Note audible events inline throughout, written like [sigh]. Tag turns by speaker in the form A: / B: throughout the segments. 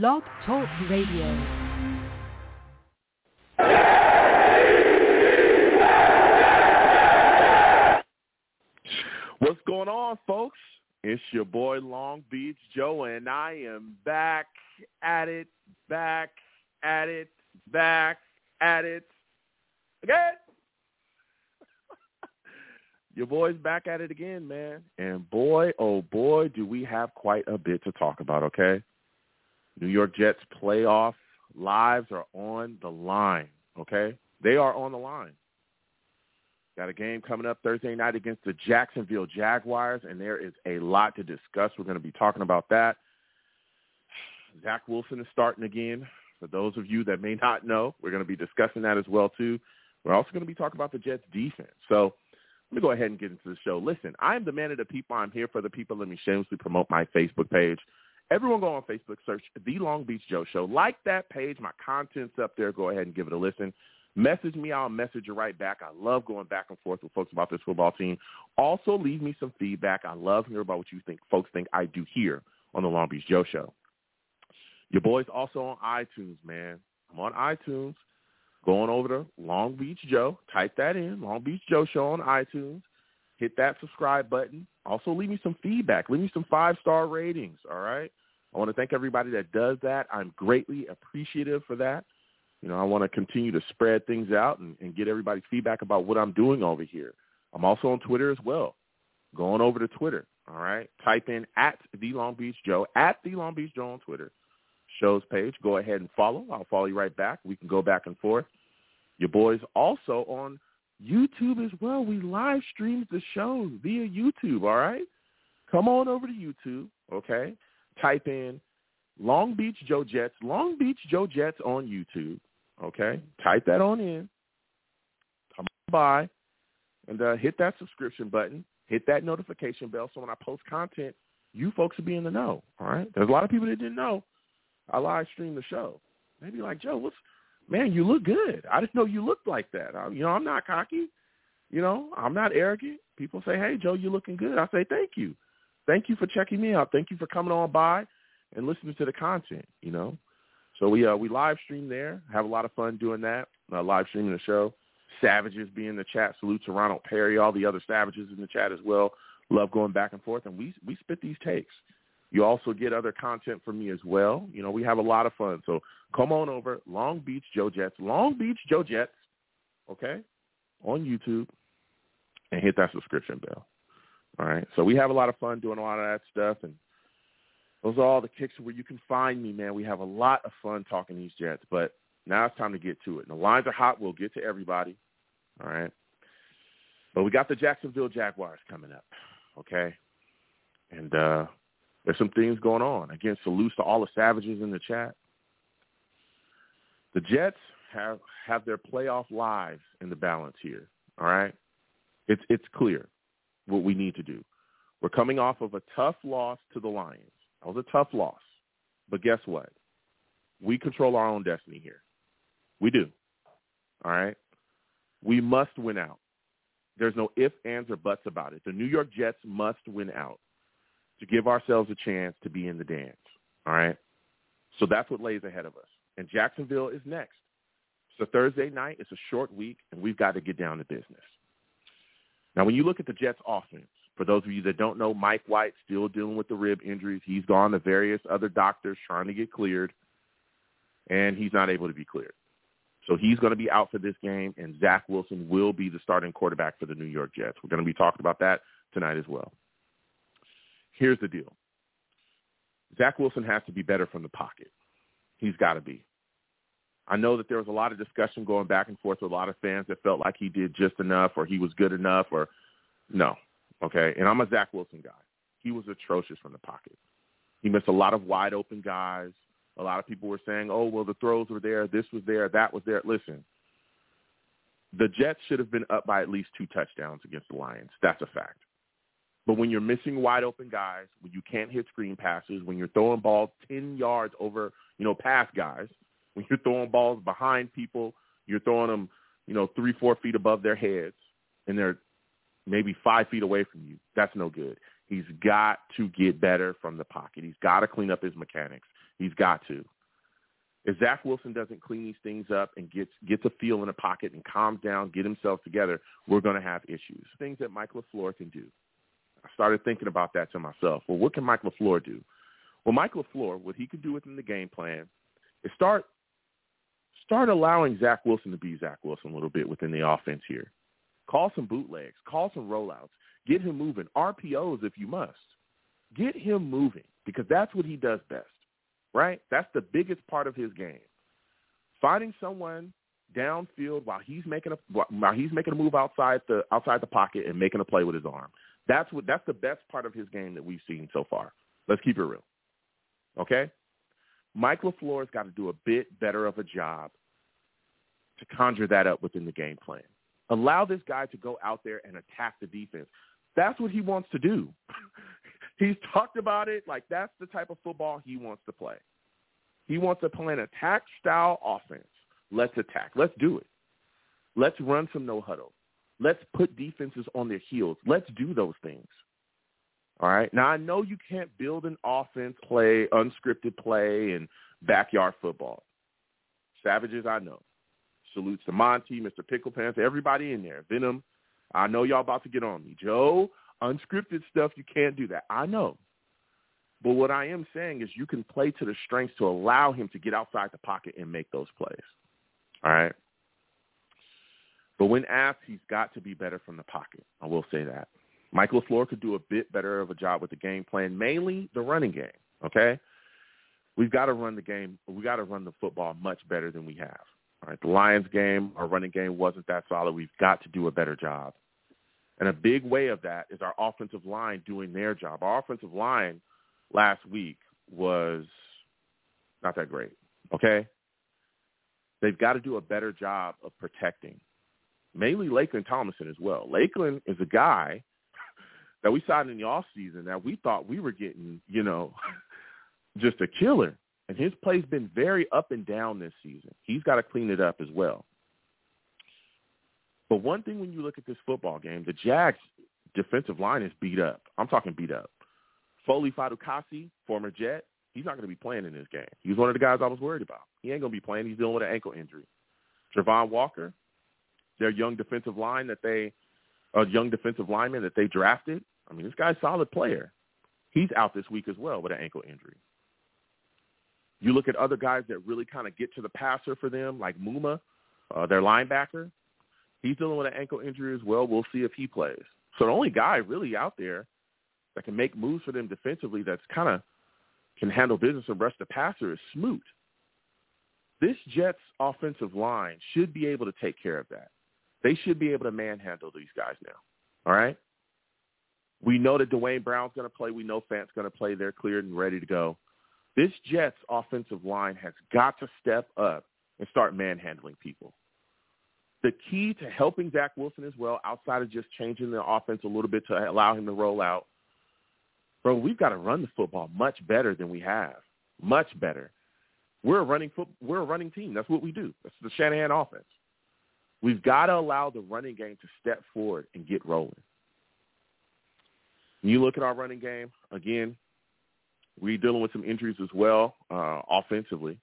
A: Blog Talk Radio.
B: What's going on, folks? It's your boy Long Beach Joe, and I am back at it, back at it, back at it again. [laughs] your boy's back at it again, man. And boy, oh boy, do we have quite a bit to talk about, okay? New York Jets playoff lives are on the line, okay? They are on the line. Got a game coming up Thursday night against the Jacksonville Jaguars, and there is a lot to discuss. We're going to be talking about that. Zach Wilson is starting again. For those of you that may not know, we're going to be discussing that as well too. We're also going to be talking about the Jets defense. So let me go ahead and get into the show. Listen, I am the man of the people. I'm here for the people. Let me shamelessly promote my Facebook page. Everyone go on Facebook, search The Long Beach Joe Show. Like that page. My content's up there. Go ahead and give it a listen. Message me. I'll message you right back. I love going back and forth with folks about this football team. Also, leave me some feedback. I love hearing about what you think folks think I do here on the Long Beach Joe Show. Your boy's also on iTunes, man. I'm on iTunes. Going over to Long Beach Joe. Type that in, Long Beach Joe Show on iTunes. Hit that subscribe button. Also, leave me some feedback. Leave me some five-star ratings, all right? I want to thank everybody that does that. I'm greatly appreciative for that. You know, I want to continue to spread things out and, and get everybody's feedback about what I'm doing over here. I'm also on Twitter as well. Going over to Twitter, all right? Type in at the Long Beach Joe, at the Long Beach Joe on Twitter. Show's page. Go ahead and follow. I'll follow you right back. We can go back and forth. Your boys also on YouTube as well. We live stream the show via YouTube, all right? Come on over to YouTube, okay? Type in Long Beach Joe Jets, Long Beach Joe Jets on YouTube. Okay, type that on in. Come by and uh, hit that subscription button. Hit that notification bell so when I post content, you folks will be in the know. All right. There's a lot of people that didn't know I live stream the show. Maybe like Joe, what's man? You look good. I didn't know you looked like that. I, you know, I'm not cocky. You know, I'm not arrogant. People say, "Hey, Joe, you're looking good." I say, "Thank you, thank you for checking me out. Thank you for coming on by and listening to the content." You know, so we uh, we live stream there. Have a lot of fun doing that. Uh, live streaming the show. Savages be in the chat. Salute to Ronald Perry, all the other Savages in the chat as well. Love going back and forth, and we we spit these takes. You also get other content from me as well. You know, we have a lot of fun. So come on over, Long Beach Joe Jets, Long Beach Joe Jets, okay, on YouTube, and hit that subscription bell. All right. So we have a lot of fun doing a lot of that stuff, and those are all the kicks where you can find me, man. We have a lot of fun talking these Jets, but now it's time to get to it. And the lines are hot. We'll get to everybody. All right. But we got the Jacksonville Jaguars coming up. Okay. And uh there's some things going on. Again, salutes to all the savages in the chat. The Jets have have their playoff lives in the balance here. All right. It's it's clear what we need to do. We're coming off of a tough loss to the Lions. That was a tough loss. But guess what? We control our own destiny here. We do. All right? We must win out. There's no ifs, ands, or buts about it. The New York Jets must win out to give ourselves a chance to be in the dance. All right? So that's what lays ahead of us. And Jacksonville is next. So Thursday night. It's a short week, and we've got to get down to business. Now, when you look at the Jets' offense, for those of you that don't know, Mike White still dealing with the rib injuries. He's gone to various other doctors trying to get cleared, and he's not able to be cleared. So he's going to be out for this game, and Zach Wilson will be the starting quarterback for the New York Jets. We're going to be talking about that tonight as well. Here's the deal. Zach Wilson has to be better from the pocket. He's got to be. I know that there was a lot of discussion going back and forth with a lot of fans that felt like he did just enough or he was good enough or no. Okay, and I'm a Zach Wilson guy. He was atrocious from the pocket. He missed a lot of wide open guys. A lot of people were saying, "Oh, well, the throws were there. This was there. That was there." Listen, the Jets should have been up by at least two touchdowns against the Lions. That's a fact. But when you're missing wide open guys, when you can't hit screen passes, when you're throwing balls 10 yards over, you know, past guys, when you're throwing balls behind people, you're throwing them, you know, three, four feet above their heads, and they're maybe five feet away from you. That's no good. He's got to get better from the pocket. He's got to clean up his mechanics. He's got to. If Zach Wilson doesn't clean these things up and gets gets a feel in the pocket and calms down, get himself together, we're going to have issues. Things that Mike LaFleur can do. I started thinking about that to myself. Well, what can Mike LaFleur do? Well, Mike LaFleur, what he could do within the game plan is start start allowing Zach Wilson to be Zach Wilson a little bit within the offense here. Call some bootlegs, call some rollouts, get him moving, RPOs if you must. Get him moving because that's what he does best right? That's the biggest part of his game. Finding someone downfield while he's making a while he's making a move outside the outside the pocket and making a play with his arm. That's what that's the best part of his game that we've seen so far. Let's keep it real. Okay? Mike LaFleur's got to do a bit better of a job to conjure that up within the game plan. Allow this guy to go out there and attack the defense. That's what he wants to do. [laughs] He's talked about it like that's the type of football he wants to play. He wants to play an attack style offense. Let's attack. Let's do it. Let's run some no huddle. Let's put defenses on their heels. Let's do those things. All right. Now I know you can't build an offense, play unscripted play, and backyard football. Savages, I know. Salutes to Monty, Mr. Pickle Pants, everybody in there. Venom, I know y'all about to get on me. Joe, Unscripted stuff, you can't do that. I know. But what I am saying is you can play to the strengths to allow him to get outside the pocket and make those plays. All right? But when asked, he's got to be better from the pocket. I will say that. Michael LaFleur could do a bit better of a job with the game plan, mainly the running game, okay? We've got to run the game. We got to run the football much better than we have. All right, the Lions game, our running game wasn't that solid. We've got to do a better job. And a big way of that is our offensive line doing their job. Our offensive line last week was not that great, okay? They've got to do a better job of protecting, mainly Laken Tomlinson as well. Laken is a guy that we signed in the off season that we thought we were getting, you know, [laughs] just a killer. And his play's been very up and down this season. He's got to clean it up as well. But one thing when you look at this football game, the Jags defensive line is beat up. I'm talking beat up. Foley Fatukasi, former Jet, he's not going to be playing in this game. He was one of the guys I was worried about. He ain't going to be playing. He's dealing with an ankle injury. Travon Walker, their young defensive line that they, a young defensive lineman that they drafted. I mean, this guy's a solid player. He's out this week as well with an ankle injury. You look at other guys that really kind of get to the passer for them, like Muma, uh, their linebacker. He's dealing with an ankle injury as well. We'll see if he plays. So the only guy really out there that can make moves for them defensively that's kind of can handle business and rush the passer is Smoot. This Jets offensive line should be able to take care of that. They should be able to manhandle these guys now. All right? We know that Duane Brown's going to play. We know Fant's going to play. They're cleared and ready to go. This Jets offensive line has got to step up and start manhandling people the key to helping Zach Wilson as well, outside of just changing the offense a little bit to allow him to roll out, bro, we've got to run the football much better than we have. Much better. We're a running foot, we're a running team. That's what we do. That's the Shanahan offense. We've got to allow the running game to step forward and get rolling. You look at our running game, again, we're dealing with some injuries as well uh, offensively.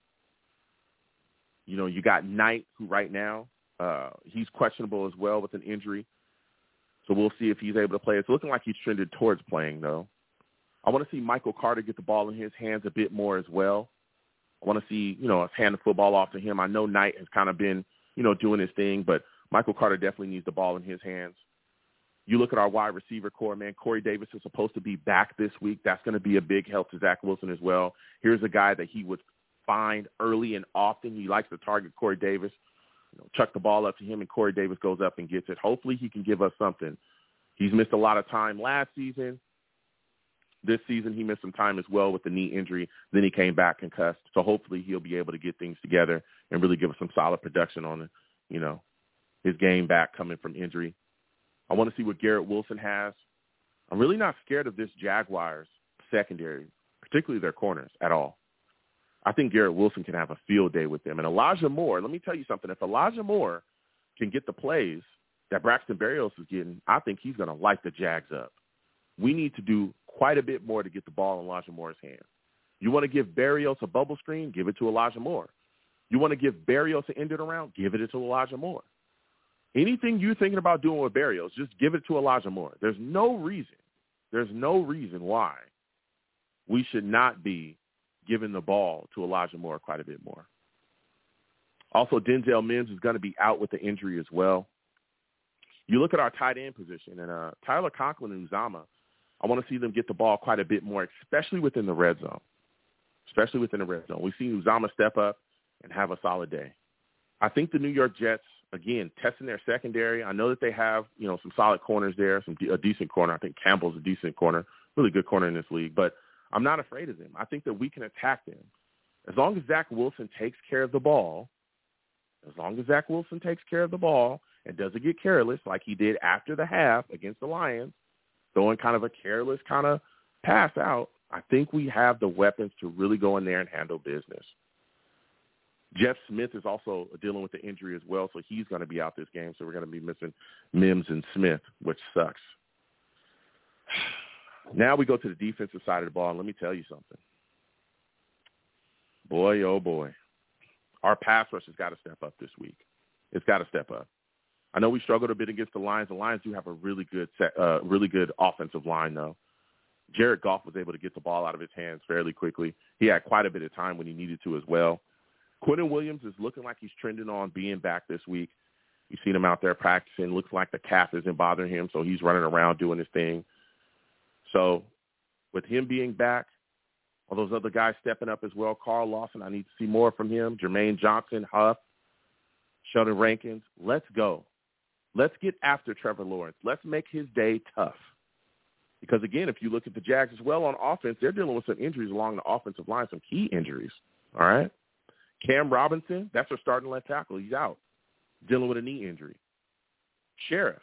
B: You know, you got Knight, who right now uh, he's questionable as well with an injury. So we'll see if he's able to play. It's looking like he's trended towards playing, though. I want to see Michael Carter get the ball in his hands a bit more as well. I want to see, you know, us hand the football off to him. I know Knight has kind of been, you know, doing his thing, but Michael Carter definitely needs the ball in his hands. You look at our wide receiver core, man. Corey Davis is supposed to be back this week. That's going to be a big help to Zach Wilson as well. Here's a guy that he would find early and often. He likes to target Corey Davis you know, chuck the ball up to him, and Corey Davis goes up and gets it. Hopefully, he can give us something. He's missed a lot of time last season. This season, he missed some time as well with the knee injury. Then he came back concussed. So hopefully, he'll be able to get things together and really give us some solid production on, you know, his game back coming from injury. I want to see what Garrett Wilson has. I'm really not scared of this Jaguars secondary, particularly their corners, at all. I think Garrett Wilson can have a field day with them. And Elijah Moore, let me tell you something. If Elijah Moore can get the plays that Braxton Berrios is getting, I think he's going to light the Jags up. We need to do quite a bit more to get the ball in Elijah Moore's hands. You want to give Berrios a bubble screen? Give it to Elijah Moore. You want to give Berrios an end it around? Give it to Elijah Moore. Anything you're thinking about doing with Berrios, just give it to Elijah Moore. There's no reason, there's no reason why we should not be giving the ball to Elijah Moore quite a bit more. Also, Denzel Mims is going to be out with the injury as well. You look at our tight end position, and uh, Tyler Conklin and Uzomah, I want to see them get the ball quite a bit more, especially within the red zone. Especially within the red zone. We've seen Uzomah step up and have a solid day. I think the New York Jets, again, testing their secondary. I know that they have, you know, some solid corners there, some a decent corner. I think Campbell's a decent corner, really good corner in this league. But I'm not afraid of them. I think that we can attack them. As long as Zach Wilson takes care of the ball, as long as Zach Wilson takes care of the ball and doesn't get careless like he did after the half against the Lions, throwing kind of a careless kind of pass out, I think we have the weapons to really go in there and handle business. Jeff Smith is also dealing with the injury as well, so he's going to be out this game. So we're going to be missing Mims and Smith, which sucks. Now we go to the defensive side of the ball, and let me tell you something. Boy, oh boy, our pass rush has got to step up this week. It's got to step up. I know we struggled a bit against the Lions. The Lions do have a really good, set, uh, really good offensive line, though. Jared Goff was able to get the ball out of his hands fairly quickly. He had quite a bit of time when he needed to as well. Quinnen Williams is looking like he's trending on being back this week. You've seen him out there practicing. Looks like the calf isn't bothering him, so he's running around doing his thing. So with him being back, all those other guys stepping up as well. Carl Lawson, I need to see more from him. Jermaine Johnson, Huff, Sheldon Rankins. Let's go. Let's get after Trevor Lawrence. Let's make his day tough. Because again, if you look at the Jags as well on offense, they're dealing with some injuries along the offensive line, some key injuries. All right. Cam Robinson, that's their starting left tackle. He's out, dealing with a knee injury. Scherff,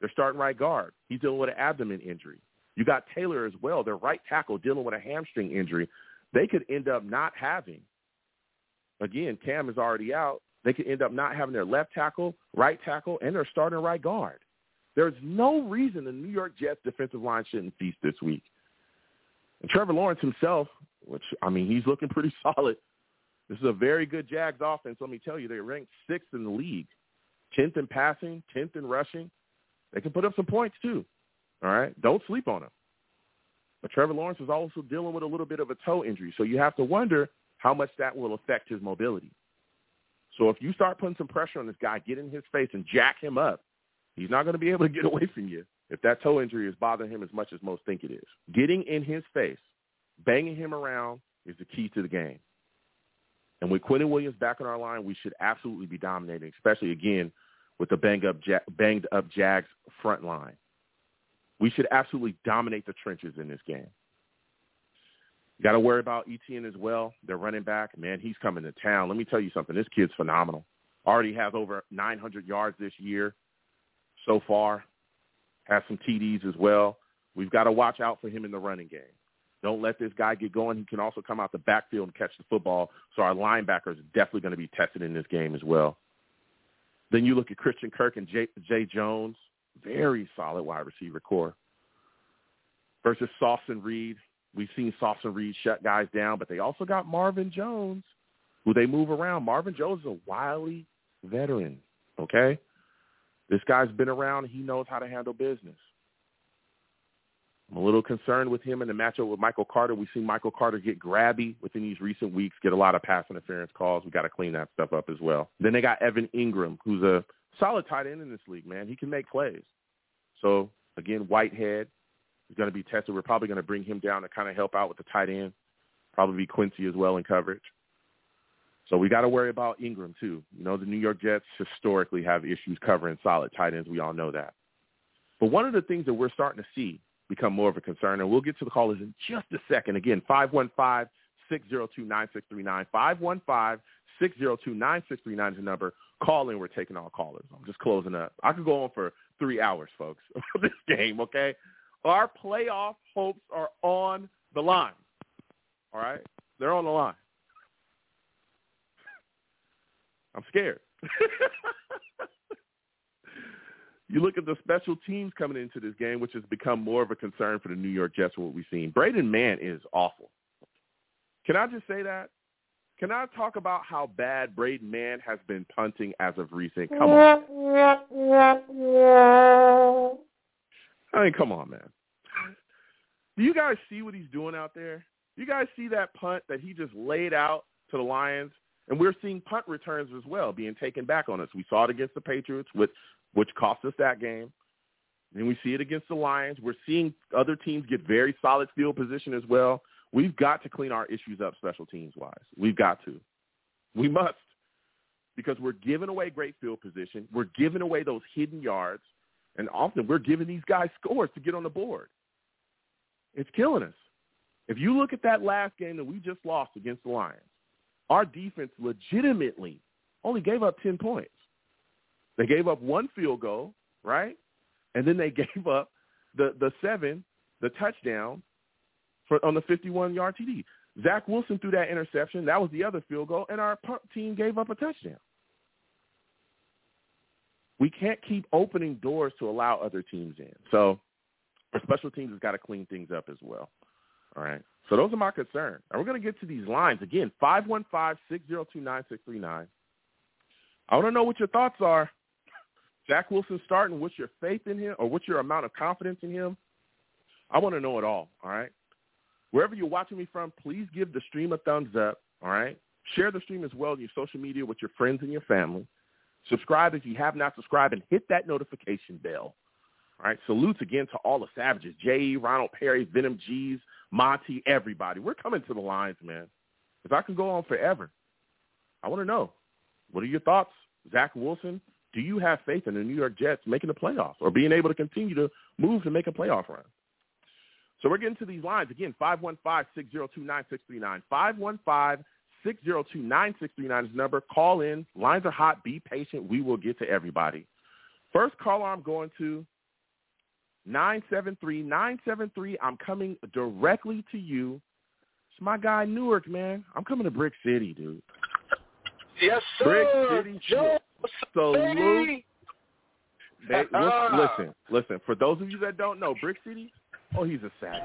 B: their starting right guard. He's dealing with an abdomen injury. You got Taylor as well, their right tackle, dealing with a hamstring injury. They could end up not having. Again, Cam is already out. They could end up not having their left tackle, right tackle, and their starting right guard. There's no reason the New York Jets defensive line shouldn't feast this week. And Trevor Lawrence himself, which I mean, he's looking pretty [laughs] solid. This is a very good Jags offense. Let me tell you, they're ranked sixth in the league, tenth in passing, tenth in rushing. They can put up some points too. All right, don't sleep on them. But Trevor Lawrence is also dealing with a little bit of a toe injury, so you have to wonder how much that will affect his mobility. So if you start putting some pressure on this guy, get in his face and jack him up, he's not going to be able to get [laughs] away from you if that toe injury is bothering him as much as most think it is. Getting in his face, banging him around is the key to the game. And with Quinnen Williams back on our line, we should absolutely be dominating, especially again with the banged up, banged up Jags front line. We should absolutely dominate the trenches in this game. Got to worry about Etienne as well. They're running back. Man, he's coming to town. Let me tell you something. This kid's phenomenal. Already has over 900 yards this year so far. Has some TDs as well. We've got to watch out for him in the running game. Don't let this guy get going. He can also come out the backfield and catch the football. So our linebackers are definitely going to be tested in this game as well. Then you look at Christian Kirk and Jay, Zay Jones. Very solid wide receiver core. Versus Sauce and Reed. We've seen Sauce and Reed shut guys down, but they also got Marvin Jones, who they move around. Marvin Jones is a wily veteran, okay? This guy's been around. He knows how to handle business. I'm a little concerned with him in the matchup with Michael Carter. We've seen Michael Carter get grabby within these recent weeks, get a lot of pass interference calls. We got to clean that stuff up as well. Then they got Evan Engram, who's a solid tight end in this league, man. He can make plays. So, again, Whitehead is going to be tested. We're probably going to bring him down to kind of help out with the tight end. Probably be Quincy as well in coverage. So we got to worry about Engram, too. You know, the New York Jets historically have issues covering solid tight ends. We all know that. But one of the things that we're starting to see become more of a concern. And we'll get to the callers in just a second. Again, 515-602-9639. 515-602-9639 is the number. Call in. We're taking all callers. I'm just closing up. I could go on for three hours, folks, [laughs] this game, okay? Our playoff hopes are on the line. All right? They're on the line. [laughs] I'm scared. [laughs] You look at the special teams coming into this game, which has become more of a concern for the New York Jets what we've seen. Braden Mann is awful. Can I just say that? Can I talk about how bad Braden Mann has been punting as of recent? Come on. I mean, come on, man. Do you guys see what he's doing out there? You guys see that punt that he just laid out to the Lions? And we're seeing punt returns as well being taken back on us. We saw it against the Patriots, which, which cost us that game. And we see it against the Lions. We're seeing other teams get very solid field position as well. We've got to clean our issues up special teams wise. We've got to. We must. Because we're giving away great field position. We're giving away those hidden yards. And often we're giving these guys scores to get on the board. It's killing us. If you look at that last game that we just lost against the Lions, our defense legitimately only gave up 10 points. They gave up one field goal, right? And then they [laughs] gave up the, the seven, the touchdown for, on the 51-yard TD. Zach Wilson threw that interception. That was the other field goal, and our punt team gave up a touchdown. We can't keep opening doors to allow other teams in. So our special teams has got to clean things up as well. All right. So those are my concerns. And we're going to get to these lines. Again, 515-602-9639. I want to know what your thoughts are. Zach Wilson starting, what's your faith in him or what's your amount of confidence in him? I want to know it all, all right? Wherever you're watching me from, please give the stream a thumbs up, all right? Share the stream as well on your social media with your friends and your family. Subscribe if you have not subscribed and hit that notification bell. All right, salutes again to all the savages, Jay, Ronald Perry, Venom G's, Monty, everybody. We're coming to the lines, man. If I can go on forever, I want to know, what are your thoughts? Zach Wilson, do you have faith in the New York Jets making the playoffs or being able to continue to move to make a playoff run? So we're getting to these lines. Again, 515-602-9639. 515-602-9639 is the number. Call in. Lines are hot. Be patient. We will get to everybody. First caller I'm going to, 973. 973, I'm coming directly to you. It's my guy Newark, man. I'm coming to Brick City, dude.
C: Yes, sir.
B: Brick City.
C: Joe,
B: Salute. They, listen, listen. For those of you that don't know, Brick City, oh, he's a savage.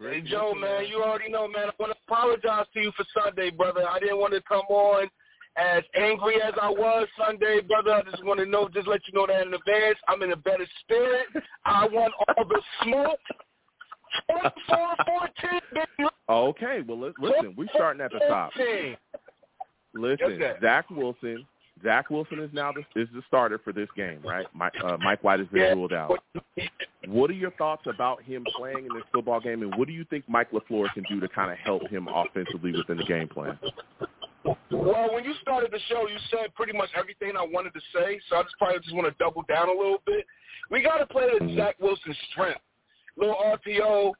C: Hey, Joe, man, you already know, man. I want to apologize to you for Sunday, brother. I didn't want to come on as angry as I was Sunday, brother. I just want to know, just let you know that in advance. I'm in a better spirit. I want all the smoke. 14, baby. [laughs]
B: Okay, well, listen, we're starting at the top. Listen, Zach Wilson. Zach Wilson is now the, is the starter for this game, right? Mike, uh, Mike White has been ruled out. What are your thoughts about him playing in this football game, and what do you think Mike LaFleur can do to kind of help him offensively within the game plan?
C: Well, when you started the show, you said pretty much everything I wanted to say, so I just probably just want to double down a little bit. We got to play to Zach Wilson's strength. Little RPO,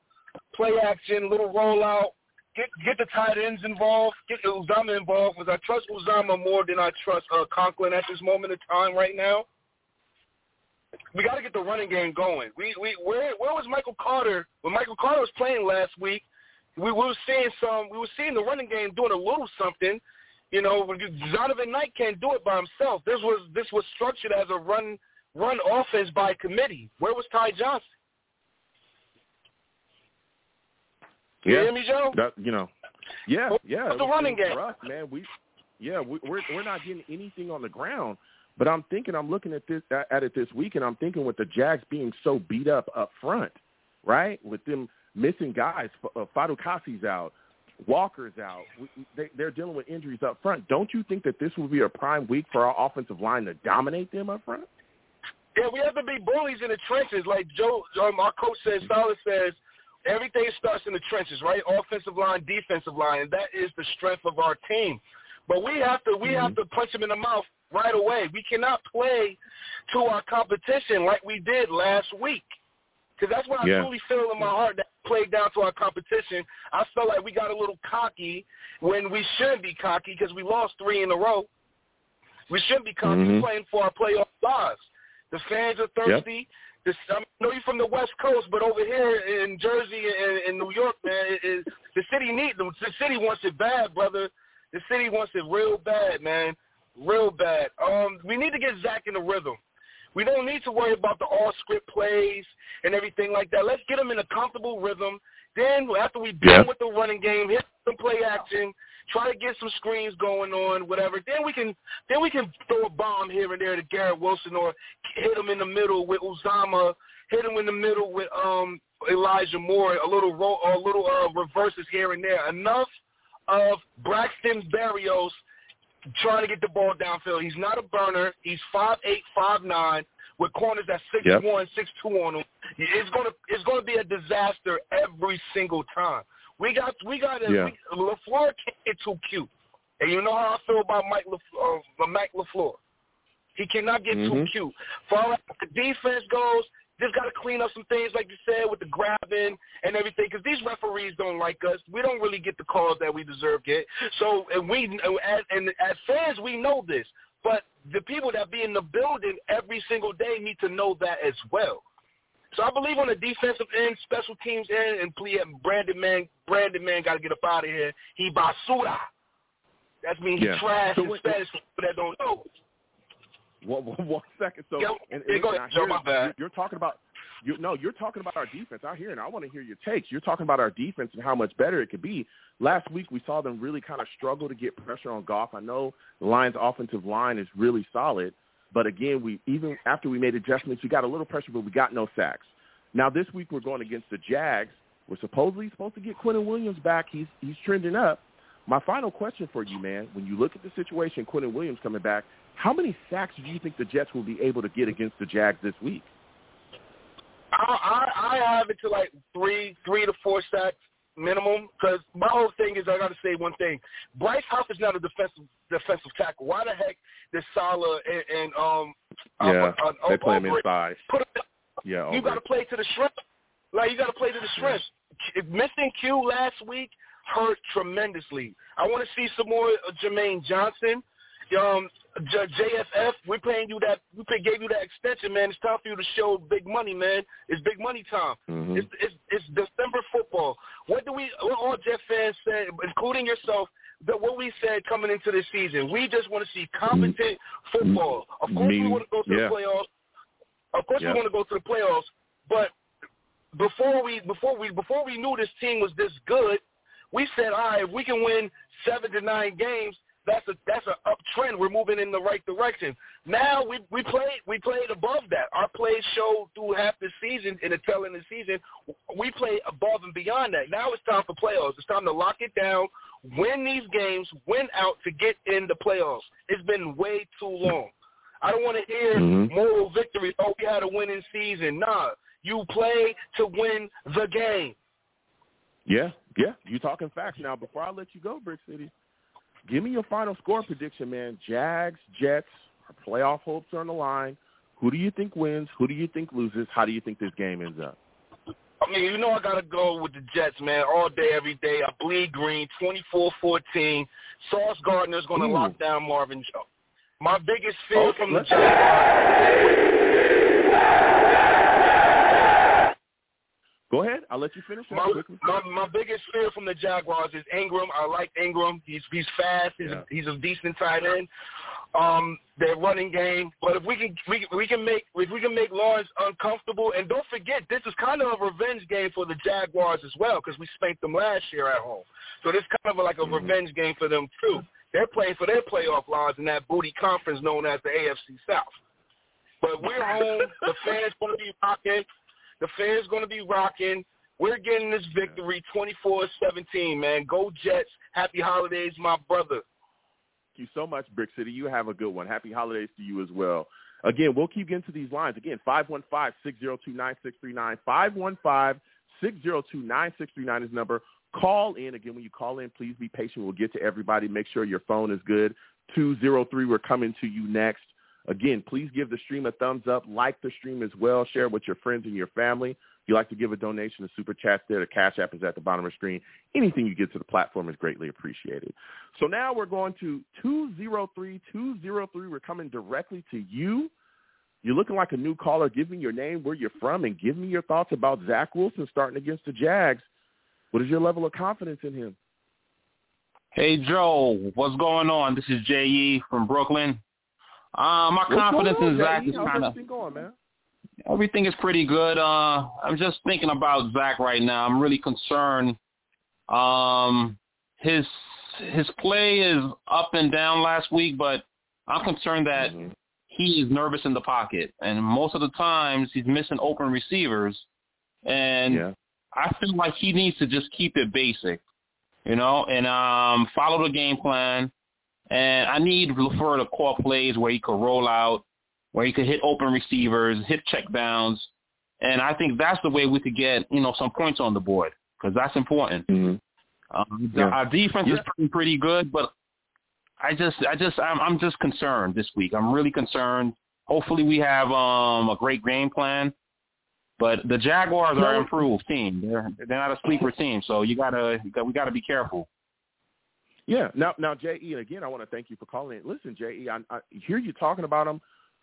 C: play action, little rollout. Get get the tight ends involved. Get Uzomah involved because I trust Uzomah more than I trust uh, Conklin at this moment in time right now. We got to get the running game going. We we where where was Michael Carter when Michael Carter was playing last week? We, we were seeing some. We were seeing the running game doing a little something. You know, Donovan Knight can't do it by himself. This was this was structured as a run run offense by committee. Where was Ty Johnson? You
B: Yeah.
C: hear me, Joe?
B: That, you know, yeah, yeah.
C: What's the running game?
B: rough, man. We, yeah, we, we're we're not getting anything on the ground. But I'm thinking, I'm looking at this at it this week, and I'm thinking with the Jags being so beat up up front, right? With them missing guys, uh, out, Walker's out. They, they're dealing with injuries up front. Don't you think that this will be a prime week for our offensive line to dominate them up front?
C: Yeah, we have to be bullies in the trenches. Like Joe, um, our coach says, Silas says, everything starts in the trenches, right? Offensive line, defensive line. And that is the strength of our team. But we have to we have to punch them in the mouth right away. We cannot play to our competition like we did last week. Because that's what I
B: Yeah.
C: truly feel in my heart that played down to our competition. I felt like we got a little cocky when we shouldn't be cocky because we lost three in a row. We shouldn't be cocky.
B: Mhm.
C: Playing for our playoff lives. The fans are thirsty. The, I know you're from the West Coast, but over here in Jersey and in New York, man, it, it, the city needs the, the city wants it bad, brother. The city wants it real bad, man, real bad. Um, we need to get Zach in the rhythm. We don't need to worry about the all script plays and everything like that. Let's get him in a comfortable rhythm. Then after we
B: Yeah.
C: with the running game, hit some play action, try to get some screens going on, whatever. Then we can then we can throw a bomb here and there to Garrett Wilson or hit him in the middle with Uzomah, hit him in the middle with um Elijah Moore, a little ro- a little uh, reverses here and there. Enough of Braxton Berrios trying to get the ball downfield. He's not a burner. He's five eight, five nine, with corners at six
B: Yep.
C: one, six two on him. It's gonna it's gonna be a disaster every single time. We got we got a,
B: Yeah.
C: we, LaFleur can't get too cute, and you know how I feel about Mike LaFleur, uh, Mike LaFleur. He cannot get too
B: Mhm.
C: cute. Far as the defense goes, just got to clean up some things, like you said, with the grabbing and everything. Because these referees don't like us. We don't really get the calls that we deserve get. So, and we, as, and as fans, we know this. But the people that be in the building every single day need to know that as well. So I believe on the defensive end, special teams end, and please, Brandon man, Brandon man got to get up out of here. He basura. That means
B: Yeah.
C: he trash
B: So
C: in
B: what-
C: Spanish for that don't know.
B: One, one, one second. So,
C: Yeah,
B: and,
C: yeah,
B: and
C: go ahead,
B: hear-
C: my bad.
B: You're, talking about, you no, you're talking about our defense. I hear, and I want to hear your takes. You're talking about our defense and how much better it could be. Last week we saw them really kind of struggle to get pressure on Goff. I know the Lions' offensive line is really solid, but again, we even after we made adjustments, we got a little pressure, but we got no sacks. Now this week we're going against the Jags. We're supposedly supposed to get Quinnen Williams back. He's he's trending up. My final question for you, man, when you look at the situation, Quinnen Williams coming back, how many sacks do you think the Jets will be able to get against the Jags this week?
C: I, I I have it to like three three to four sacks minimum because my whole thing is I got to say one thing. Bryce Huff is not a defensive defensive tackle. Why the heck did Saleh and, and um
B: Yeah,
C: uh, uh,
B: they play him inside.
C: put him
B: Yeah,
C: you got to play to the shrimp. Like you got to play to the shrimp. Missing Q last week hurt tremendously. I want to see some more Jermaine Johnson. Um, J- JFF, we're paying you that. We pay, gave you that extension, man. It's time for you to show big money, man. It's big money time.
B: Mhm.
C: It's, it's it's December football. What do we? What all Jet fans said, including yourself, that what we said coming into this season, we just want to see competent football. Of course, we want to go to
B: yeah.
C: the playoffs. Of course,
B: Yeah.
C: we want to go to the playoffs. But before we before we before we knew this team was this good, we said, all right, if we can win seven to nine games, that's a that's an uptrend. We're moving in the right direction. Now we we played we played above that. Our plays showed through half the season in the tail end of the season. We played above and beyond that. Now it's time for playoffs. It's time to lock it down, win these games, win out to get in the playoffs. It's been way too long. I don't want to hear
B: Mhm.
C: moral victory. Oh, we had a winning season. Nah, you play to win the game.
B: Yeah, yeah. You talking facts now. Before I let you go, Brick City, give me your final score prediction, man. Jags, Jets, our playoff hopes are on the line. Who do you think wins? Who do you think loses? How do you think this game ends up?
C: I mean, you know I got to go with the Jets, man, all day, every day. I bleed green, 24-14. Sauce Gardner's going to lock down Marvin Jones. My biggest fear
B: Okay,
C: from the
B: let's-
C: Jaguars,
B: Go ahead. I'll let you finish.
C: my, my my biggest fear from the Jaguars is Engram. I like Engram. He's he's fast. He's
B: Yeah.
C: he's a decent tight end. Um, their running game, but if we can we we can make if we can make Lawrence uncomfortable, and don't forget this is kind of a revenge game for the Jaguars as well because we spanked them last year at home. So this kind of like a
B: Mhm.
C: revenge game for them too. They're playing for their playoff lives in that booty conference known as the AFC South. But we're home. the fans going to be rocking. The fans going to be rocking. We're getting this victory 24-17, man. Go Jets. Happy holidays, my brother.
B: Thank you so much, Brick City. You have a good one. Happy holidays to you as well. Again, we'll keep getting to these lines. Again, 515-602-9639. 515-602-9639 is number. Call in. Again, when you call in, please be patient. We'll get to everybody. Make sure your phone is good. 203, we're coming to you next. Again, please give the stream a thumbs up. Like the stream as well. Share it with your friends and your family. If you'd like to give a donation, the super chat's there. The cash app is at the bottom of the screen. Anything you get to the platform is greatly appreciated. So now we're going to 203. 203, we're coming directly to you. You're looking like a new caller. Give me your name, where you're from, and give me your thoughts about Zach Wilson starting against the Jags. What is your level of confidence in him?
D: Hey Joe, what's going on? This is J.E. from Brooklyn. Uh, my
B: What's
D: confidence in Zach is kind of
B: everything going, man?
D: everything is pretty good. Uh, I'm just thinking about Zach right now. I'm really concerned. Um, his his play is up and down last week, but I'm concerned that
B: Mhm.
D: he is nervous in the pocket, and most of the times he's missing open receivers, and
B: Yeah.
D: I feel like he needs to just keep it basic, you know, and um, follow the game plan. And I need LaFleur to call plays where he could roll out, where he could hit open receivers, hit check downs, and I think that's the way we could get you know some points on the board because that's important.
B: hmm
D: Um,
B: Yeah.
D: Our defense is
B: Yeah.
D: pretty, pretty good, but I just, I just, I'm, I'm just concerned this week. I'm really concerned. Hopefully, we have um, a great game plan. But the Jaguars are an improved team. They're they're not a sleeper team, so you gotta, you got, we gotta be careful.
B: Yeah. Now, now, J. E. And again, I want to thank you for calling. in. Listen, J. E. I, I hear you talking about him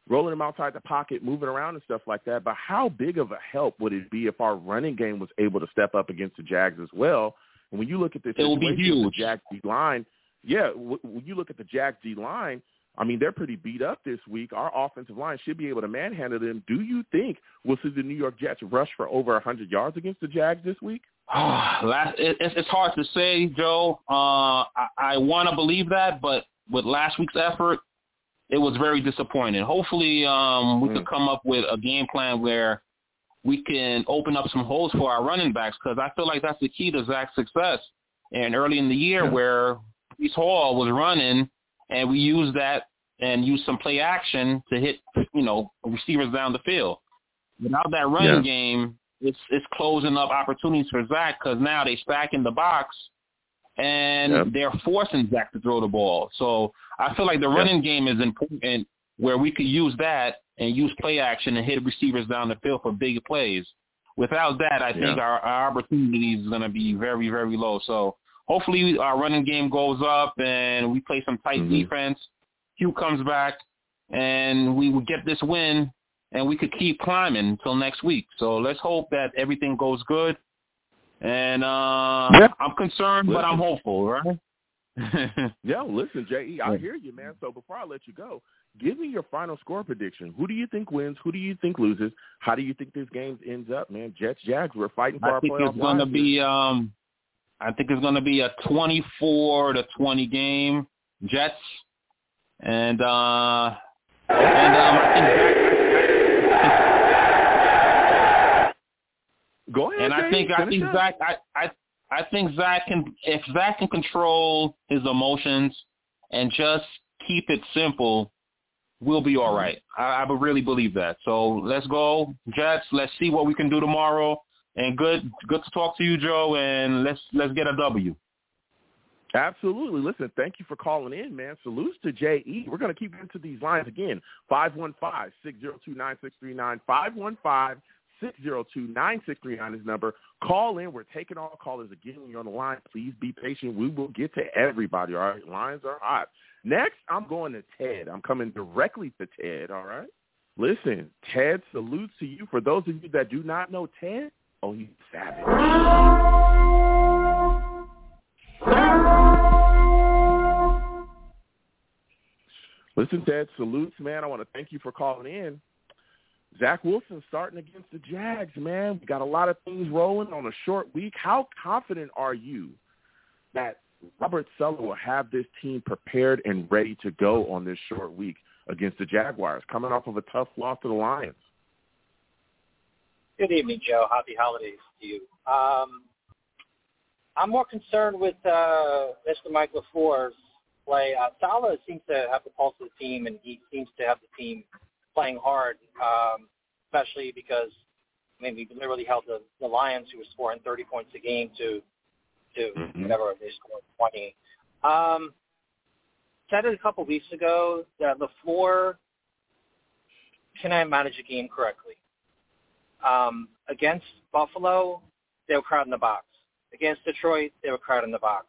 B: rolling him outside the pocket, moving around and stuff like that. But how big of a help would it be if our running game was able to step up against the Jags as well? And when you look at this,
D: It will be huge.
B: The Jags D line, yeah. w- When you look at the Jags D line, I mean, they're pretty beat up this week. Our offensive line should be able to manhandle them. Do you think we'll see the New York Jets rush for over 100 yards against the Jags this week? [sighs]
D: last, it, it's, it's hard to say, Joe. Uh, I, I want to believe that, but with last week's effort, it was very disappointing. Hopefully, um, we
B: Mm.
D: could come up with a game plan where we can open up some holes for our running backs because I feel like that's the key to Zach's success. And early in the year,
B: Yeah.
D: where Breece Hall was running, and we used that and used some play action to hit, you know, receivers down the field. Without that running
B: Yeah.
D: game, it's it's closing up opportunities for Zach because now they stack in the box and
B: Yep.
D: they're forcing Zach to throw the ball. So I feel like the
B: Yep.
D: running game is important where we could use that and use play action and hit receivers down the field for big plays. Without that, I think
B: Yeah.
D: our, our opportunity is going to be very, very low. So hopefully our running game goes up and we play some tight
B: Mhm.
D: defense. Hugh comes back and we will get this win and we could keep climbing until next week. So let's hope that everything goes good. And uh,
B: Yeah.
D: I'm concerned, but I'm hopeful, right?
B: Yeah, [laughs] listen, J.E., I hear you, man. So before I let you go, give me your final score prediction. Who do you think wins? Who do you think loses? How do you think this game ends up, man? Jets, Jags, we're fighting for
D: I
B: our
D: think
B: playoff
D: it's going to be um, I think it's going to be a 24 to 20 game Jets, and uh, and um, I think
B: Go ahead,
D: and I think I think
B: up.
D: Zach I, I I think Zach can if Zach can control his emotions and just keep it simple, we'll be all right. I, I really believe that. So let's go Jets. Let's see what we can do tomorrow. And good good to talk to you, Joe. And let's let's get a W.
B: Absolutely. Listen, thank you for calling in, man. Salutes to J.E. We're going to keep into these lines again. 515-602-9639. 515-602-9639 is number. Call in. We're taking all callers again you're on the line. Please be patient. We will get to everybody, all right? Lines are hot. Next, I'm going to Ted. I'm coming directly to Ted, all right? Listen, Ted salutes to you. For those of you that do not know Ted, oh, he's savage. Listen, Ted, salutes, man. I want to thank you for calling in. Zach Wilson starting against the Jags, man. We got a lot of things rolling on a short week. How confident are you that Robert Saleh will have this team prepared and ready to go on this short week against the Jaguars, coming off of a tough loss to the Lions?
E: Good evening, Joe. Happy holidays to you. Um, I'm more concerned with uh, Mr. Mike LaFleur's play. Uh, Saleh seems to have the pulse of the team, and he seems to have the team playing hard, um, especially because I mean we literally held the, the Lions, who were scoring 30 points a game, to to
B: Mhm.
E: whatever they scored 20. Um, said it a couple weeks ago that LaFleur cannot manage a game correctly. Um, against Buffalo, they were crowding the box. Against Detroit, they were crowding the box.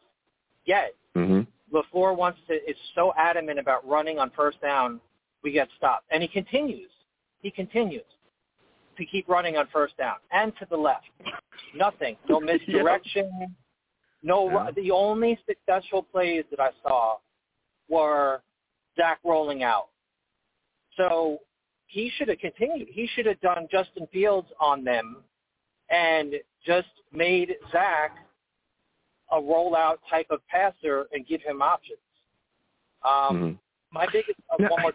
E: Yet,
B: Mm-hmm.
E: LaFleur wants to is so adamant about running on first down, we get stopped. And he continues. He continues to keep running on first down and to the left. Nothing. No [laughs] misdirection. No.
B: Yeah.
E: The only successful plays that I saw were Zach rolling out. So he should have continued. He should have done Justin Fields on them and just made Zach a rollout type of passer and give him options. Um, mm-hmm. My biggest uh, now, one more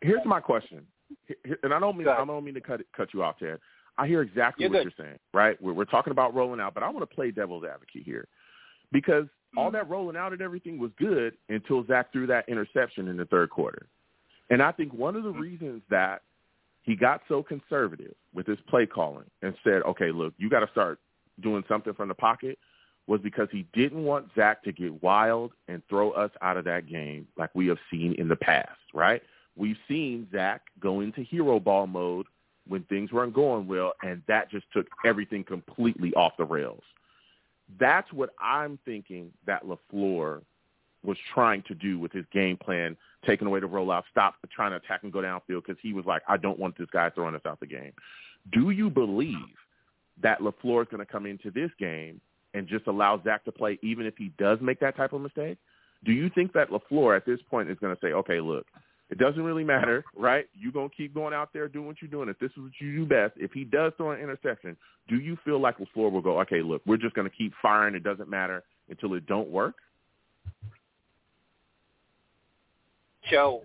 B: Here's my question, and I don't mean I don't mean to cut cut you off, Ted. I hear exactly
E: you're
B: what
E: good.
B: you're saying, right? We're, we're talking about rolling out, but I want to play devil's advocate here because mm-hmm. all that rolling out and everything was good until Zach threw that interception in the third quarter. And I think one of the mm-hmm. reasons that he got so conservative with his play calling and said, okay, look, you got to start doing something from the pocket was because he didn't want Zach to get wild and throw us out of that game like we have seen in the past, right? We've seen Zach go into hero ball mode when things weren't going well, and that just took everything completely off the rails. That's what I'm thinking that LaFleur was trying to do with his game plan, taking away the rollout, stop trying to attack and go downfield because he was like, I don't want this guy throwing us out the game. Do you believe that LaFleur is going to come into this game and just allow Zach to play even if he does make that type of mistake? Do you think that LaFleur at this point is going to say, okay, look, it doesn't really matter, right? You're going to keep going out there doing what you're doing. If this is what you do best, if he does throw an interception, do you feel like LaFleur will go, okay, look, we're just going to keep firing. It doesn't matter until it don't work?
E: Joe,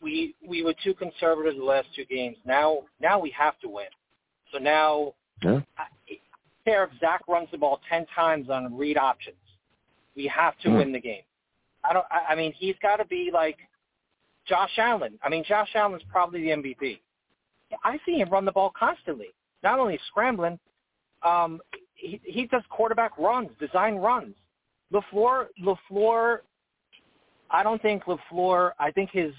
E: we we were too conservative the last two games. Now now we have to win. So now
B: yeah.
E: I, care if Zach runs the ball ten times on read options. We have to mm. win the game. I don't. I, I mean, he's got to be like Josh Allen. I mean, Josh Allen's probably the MVP. I see him run the ball constantly. Not only scrambling, um, he, he does quarterback runs, design runs. LaFleur, LaFleur. I don't think LaFleur. I think his.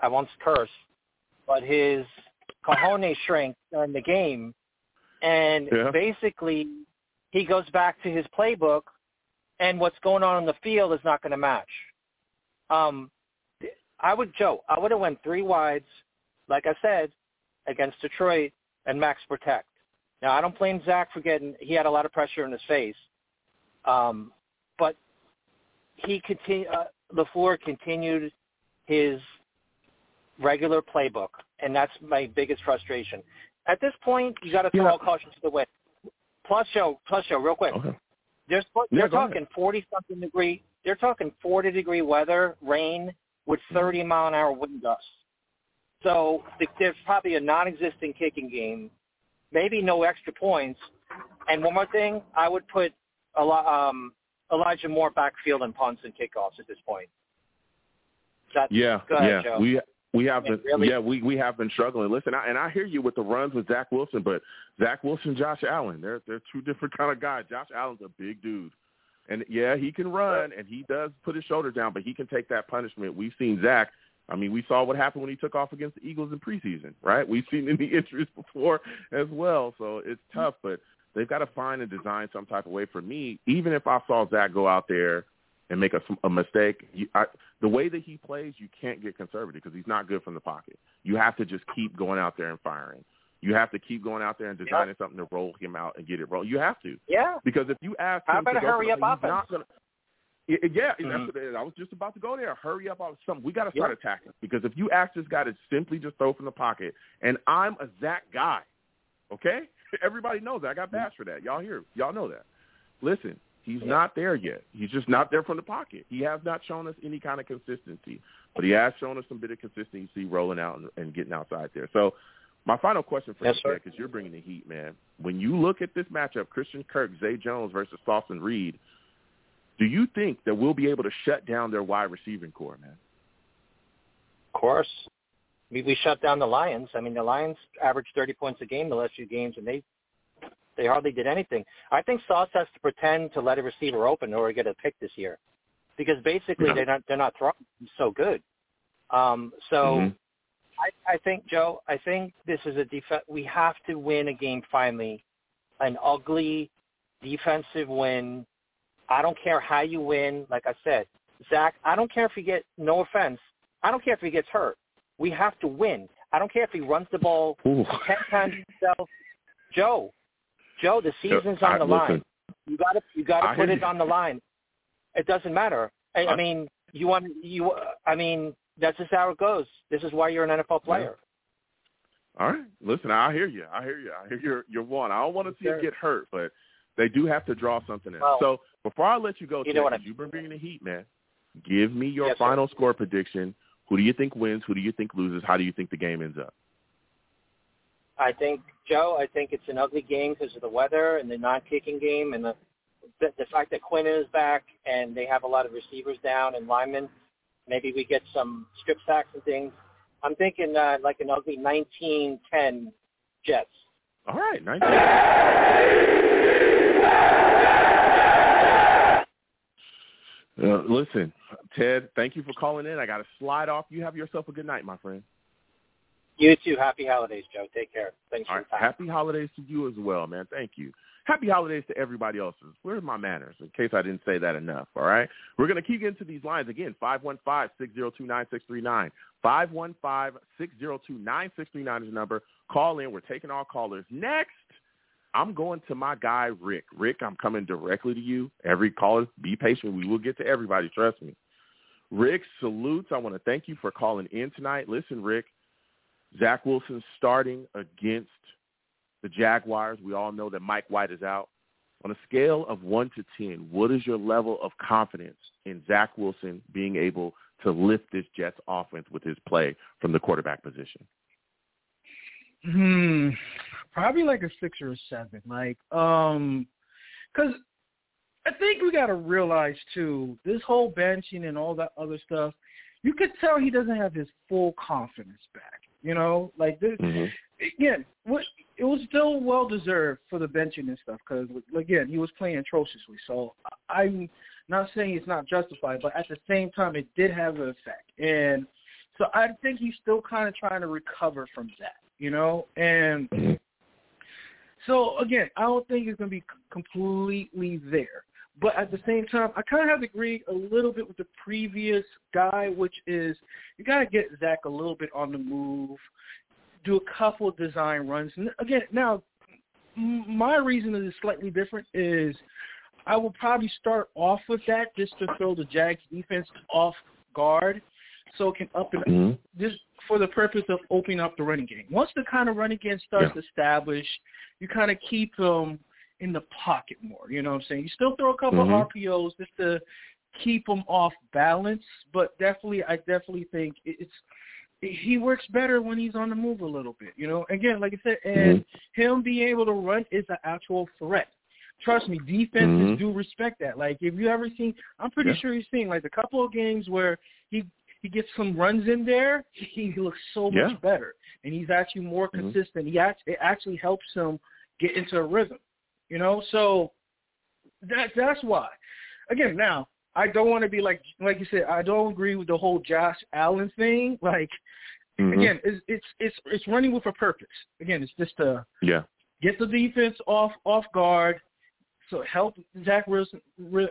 E: I won't curse, but his cojones shrink during the game and
B: yeah.
E: basically he goes back to his playbook, and what's going on in the field is not going to match. Um, I would, Joe, I would have went three wides, like I said, against Detroit and max protect. Now I don't blame Zach for getting. He had a lot of pressure in his face, um, but he continued, Uh, LaFleur continued his regular playbook, and that's my biggest frustration at this point, you got to throw
B: yeah.
E: all caution to the wind. Plus, show, plus, show, real quick.
B: Okay. Yeah,
E: they're talking 40 something degree. They're talking 40 degree weather, rain with
B: Mm-hmm.
E: 30 mile an hour wind gusts. So there's probably a non-existent kicking game, maybe no extra points. And one more thing, I would put a lot, um, Elijah Moore backfield and punts and kickoffs at this point. That's,
B: yeah,
E: go ahead,
B: yeah.
E: Joe.
B: We we have been,
E: really?
B: yeah, we we have been struggling. Listen, I, and I hear you with the runs with Zach Wilson, but Zach Wilson, Josh Allen, they're they're two different [laughs] kind of guys. Josh Allen's a big dude, and yeah, he can run and he does put his shoulder down, but he can take that punishment. We've seen Zach. I mean, we saw what happened when he took off against the Eagles in preseason, right? We've seen [laughs] in the injuries before as well, so it's tough, but they've got to find and design some type of way for me. Even if I saw Zach go out there and make a, a mistake. You, I, the way that he plays, you can't get conservative because he's not good from the pocket. You have to just keep going out there and firing. You have to keep going out there and designing
E: yeah.
B: something to roll him out and get it roll. You have to.
E: Yeah.
B: Because if you ask
E: How
B: him
E: about
B: to go
E: hurry
B: for,
E: up
B: he's
E: offense?
B: Not gonna, yeah, yeah
E: mm-hmm.
B: that's what, I was just about to go there. Hurry up on something. We got to start
E: Yeah.
B: attacking because if you ask this guy to simply just throw from the pocket, and I'm a Zach guy, okay? [laughs] Everybody knows that. I got bashed for that. Y'all hear? Y'all know that. Listen, He's
E: Yeah.
B: not there yet. He's just not there from the pocket. He has not shown us any kind of consistency, but he has shown us some bit of consistency rolling out and, and getting outside there. So my final question for
E: Yes,
B: you, because you're bringing the heat, man. When you look at this matchup, Christian Kirk, Zay Jones versus Dawson Reed, do you think that we'll be able to shut down their wide receiving core, man?
E: Of course. We, we shut down the Lions. I mean, the Lions averaged 30 points a game the last few games, and they they hardly did anything. I think Sauce has to pretend to let a receiver open in order to get a pick this year, because basically
B: Yeah.
E: they're not they're not throwing so good. Um, so
B: Mhm.
E: I, I think Joe, I think this is a def- We have to win a game finally, an ugly defensive win. I don't care how you win. Like I said, Zach, I don't care if you get no offense. I don't care if he gets hurt. We have to win. I don't care if he runs the ball
B: Ooh.
E: ten times himself. Joe, Joe, the season's on the line. You got to you got to put it
B: you.
E: on the line. It doesn't matter. I, I mean, you want you. I mean, that's just how it goes. This is why you're an NFL player.
B: All right. Listen, I hear you. I hear you. I hear you're, you're one. I don't want to see
E: Sure.
B: get hurt, but they do have to draw something in.
E: Well,
B: so before I let you go,
E: you
B: Ted,
E: know what I
B: 'cause you've been bringing the heat, man. Give me your
E: Yes, sir.
B: final score prediction. Who do you think wins? Who do you think loses? How do you think the game ends up?
E: I think Joe. I think it's an ugly game because of the weather and the non-kicking game and the the, the fact that Quinn is back and they have a lot of receivers down and linemen. Maybe we get some strip sacks and things. I'm thinking uh, like an ugly 19-10 Jets.
B: All right, nice. Uh, listen, Ted, thank you for calling in. I got to slide off. You have yourself a good night, my friend.
E: You too. Happy holidays, Joe. Take care. Thanks
B: All
E: for
B: right.
E: your time.
B: Happy holidays to you as well, man. Thank you. Happy holidays to everybody else. Where's my manners? In case I didn't say that enough. All right. We're gonna keep getting to these lines again. Five one five six zero two nine six three nine. Five one five six zero two nine six three nine is the number. Call in. We're taking all callers. Next, I'm going to my guy Rick. Rick, I'm coming directly to you. Every caller, be patient. We will get to everybody. Trust me. Rick, salutes. I want to thank you for calling in tonight. Listen, Rick, Zach Wilson starting against the Jaguars. We all know that Mike White is out. On a scale of 1 to 10, what is your level of confidence in Zach Wilson being able to lift this Jets offense with his play from the quarterback position?
F: Hmm, probably like a six or a seven. Like, um, because I think we got to realize too, this whole benching and all that other stuff, you could tell he doesn't have his full confidence back. You know, like this mm-hmm. again. What it was still well deserved for the benching and stuff because again he was playing atrociously. So I'm not saying it's not justified, but at the same time it did have an effect, and so I think he's still kind of trying to recover from that. You know, and mm-hmm. so again, I don't think it's going to be completely there. But at the same time, I kind of have to agree a little bit with the previous guy, which is you got to get Zach a little bit on the move, do a couple of design runs. And again, now my reason is slightly different. Is I will probably start off with that just to throw the Jags defense off guard, so it can up and
B: Mhm.
F: just for the purpose of opening up the running game. Once the kind of running game starts to establish, you kind of keep them in the pocket more. You know what I'm saying? You still throw a couple
B: Mhm.
F: RPOs just to keep them off balance, but definitely, I definitely think it's he works better when he's on the move a little bit. You know, again, like I said, and him being able to run is an actual threat. Trust me, defenses
B: Mhm.
F: do respect that. Like if you ever seen, I'm pretty
B: Yeah.
F: sure you've seen like a couple of games where he he gets some runs in there, he looks so much better, and he's actually more
B: Mhm.
F: consistent. He act, it actually helps him get into a rhythm, you know. So that that's why. Again, now I don't want to be like like you said. I don't agree with the whole Josh Allen thing. [laughs] Like
B: Mhm.
F: again, it's it's it's it's running with a purpose. Again, it's just to
B: Yeah.
F: get the defense off off guard, so help Zach Wilson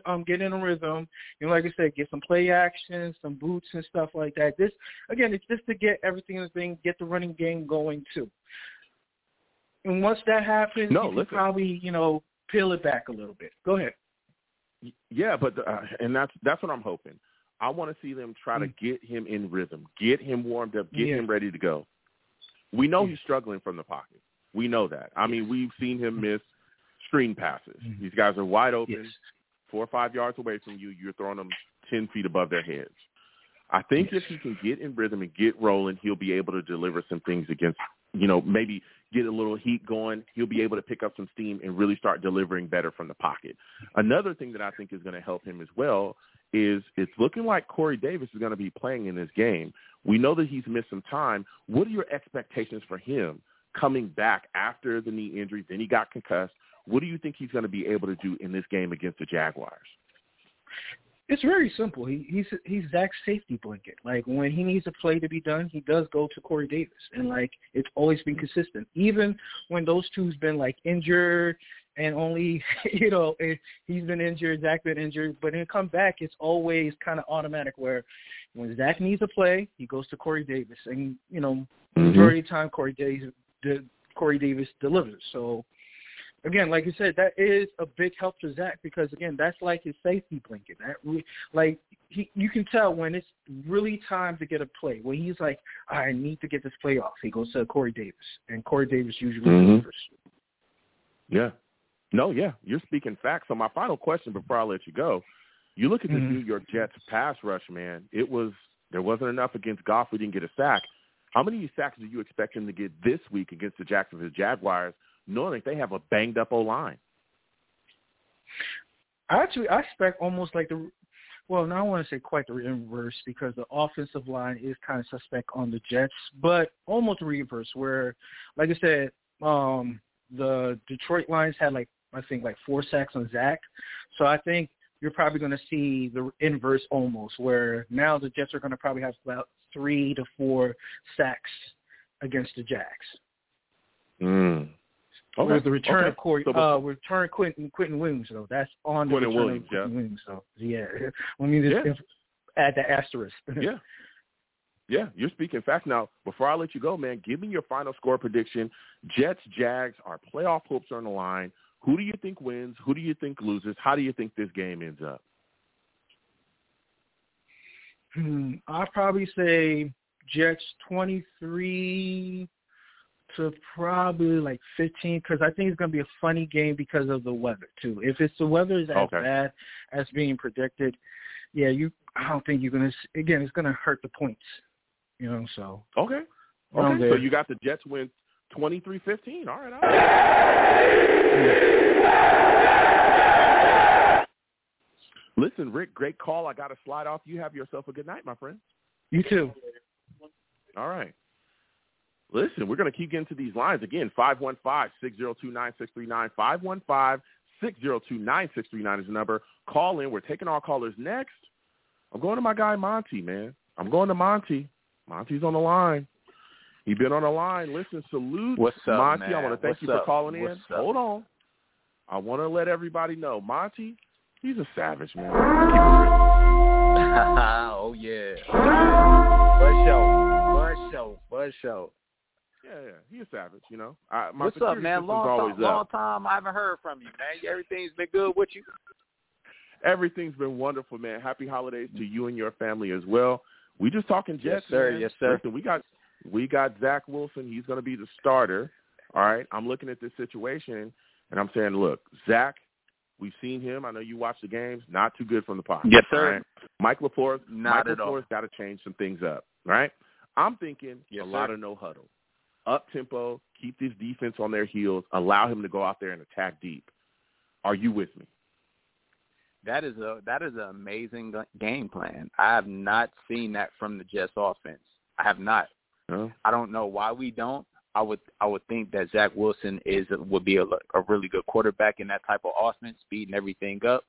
F: um get in a rhythm. And like I said, get some play action, some boots and stuff like that. This again, it's just to get everything in the thing, get the running game going too. And once that happens,
B: No,
F: you can probably you know peel it back a little bit. Go ahead.
B: Yeah, but uh, and that's that's what I'm hoping. I want to see them try to get him in rhythm, get him warmed up, get
F: Mm. Yeah.
B: him ready to go. We know
F: Yeah.
B: he's struggling from the pocket. We know that. I mean, we've seen him miss screen passes.
F: Mhm.
B: These guys are wide open,
F: Yes.
B: four or five yards away from you. You're throwing them ten feet above their heads. I think
F: Yes.
B: if he can get in rhythm and get rolling, he'll be able to deliver some things against, you know, maybe get a little heat going. He'll be able to pick up some steam and really start delivering better from the pocket. Another thing that I think is going to help him as well is it's looking like Corey Davis is going to be playing in this game. We know that he's missed some time. What are your expectations for him coming back after the knee injury? Then he got concussed. What do you think he's going to be able to do in this game against the Jaguars?
F: It's very simple. He, he's he's Zach's safety blanket. Like when he needs a play to be done, he does go to Corey Davis, and like it's always been consistent. Even when those two's been like injured and only [laughs] you know he's been injured, Zach been injured, but then come back, it's always kind of automatic. Where when Zach needs a play, he goes to Corey Davis, and you know
B: Mm-hmm.
F: majority of the time Corey Davis Corey Davis delivers. So again, like you said, that is a big help to Zach because again, that's like his safety blanket. That we, like he, you can tell when it's really time to get a play. When he's like, I need to get this play off, he goes to Corey Davis, and Corey Davis usually
B: Mhm.
F: delivers.
B: Yeah. No, yeah, you're speaking facts. So my final question before I let you go, you look at this
F: Mhm.
B: New York Jets pass rush, man. It was there wasn't enough against Goff. We didn't get a sack. How many sacks do you expect him to get this week against the Jacksonville Jaguars, that they have a banged up O line?
F: Actually, I expect almost like the, well, now I want to say quite the reverse because the offensive line is kind of suspect on the Jets, but almost the reverse where, like I said, um, the Detroit Lions had like I think like four sacks on Zach, so I think you're probably going to see the inverse almost where now the Jets are going to probably have about three to four sacks against the Jags.
B: Mm. Okay.
F: With the return
B: okay.
F: of Corey,
B: So
F: uh, return Quinnen Quinnen Williams though. That's on the
B: Quinnen
F: return
B: Williams,
F: of Quinnen
B: yeah.
F: Williams. [laughs] So yeah, let me just
B: Yeah.
F: add the asterisk. [laughs]
B: yeah. Yeah, you're speaking facts. Now, before I let you go, man, give me your final score prediction. Jets, Jags, our playoff hopes are on the line. Who do you think wins? Who do you think loses? How do you think this game ends up?
F: Hmm, I'd probably say Jets twenty three to probably like fifteen because I think it's gonna be a funny game because of the weather too. If it's the weather is as
B: Okay.
F: bad as being predicted, yeah, you I don't think you're gonna s- again it's gonna hurt the points. You know, so
B: Okay.
F: Um,
B: okay. So you got the Jets win 23-15. All right. All right. Listen, Rick, great call. I got to slide off. You have yourself a good night, my friend.
F: you too.
B: All right. Listen, we're going to keep getting to these lines. Again, 515-602-9639. 515-602-9639 is the number. Call in. We're taking our callers next. I'm going to my guy Monty, man. I'm going to Monty. Monty's on the line. He's been on the line. Listen, salute
G: What's up,
B: Monty. I want to thank
G: What's
B: you for calling in.
G: Up?
B: Hold on. I want to let everybody know, Monty, he's a savage, man. [laughs]
G: Oh yeah. For sure. For sure. For sure.
B: Yeah, yeah, he's a savage, you know. I, my
G: What's up, man? Long time, long time I haven't heard from you, man. Everything's been good with you.
B: Everything's been wonderful, man. Happy holidays to you and your family as well. We just talking Jets,
G: Yes, sir.
B: man.
G: Yes, sir.
B: Listen, we got we got Zach Wilson. He's going to be the starter. All right. I'm looking at this situation and I'm saying, look, Zach, we've seen him. I know you watch the games. Not too good from the pocket.
G: Yes, sir.
B: right? Mike LaFleur,
G: Not
B: Mike
G: at all.
B: LaFleur's got to change some things up. all Right. I'm thinking
G: Yes,
B: a
G: sir.
B: lot of no huddle, up tempo, keep this defense on their heels, allow him to go out there and attack deep. Are you with me?
G: That is a that is an amazing game plan. I have not seen that from the Jets offense. I have not.
B: No?
G: I don't know why we don't. I would I would think that Zach Wilson is would be a, a really good quarterback in that type of offense, speeding everything up.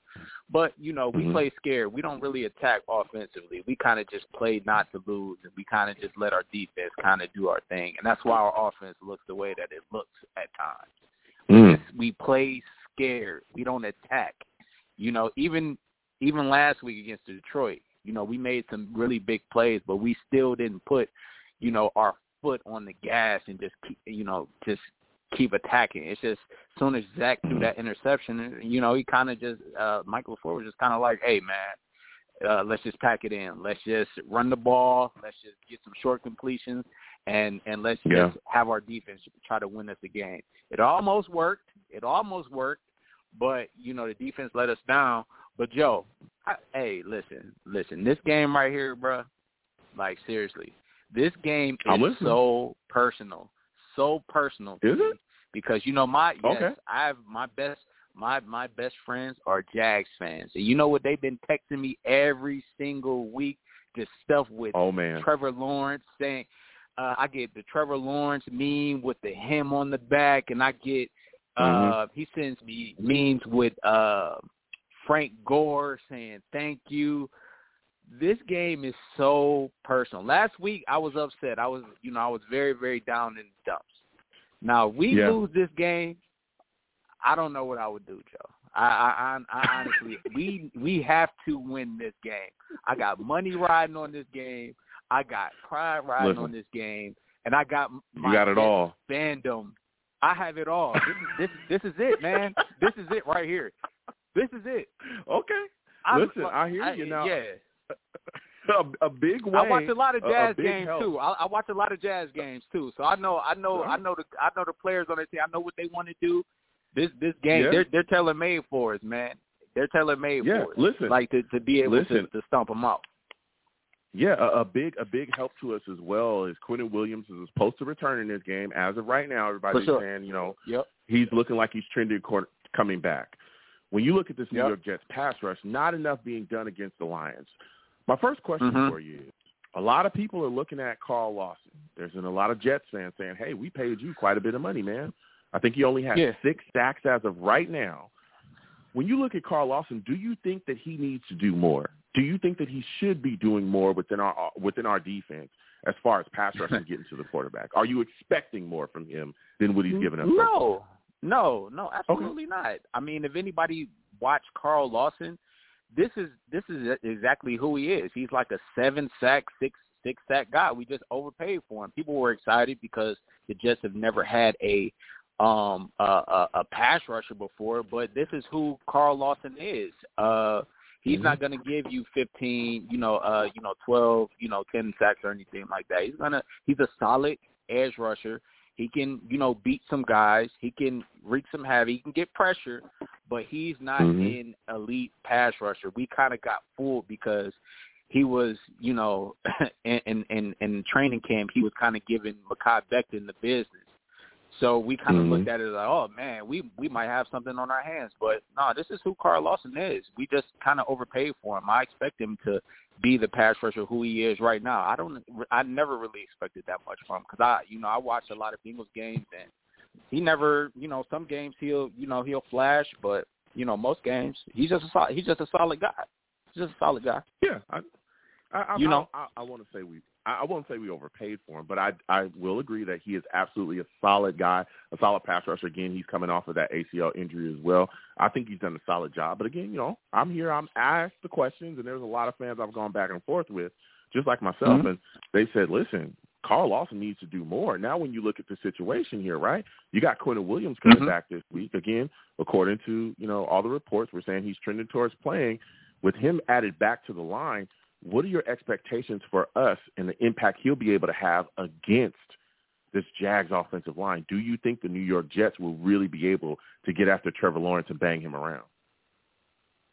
G: But you know, we
B: Mhm.
G: play scared. We don't really attack offensively. We kind of just play not to lose, and we kind of just let our defense kind of do our thing, and that's why our offense looks the way that it looks at times
B: Mm.
G: we play scared. We don't attack. You know, even even last week against Detroit, you know, we made some really big plays, but we still didn't put, you know, our foot on the gas and just keep, you know, just keep attacking. It's just as soon as Zach threw that interception, you know, he kind of just uh Mike LaFleur was just kind of like, "Hey, man, uh, let's just pack it in. Let's just run the ball. Let's just get some short completions, and and let's
B: Yeah.
G: just have our defense try to win us the game. It almost worked. It almost worked, but you know the defense let us down. But Joe, I, hey, listen, listen. This game right here, bruh, like seriously, this game is so personal, so personal.
B: Is it?
G: Because you know my yes,
B: Okay.
G: I have my best my my best friends are Jags fans. And you know what they've been texting me every single week? Just stuff with
B: Oh man.
G: Trevor Lawrence saying uh I get the Trevor Lawrence meme with the him on the back and I get uh he sends me memes with uh Frank Gore saying thank you. This game is so personal. Last week I was upset. I was you know, I was very, very down in the dumps. Now if we
B: Yeah.
G: lose this game, I don't know what I would do, Joe. I, I, I, [laughs] honestly, we we have to win this game. I got money riding on this game. I got pride riding
B: Listen.
G: on this game, and I got my
B: You got it all.
G: fandom I have it all. This is this this is it, man. This is it right here. This is it. [laughs]
B: Okay.
G: I'm,
B: Listen, I hear you now.
G: Yeah.
B: A, a big way.
G: I watch a lot of
B: Jags
G: games
B: help.
G: too. I, I watch a lot of Jags games too. So I know, I know. I know the, I know the players on the team. I know what they want to do. This, this game,
B: Yeah.
G: they're they're tailor made for us, man. They're tailor made
B: Yeah,
G: for us.
B: listen.
G: like to to be able
B: Listen.
G: to to stomp them out.
B: Yeah, a, a big a big help to us as well is Quinnen Williams is supposed to return in this game. As of right now, everybody's
G: sure.
B: saying you know
G: Yep.
B: he's looking like he's trending cor- coming back. When you look at this New
G: Yep.
B: York Jets pass rush, not enough being done against the Lions. My first question
G: Mhm.
B: for you is: a lot of people are looking at Carl Lawson. There's been a lot of Jets fans saying, "Hey, we paid you quite a bit of money, man." I think he only has
G: Yeah.
B: six sacks as of right now. When you look at Carl Lawson, do you think that he needs to do more? Do you think that he should be doing more within our within our defense as far as pass rush and getting to the quarterback? Are you expecting more from him than what he's given us?
G: No, no, no, absolutely not. I mean, if anybody watched Carl Lawson, this is this is exactly who he is. He's like a seven sack, six six sack guy. We just overpaid for him. People were excited because the Jets have never had a um a, a, a pass rusher before, but this is who Carl Lawson is. Uh he's not going to give you 15, you know, uh you know, 12, you know, 10 sacks or anything like that. He's going to he's a solid edge rusher. He can, you know, beat some guys. He can wreak some havoc. He can get pressure, but he's not
B: Mhm.
G: an elite pass rusher. We kind of got fooled because he was, you know, [laughs] in in in, in training camp, he was kind of giving Mekhi Becton the business. So we kind of
B: Mhm.
G: looked at it like, oh man, we we might have something on our hands, but no, this is who Carl Lawson is. We just kind of overpaid for him. I expect him to be the pass rusher who he is right now. I don't, I never really expected that much from him because I, you know, I watched a lot of Bengals games and he never, you know, some games he'll, you know, he'll flash, but you know, most games he's just a solid, he's just a solid guy. He's just a solid guy.
B: Yeah, I, I,
G: You know?
B: I, I, want to say we, I, won't say we overpaid for him, but I, I will agree that he is absolutely a solid guy, a solid pass rusher. Again, he's coming off of that ACL injury as well. I think he's done a solid job. But again, you know, I'm here. I'm asked the questions, and there's a lot of fans I've gone back and forth with, just like myself,
G: Mhm.
B: and they said, listen. Carl Lawson needs to do more. Now, when you look at the situation here, right? You got Quinnen Williams coming
G: Mhm.
B: back this week. Again, according to you know all the reports, we're saying he's trending towards playing. With him added back to the line, what are your expectations for us and the impact he'll be able to have against this Jags offensive line? Do you think the New York Jets will really be able to get after Trevor Lawrence and bang him around?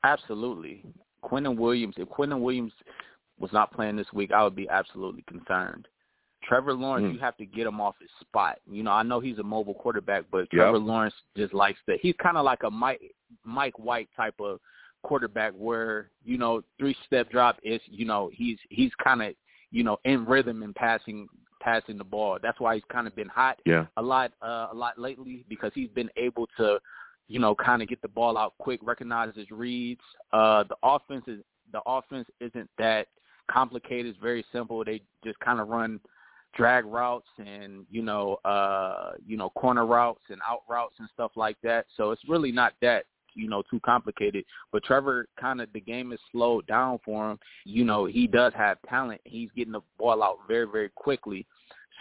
G: Absolutely. Quinnen Williams, if Quinnen Williams was not playing this week, I would be absolutely concerned. Trevor Lawrence,
B: Mm.
G: you have to get him off his spot. You know, I know he's a mobile quarterback, but
B: Yep.
G: Trevor Lawrence just likes that. He's kind of like a Mike Mike White type of quarterback where, you know, three step drop is, you know, he's he's kind of, you know, in rhythm and passing passing the ball. That's why he's kind of been hot
B: Yeah.
G: a lot uh, a lot lately because he's been able to, you know, kind of get the ball out quick, recognize his reads. Uh, the offense is the offense isn't that complicated. It's very simple. They just kind of run drag routes and you know uh you know corner routes and out routes and stuff like that. So it's really not that you know too complicated. But Trevor kind of the game is slowed down for him. You know he does have talent. He's getting the ball out very very quickly.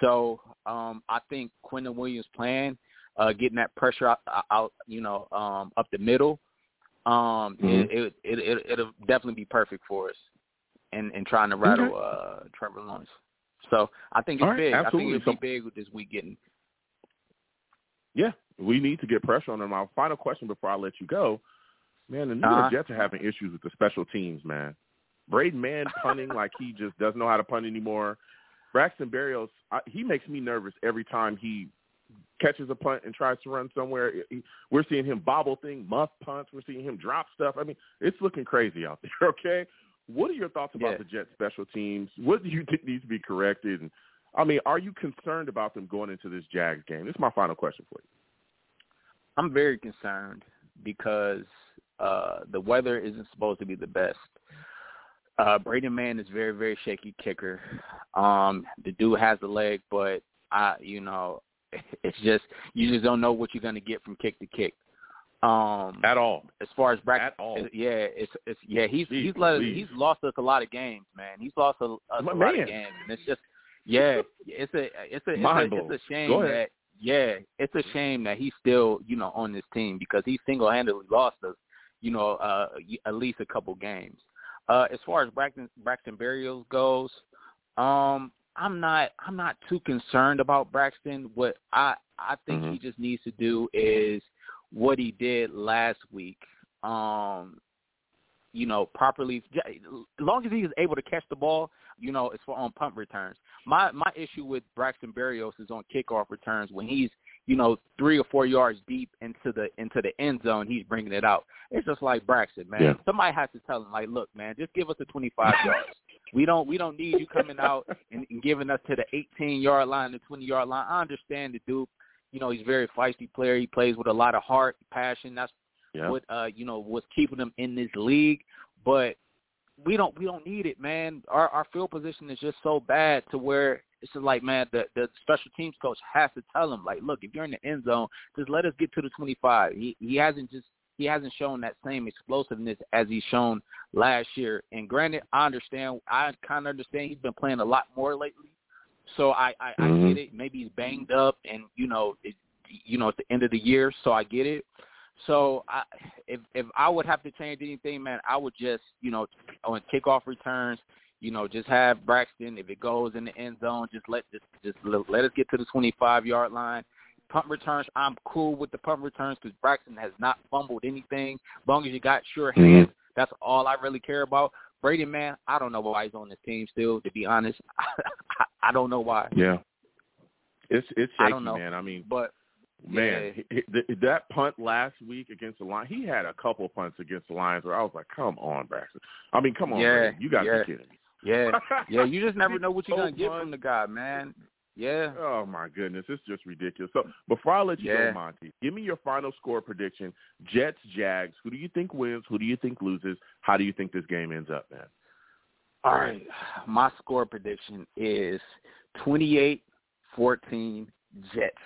G: So um I think Quinnen Williams' plan, uh getting that pressure out, out you know um up the middle, um
B: Mhm.
G: it, it it it it'll definitely be perfect for us. And and trying to rattle uh Trevor Lawrence. So I think it's
B: right,
G: big. I think it'd be big this week getting
B: Yeah, we need to get pressure on them. My final question before I let you go, man, the New
G: Uh-huh.
B: York Jets are having issues with the special teams, man. Braden Mann punting like he just doesn't know how to punt anymore. Braxton Berrios, I, he makes me nervous every time he catches a punt and tries to run somewhere. He- We're seeing him bobble thing, muff punts. We're seeing him drop stuff. I mean, it's looking crazy out [laughs] there. Okay, what are your thoughts about
G: Yeah.
B: the Jets special teams? What do you think needs to be corrected? And I mean, are you concerned about them going into this Jags game? This is my final question for you.
G: I'm very concerned because uh the weather isn't supposed to be the best. Uh Braden Mann is very, very shaky kicker. Um the dude has the leg but I you know [laughs] it's just you just don't know what you're gonna get from kick to kick. Um
B: At all.
G: as far as Braxton,
B: At all.
G: yeah, it's it's yeah. He's
B: Jeez
G: he's let he's lost us a lot of games, man. He's lost a, us a lot
B: man.
G: of games, and it's just yeah, [laughs] it's a it's a it's
B: Mind
G: a, it's a shame that yeah, it's a shame that he's still, you know, on this team because he single-handedly lost us, you know, uh, at least a couple games. Uh, as far as Braxton, Braxton Berrios goes, um, I'm not I'm not too concerned about Braxton. What I I think
B: Mhm.
G: he just needs to do is what he did last week. Um, you know, properly as long as he is able to catch the ball, you know, as far on punt returns. My my issue with Braxton Berrios is on kickoff returns when he's you know three or four yards deep into the into the end zone, he's bringing it out. It's just like Braxton, man.
B: Yeah.
G: Somebody has to tell him like, look, man, just give us the 25 [laughs] yards. We don't we don't need you coming out and, and giving us to the 18 yard line, the 20 yard line. I understand the dude. You know, he's a very feisty player. He plays with a lot of heart, passion. That's
B: Yeah.
G: what uh you know what's keeping him in this league. But we don't we don't need it, man. Our our field position is just so bad to where it's just like, man, the the special teams coach has to tell him like, look, if you're in the end zone, just let us get to the 25. He he hasn't just he hasn't shown that same explosiveness as he's shown last year. And granted, I understand. I kind of understand he's been playing a lot more lately. So I I,
B: Mhm.
G: I get it. Maybe he's banged up, and you know, it, you know, at the end of the year. So I get it. So I, if if I would have to change anything, man, I would just you know on kickoff returns, you know, just have Braxton. If it goes in the end zone, just let just just let, us get to the 25 yard line. Punt returns, I'm cool with the punt returns because Braxton has not fumbled anything. As long as you got sure mm-hmm. hands, that's all I really care about. Brady, man, I don't know why he's on this team still. To be honest, [laughs] I, I don't know why.
B: Yeah. It's it's
G: I
B: shaky,
G: don't know.
B: man. I mean,
G: But
B: man,
G: yeah.
B: he- he- that punt last week against the Lions, he had a couple punts against the Lions where I was like, "Come on, Braxton." I mean, come on,
G: Yeah,
B: Brady. you got to
G: yeah.
B: be kidding me.
G: yeah, [laughs] yeah, you just never know what you're
B: So
G: gonna get from the guy, man. Yeah.
B: Oh my goodness, it's just ridiculous. So before I let you
G: Yeah.
B: go, Monty, give me your final score prediction. Jets, Jags. Who do you think wins? Who do you think loses? How do you think this game ends up, man?
G: All right. My score prediction is 28-14 Jets.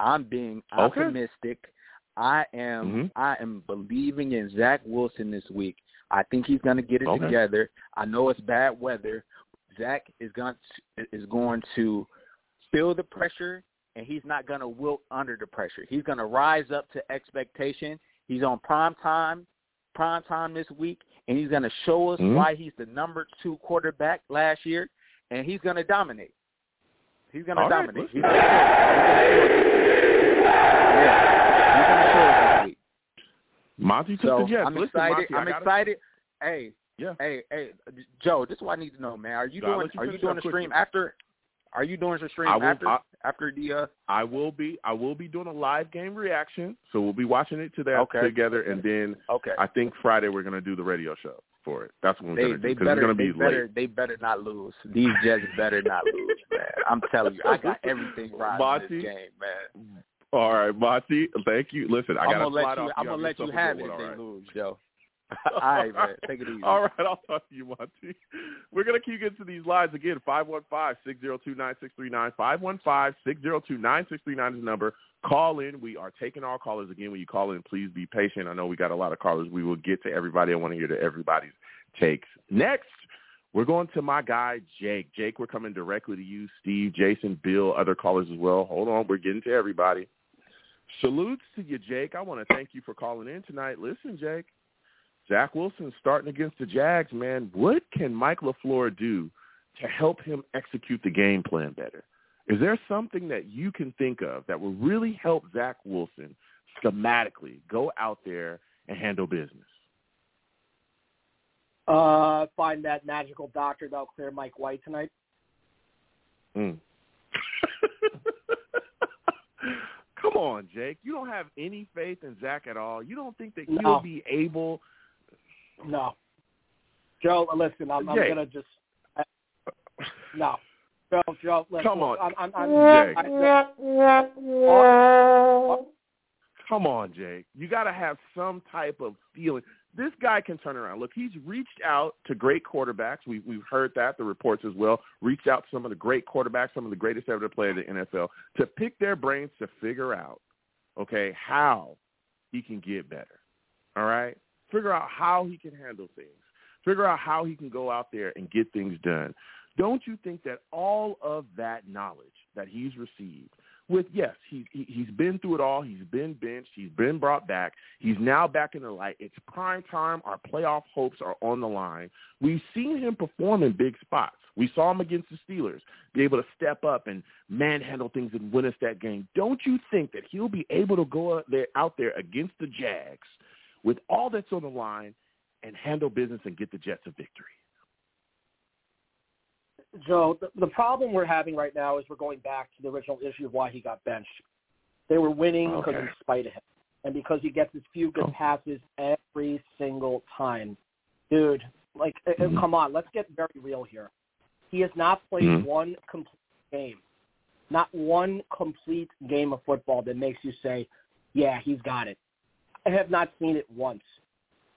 G: I'm being
B: Okay.
G: optimistic. I am
B: Mhm.
G: I am believing in Zach Wilson this week. I think he's going to get it
B: Okay.
G: together. I know it's bad weather. Zach is going to, is going to feel the pressure and he's not going to wilt under the pressure. He's going to rise up to expectation. He's on prime time, prime time this week, and he's going to show us
B: Mhm.
G: why he's the number two quarterback last year, and he's going to dominate. He's going to
B: All right,
G: dominate.
B: listen.
G: He's going to show us. Yeah, he's going to show us this week.
B: Monty took
G: So
B: the Jets.
G: I'm
B: Listen,
G: excited.
B: Monty,
G: I'm excited. Hey,
B: Yeah.
G: hey, hey, Joe. This is what I need to know, man. Are you
B: So
G: doing?
B: you
G: Are you doing
B: up
G: the
B: quickly.
G: stream after? Are you doing the stream
B: I will-
G: after?
B: I-
G: after the uh,
B: I will be I will be doing a live game reaction, so we'll be watching it to that
G: Okay.
B: together, and then
G: okay.
B: I think Friday we're gonna do the radio show for it. That's what we're
G: They
B: gonna do
G: they better
B: gonna
G: they
B: be
G: better
B: late.
G: they better not lose. These Jets better not lose, man. I'm telling you, I got everything [laughs] right in this game, man.
B: All right, Monty. Thank you. Listen, I
G: I'm
B: gotta
G: gonna let you. I'm gonna let you have it if they
B: right?
G: lose, Joe. [laughs] All right, man. Take it easy.
B: All right, I'll talk to you, Monty. We're going to keep getting to these lines again. 515-602-9639. 515-602-9639 is the number. Call in. We are taking our callers again. When you call in, please be patient. I know we got a lot of callers. We will get to everybody. I want to hear to everybody's takes. Next, we're going to my guy, Jake. Jake, we're coming directly to you. Steve, Jason, Bill, other callers as well. Hold on. We're getting to everybody. Salutes to you, Jake. I want to thank you for calling in tonight. Listen, Jake. Zach Wilson starting against the Jags, man. What can Mike LaFleur do to help him execute the game plan better? Is there something that you can think of that will really help Zach Wilson schematically go out there and handle business?
H: Uh, find that magical doctor that'll clear Mike White tonight.
B: Mm. [laughs] Come on, Jake. You don't have any faith in Zach at all. You don't think that he'll be able
H: No. Joe, listen, I'm, I'm gonna just I, no. Joe, Joe, listen,
B: Come on.
H: I'm, I'm, I'm,
B: Jake.
H: I,
B: Come on, Jake. You got to have some type of feeling. This guy can turn around. Look, he's reached out to great quarterbacks. We've we've heard that the reports as well. Reached out to some of the great quarterbacks, some of the greatest ever to play in the NFL, to pick their brains to figure out, okay, how he can get better. All right, figure out how he can handle things. Figure out how he can go out there and get things done. Don't you think that all of that knowledge that he's received with yes, he, he he's been through it all. He's been benched. He's been brought back. He's now back in the light. It's prime time. Our playoff hopes are on the line. We've seen him perform in big spots. We saw him against the Steelers be able to step up and manhandle things and win us that game. Don't you think that he'll be able to go out there, out there against the Jags with all that's on the line and handle business and get the Jets a victory?
H: Joe, the, the problem we're having right now is we're going back to the original issue of why he got benched. They were winning
B: Okay.
H: because in spite of him, and because he gets his few good
B: Oh.
H: passes every single time. Dude, like, uh, uh,
B: Mhm.
H: come on, let's get very real here. He has not played
B: Mhm.
H: one complete game, not one complete game of football that makes you say, "Yeah, he's got it." I have not seen it once.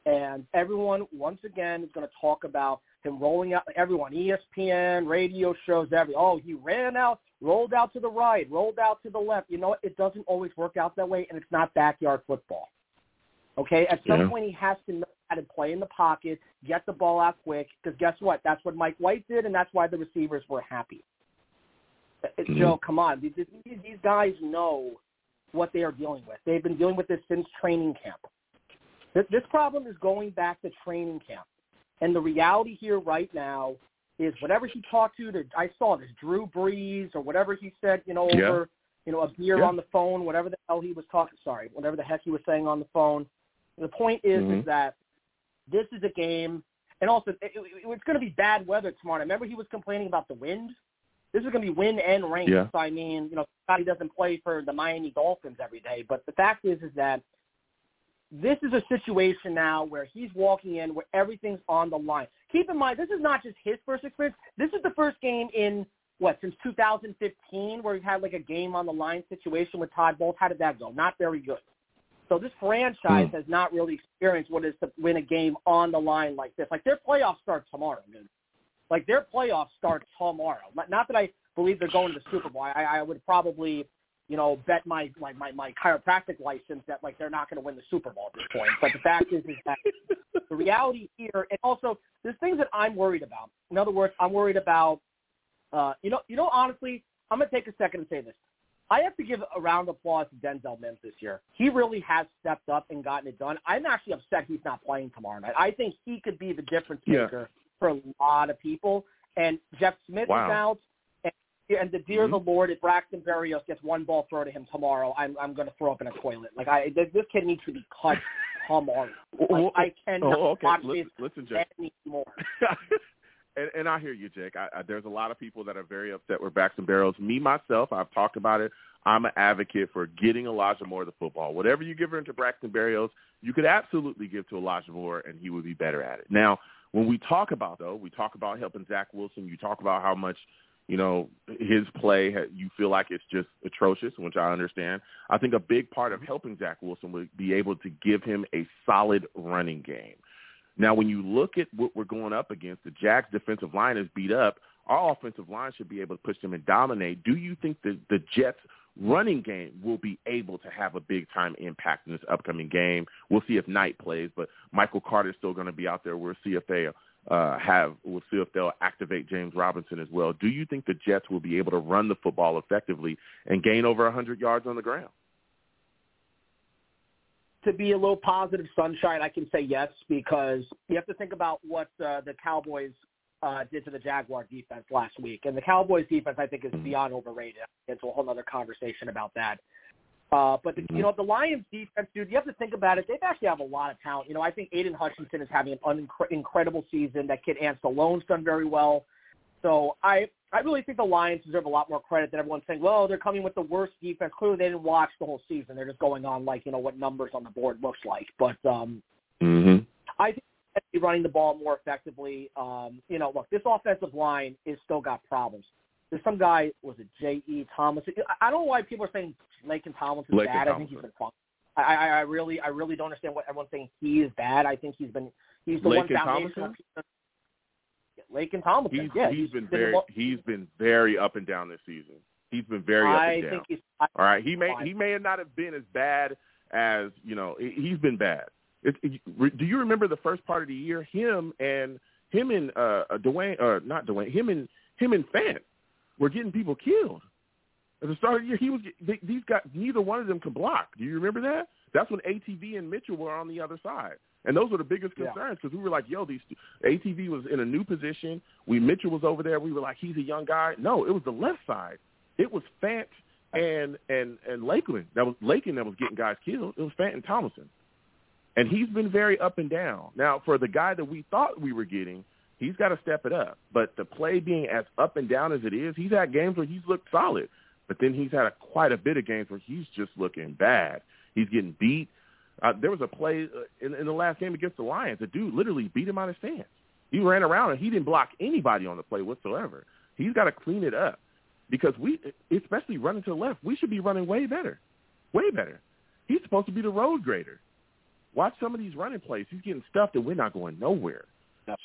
H: And everyone, once again, is going to talk about him rolling out. Everyone, ESPN, radio shows, every. Oh, he ran out, rolled out to the right, rolled out to the left. You know what? It doesn't always work out that way, and it's not backyard football. Okay, at some
B: Yeah.
H: point he has to know how to play in the pocket, get the ball out quick. Because guess what? That's what Mike White did, and that's why the receivers were happy. Uh,
B: Mhm.
H: Joe, come on, these these guys know what they are dealing with. They've been dealing with this since training camp. This, this problem is going back to training camp. And the reality here right now is whatever he talked to, to I saw this Drew Brees or whatever he said, you know,
B: Yeah.
H: over you know a beer
B: Yeah.
H: on the phone, whatever the hell he was talking. Sorry, whatever the heck he was saying on the phone. The point is,
B: Mhm.
H: is that this is a game, and also it, it, it's going to be bad weather tomorrow. I Remember, he was complaining about the wind. This is going to be wind and rain.
B: Yeah.
H: So I mean, you know, he doesn't play for the Miami Dolphins every day, but the fact is, is that this is a situation now where he's walking in where everything's on the line. Keep in mind, this is not just his first experience. This is the first game in what since 2015 where we've had like a game on the line situation with Todd Bowles. How did that go? Not very good. So this franchise
B: Hmm.
H: has not really experienced what it is to win a game on the line like this. Like their playoffs start tomorrow, dude. Like their playoffs start tomorrow. Not, that I believe they're going to the Super Bowl. I, I would probably, you know, bet my like my, my chiropractic license that like they're not going to win the Super Bowl at this point. But the fact is, is that [laughs] the reality here, and also there's things that I'm worried about. In other words, I'm worried about, uh, you know, you know, honestly, I'm gonna take a second to say this. I have to give a round of applause to Denzel Mims this year. He really has stepped up and gotten it done. I'm actually upset he's not playing tomorrow night. I think he could be the difference
B: Yeah.
H: For a lot of people. And Jeff Smith
B: Wow.
H: is out. And, and the dear
B: Mhm.
H: the Lord, if Braxton Berrios gets one ball thrown to him tomorrow, I'm I'm going to throw up in a toilet. Like I, this this kid needs to be cut [laughs] tomorrow. Like, I cannot
B: Oh, okay.
H: watch
B: Listen,
H: this
B: listen, Jake.
H: anymore. [laughs]
B: and, and I hear you, Jake. I, I, there's a lot of people that are very upset with Braxton Berrios. Me myself, I've talked about it. I'm an advocate for getting Elijah Moore the football. Whatever you give her to Braxton Berrios, you could absolutely give to Elijah Moore, and he would be better at it. Now, when we talk about though, we talk about helping Zach Wilson. You talk about how much you know his play. You feel like it's just atrocious, which I understand. I think a big part of helping Zach Wilson would be able to give him a solid running game. Now, when you look at what we're going up against, the Jags' defensive line is beat up. Our offensive line should be able to push them and dominate. Do you think that the Jets' running game will be able to have a big time impact in this upcoming game? We'll see if Knight plays, but Michael Carter's still going to be out there. We'll see if they uh, have. We'll see if they'll activate James Robinson as well. Do you think the Jets will be able to run the football effectively and gain over 100 yards on the ground?
H: to be a little positive sunshine, I can say yes because you have to think about what uh, the Cowboys uh, did to the Jaguar defense last week, and the Cowboys defense I think is beyond overrated. It's a whole other conversation about that. Uh, but the, you know the Lions defense, dude, you have to think about it. They actually have a lot of talent. You know, I think Aidan Hutchinson is having an unincre- incredible season. That kid Anzalone's done very well. So I I really think the Lions deserve a lot more credit than everyone's saying. Well, they're coming with the worst defense. Clearly, they didn't watch the whole season. They're just going on like you know what numbers on the board looks like. But um,
B: Mm-hmm.
H: I think they're running the ball more effectively. Um, you know, look, this offensive line is still got problems. There's some guy was it J. E. Thomas. I don't know why people are saying Laken Thomas is
B: Laken
H: bad. I think he's been fun. I, I, I really, I really don't understand what everyone's saying. He is bad. I think he's been, he's the one
B: Laken
H: foundational.
B: Tomlinson?
H: piece. Laken Tomlinson.
B: He's
H: yeah,
B: he's been
H: been
B: very he's been very up and down this season. He's been very up
H: I
B: and down.
H: he's.
B: All right, he may he may not have been as bad as you know. He's been bad. It, it, do you remember the first part of the year? Him and him and uh, uh Dwayne, uh, not Dwayne. Him and him and Fant were getting people killed. At the start of the year, he was they, these guys. Neither one of them can block. Do you remember that? That's when AVT and Mitchell were on the other side, and those were the biggest concerns because we were like, "Yo, these AVT was in a new position. We Mitchell was over there. We were like, he's a young guy. No, it was the left side. It was Fant and and and Lakeland that was Lakeland that was getting guys killed. It was Fant and Thomason, and he's been very up and down. Now, for the guy that we thought we were getting, he's got to step it up. But the play being as up and down as it is, he's had games where he's looked solid, but then he's had a, quite a bit of games where he's just looking bad. He's getting beat. Uh, there was a play uh, in, in the last game against the Lions. The dude literally beat him out of stance. He ran around and he didn't block anybody on the play whatsoever. He's got to clean it up because we, especially running to the left, we should be running way better, way better. He's supposed to be the road grader. Watch some of these running plays. He's getting stuffed and we're not going nowhere.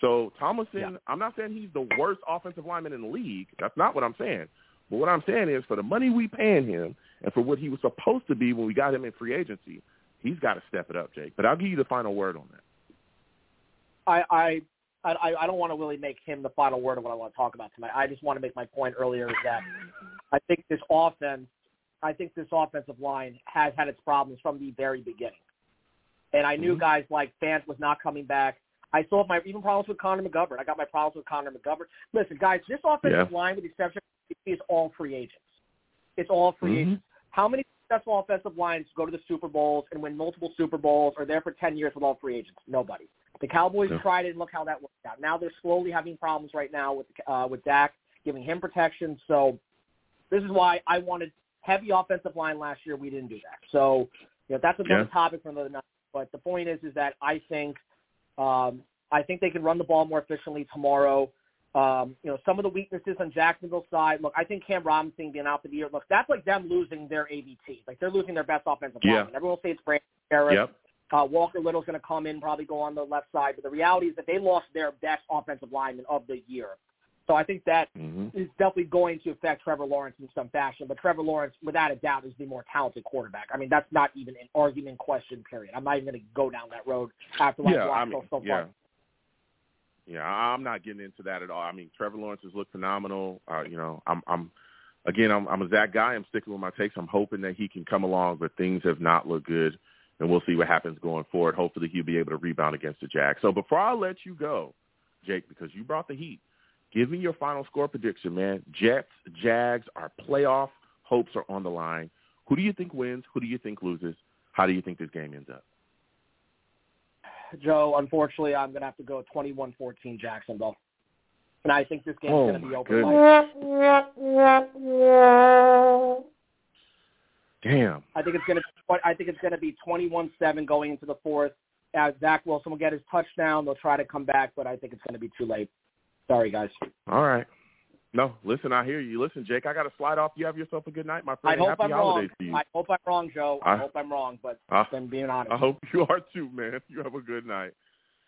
B: So Tomlinson, yeah. I'm not saying he's the worst offensive lineman in the league. That's not what I'm saying. But what I'm saying is for the money we paying him and for what he was supposed to be when we got him in free agency, he's got to step it up, Jake. But I'll give you the final word on that.
H: I I I, I don't want to really make him the final word of what I want to talk about tonight. I just want to make my point earlier is that I think this offense, I think this offensive line has had its problems from the very beginning. And I knew mm-hmm. guys like Fant was not coming back. I still have my even problems with Connor McGovern. I got my problems with Connor McGovern. Listen, guys, this offensive yeah. line, with the exception, is all free agents. It's all free
B: mm-hmm.
H: agents. How many successful offensive lines go to the Super Bowls and win multiple Super Bowls or there for 10 years with all free agents? Nobody. The Cowboys yeah. tried it and look how that worked out. Now they're slowly having problems right now with uh, with Dak giving him protection. So this is why I wanted heavy offensive line last year. We didn't do that. So you know that's another yeah. topic for another night. But the point is, is that I think um, I think they can run the ball more efficiently tomorrow. Um, you know, some of the weaknesses on Jacksonville's side. Look, I think Cam Robinson being out for the year. Look, that's like them losing their AVT. Like they're losing their best offensive
B: yeah.
H: lineman. Everyone will say it's Brandon Harris.
B: Yep.
H: Uh, Walker Little's going to come in, probably go on the left side. But the reality is that they lost their best offensive lineman of the year. So I think that
B: mm-hmm.
H: is definitely going to affect Trevor Lawrence in some fashion. But Trevor Lawrence, without a doubt, is the more talented quarterback. I mean, that's not even an argument question, period. I'm not even going to go down that road after what
B: yeah,
H: I've
B: I mean,
H: so, so
B: yeah.
H: far.
B: Yeah, I'm not getting into that at all. I mean, Trevor Lawrence has looked phenomenal. Uh, you know, I'm, I'm, again, I'm, I'm a Zach guy. I'm sticking with my takes. I'm hoping that he can come along, but things have not looked good, and we'll see what happens going forward. Hopefully, he'll be able to rebound against the Jags. So before I let you go, Jake, because you brought the heat, give me your final score prediction, man. Jets, Jags, our playoff hopes are on the line. Who do you think wins? Who do you think loses? How do you think this game ends up?
H: Joe, unfortunately, I'm going to have to go 21-14 Jacksonville. And I think this game's
B: oh
H: going to be open.
B: Damn.
H: I think it's going to. I think it's going to be 21-7 going into the fourth. As Zach Wilson will get his touchdown, they'll try to come back, but I think it's going to be too late. Sorry, guys.
B: All right. No, listen, I hear you. Listen, Jake, I got to slide off. You have yourself a good night, my friend.
H: I hope
B: Happy
H: I'm
B: holidays
H: wrong.
B: to you.
H: I hope I'm wrong, Joe. I, I hope I'm wrong, but I'm being honest.
B: I hope you are too, man. You have a good night.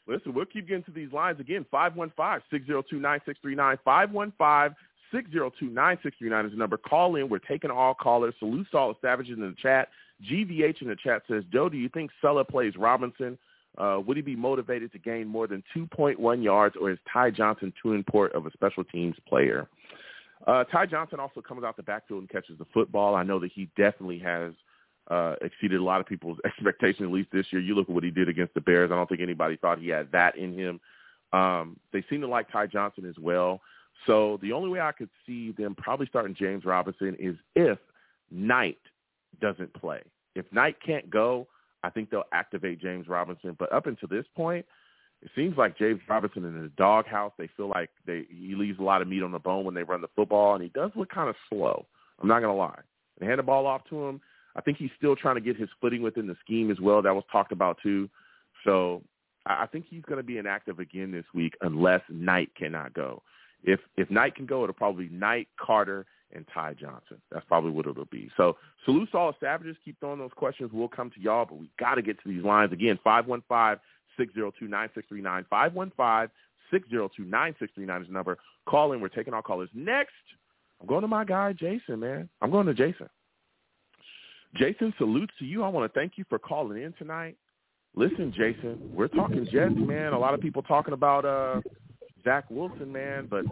B: Listen, we'll keep getting to these lines again. 515-602-9639. 515-602-9639 is the number. Call in. We're taking all callers. Salute to all the savages in the chat. GVH in the chat says, Joe, do you think Saleh plays Robinson? Uh, would he be motivated to gain more than 2.1 yards, or is Ty Johnson too important of a special teams player? Uh, Ty Johnson also comes out the backfield and catches the football. I know that he definitely has uh, exceeded a lot of people's [laughs] expectations, at least this year. You look at what he did against the Bears. I don't think anybody thought he had that in him. Um, they seem to like Ty Johnson as well. So the only way I could see them probably starting James Robinson is if Knight doesn't play. If Knight can't go, I think they'll activate James Robinson. But up until this point, it seems like James Robinson in the doghouse. They feel like they he leaves a lot of meat on the bone when they run the football, and he does look kind of slow. I'm not gonna lie. They hand the ball off to him. I think he's still trying to get his footing within the scheme as well. That was talked about too. So I think he's going to be inactive again this week unless Knight cannot go. If if Knight can go, it'll probably be Knight, Carter, and Ty Johnson. That's probably what it'll be. So salute to all the savages. Keep throwing those questions. We'll come to y'all, but we got to get to these lines again. Five one five six zero two nine six three nine. Five one five six zero two nine six three nine is the number. Call in. We're taking our callers next. I'm going to my guy Jason, man. I'm going to Jason. Jason, salutes to you. I want to thank you for calling in tonight. Listen, Jason, we're talking Jets, man. A lot of people talking about uh, Zach Wilson, man, but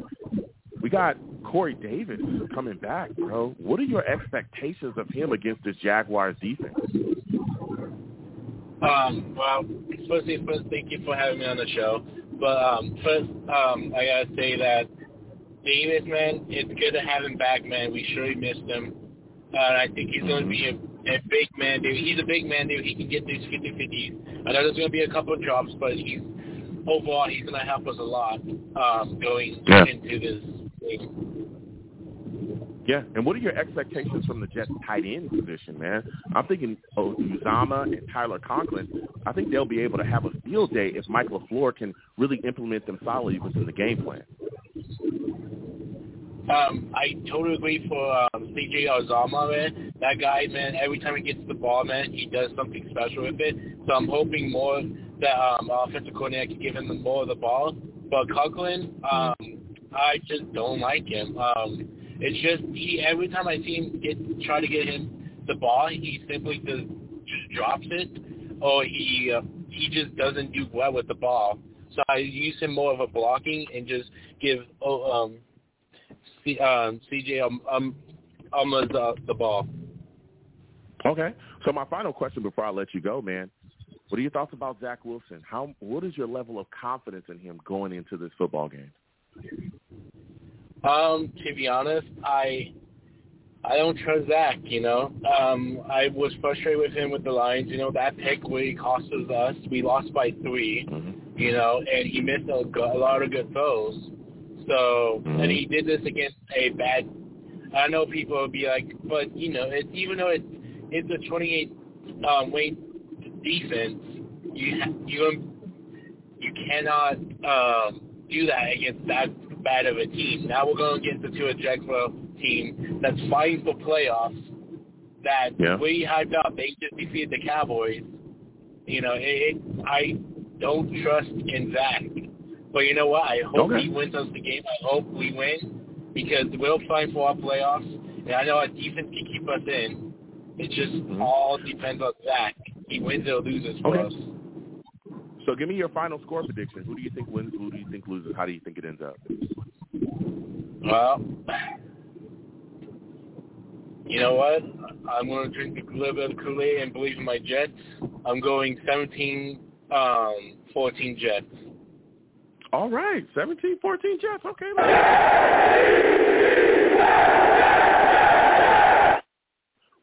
B: we got Corey Davis coming back, bro. What are your expectations of him against this Jaguars defense?
I: Um, well, firstly, first, thank you for having me on the show. But um, first, um, I gotta say that Davis, man, it's good to have him back, man. We surely missed him. Uh, and I think he's going to be a, a big man, dude. He's a big man, dude. He can get these 50-50s. I know there's going to be a couple of drops, but he's overall he's going to help us a lot um, going
B: Yeah.
I: into this game.
B: Yeah, and what are your expectations from the Jets tight end position, man? I'm thinking oh, Uzomah and Tyler Conklin. I think they'll be able to have a field day if Mike LaFleur can really implement them solidly within the game plan.
I: Um, I totally agree for um, CJ Uzomah, man. That guy, man, every time he gets the ball, man, he does something special with it. So I'm hoping more that um, offensive coordinator can give him more of the ball. But Conklin, um, I just don't like him. Um, it's just he every time I see him get try to get him the ball, he simply just just drops it, or he uh, he just doesn't do well with the ball. So I use him more of a blocking and just give oh, um, C, um, CJ um, um, Alma's uh, the ball.
B: Okay. So my final question before I let you go, man. What are your thoughts about Zach Wilson? How what is your level of confidence in him going into this football game?
I: Um, to be honest, I I don't trust Zach. You know, um, I was frustrated with him with the Lions. You know, that pick really cost us. We lost by 3 You know, and he missed a, a lot of good throws. So, and he did this against a bad. I know people would be like, but you know, it's even though it's it's a 28 um, weight defense, you you you cannot um, do that against that bad of a team. Now we're going against the Tua Jacksonville team that's fighting for playoffs. That
B: Yeah.
I: we hyped up. They just defeated the Cowboys. You know, it, it, I don't trust in Zach. But you know what? I hope
B: Okay.
I: he wins us the game. I hope we win because we'll fight for our playoffs. And I know our defense can keep us in. It just
B: Mm-hmm.
I: all depends on Zach. He wins or loses for
B: Okay.
I: us.
B: So give me your final score prediction. Who do you think wins? Who do you think loses? How do you think it ends up?
I: Well, you know what? I'm going to drink a little bit of Kool-Aid and believe in my Jets. I'm going 17, um, 14 Jets.
B: All right, 17-14 Jets. Okay, man.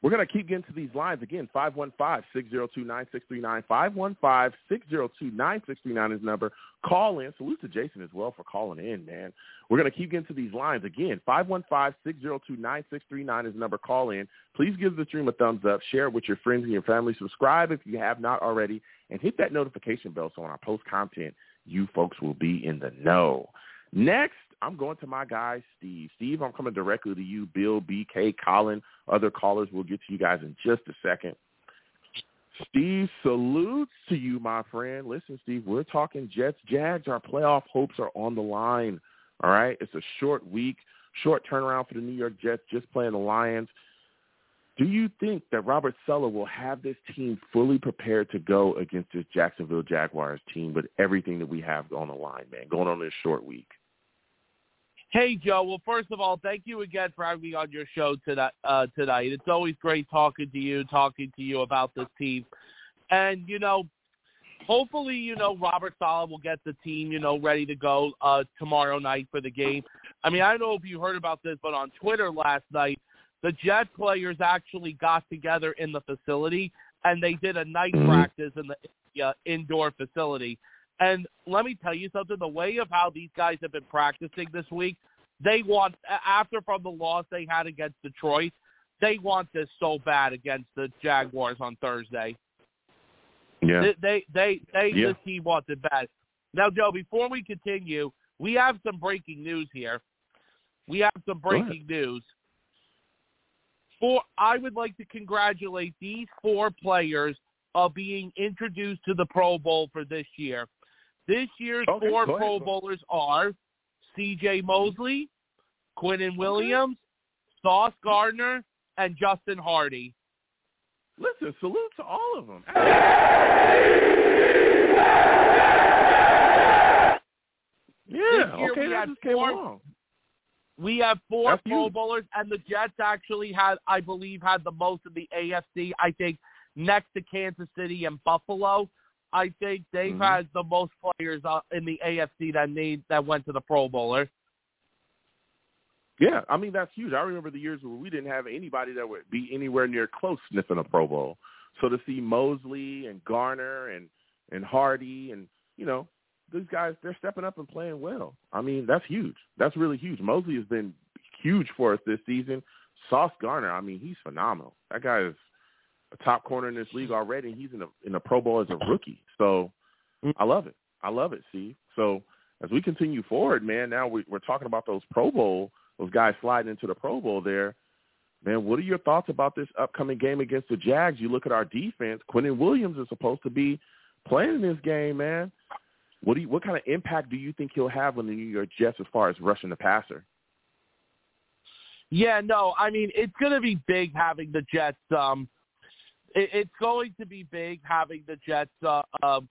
B: We're going to keep getting to these lines again. 515-602-9639. 515-602-9639 is number. Call in. Salute to Jason as well for calling in, man. We're going to keep getting to these lines again. 515-602-9639 is number. Call in. Please give the stream a thumbs up. Share it with your friends and your family. Subscribe if you have not already. And hit that notification bell so when I post content, you folks will be in the know. Next, I'm going to my guy, Steve. Steve, I'm coming directly to you. Bill, BK, Colin, other callers. We'll get to you guys in just a second. Steve, salutes to you, my friend. Listen, Steve, we're talking Jets, Jags. Our playoff hopes are on the line. All right? It's a short week, short turnaround for the New York Jets, just playing the Lions. Do you think that Robert Saleh will have this team fully prepared to go against this Jacksonville Jaguars team with everything that we have on the line, man, going on this short week?
J: Hey, Joe. Well, first of all, thank you again for having me on your show tonight. Uh, tonight, it's always great talking to you, talking to you about this team, and you know, hopefully, you know, Robert Saleh will get the team, you know, ready to go uh, tomorrow night for the game. I mean, I don't know if you heard about this, but on Twitter last night, the Jet players actually got together in the facility and they did a night practice in the uh, indoor facility. And let me tell you something, the way of how these guys have been practicing this week, they want, after from the loss they had against Detroit, they want this so bad against the Jaguars on Thursday.
B: Yeah.
J: They, they, they, they
B: Yeah.
J: this team wants it bad. Now, Joe, before we continue, we have some breaking news here. We have some breaking news. For I would like to congratulate these four players of being introduced to the Pro Bowl for this year. This year's
B: Okay,
J: four
B: ahead.
J: Pro Bowlers are C.J. Mosley, Quinnen Williams, Sauce Gardner, and Justin Hardee.
B: Listen, salute to all of them. Yeah, okay,
J: we
B: that just came
J: four-
B: along.
J: We have four
B: That's
J: Pro
B: huge.
J: Bowlers, and the Jets actually had, I believe, had the most in the AFC. I think next to Kansas City and Buffalo, I think they've
B: Mhm.
J: had the most players uh, in the AFC that need that went to the Pro Bowler.
B: Yeah, I mean that's huge. I remember the years where we didn't have anybody that would be anywhere near close sniffing a Pro Bowl. So to see Mosley and Gardner and and Hardee and you know these guys, they're stepping up and playing well. I mean that's huge. That's really huge. Mosley has been huge for us this season. Sauce Gardner, I mean he's phenomenal. That guy is a top corner in this league already. and He's in a in a Pro Bowl as a rookie. So I love it. I love it, Steve. So as we continue forward, man, now we, we're talking about those Pro Bowl, those guys sliding into the Pro Bowl there. Man, what are your thoughts about this upcoming game against the Jags? You look at our defense. Quinnen Williams is supposed to be playing in this game, man. What do you, what kind of impact do you think he'll have on the New York Jets as far as rushing the passer?
J: Yeah, no, I mean it's going to be big having the Jets. Um, it, it's going to be big having the Jets. Uh, um,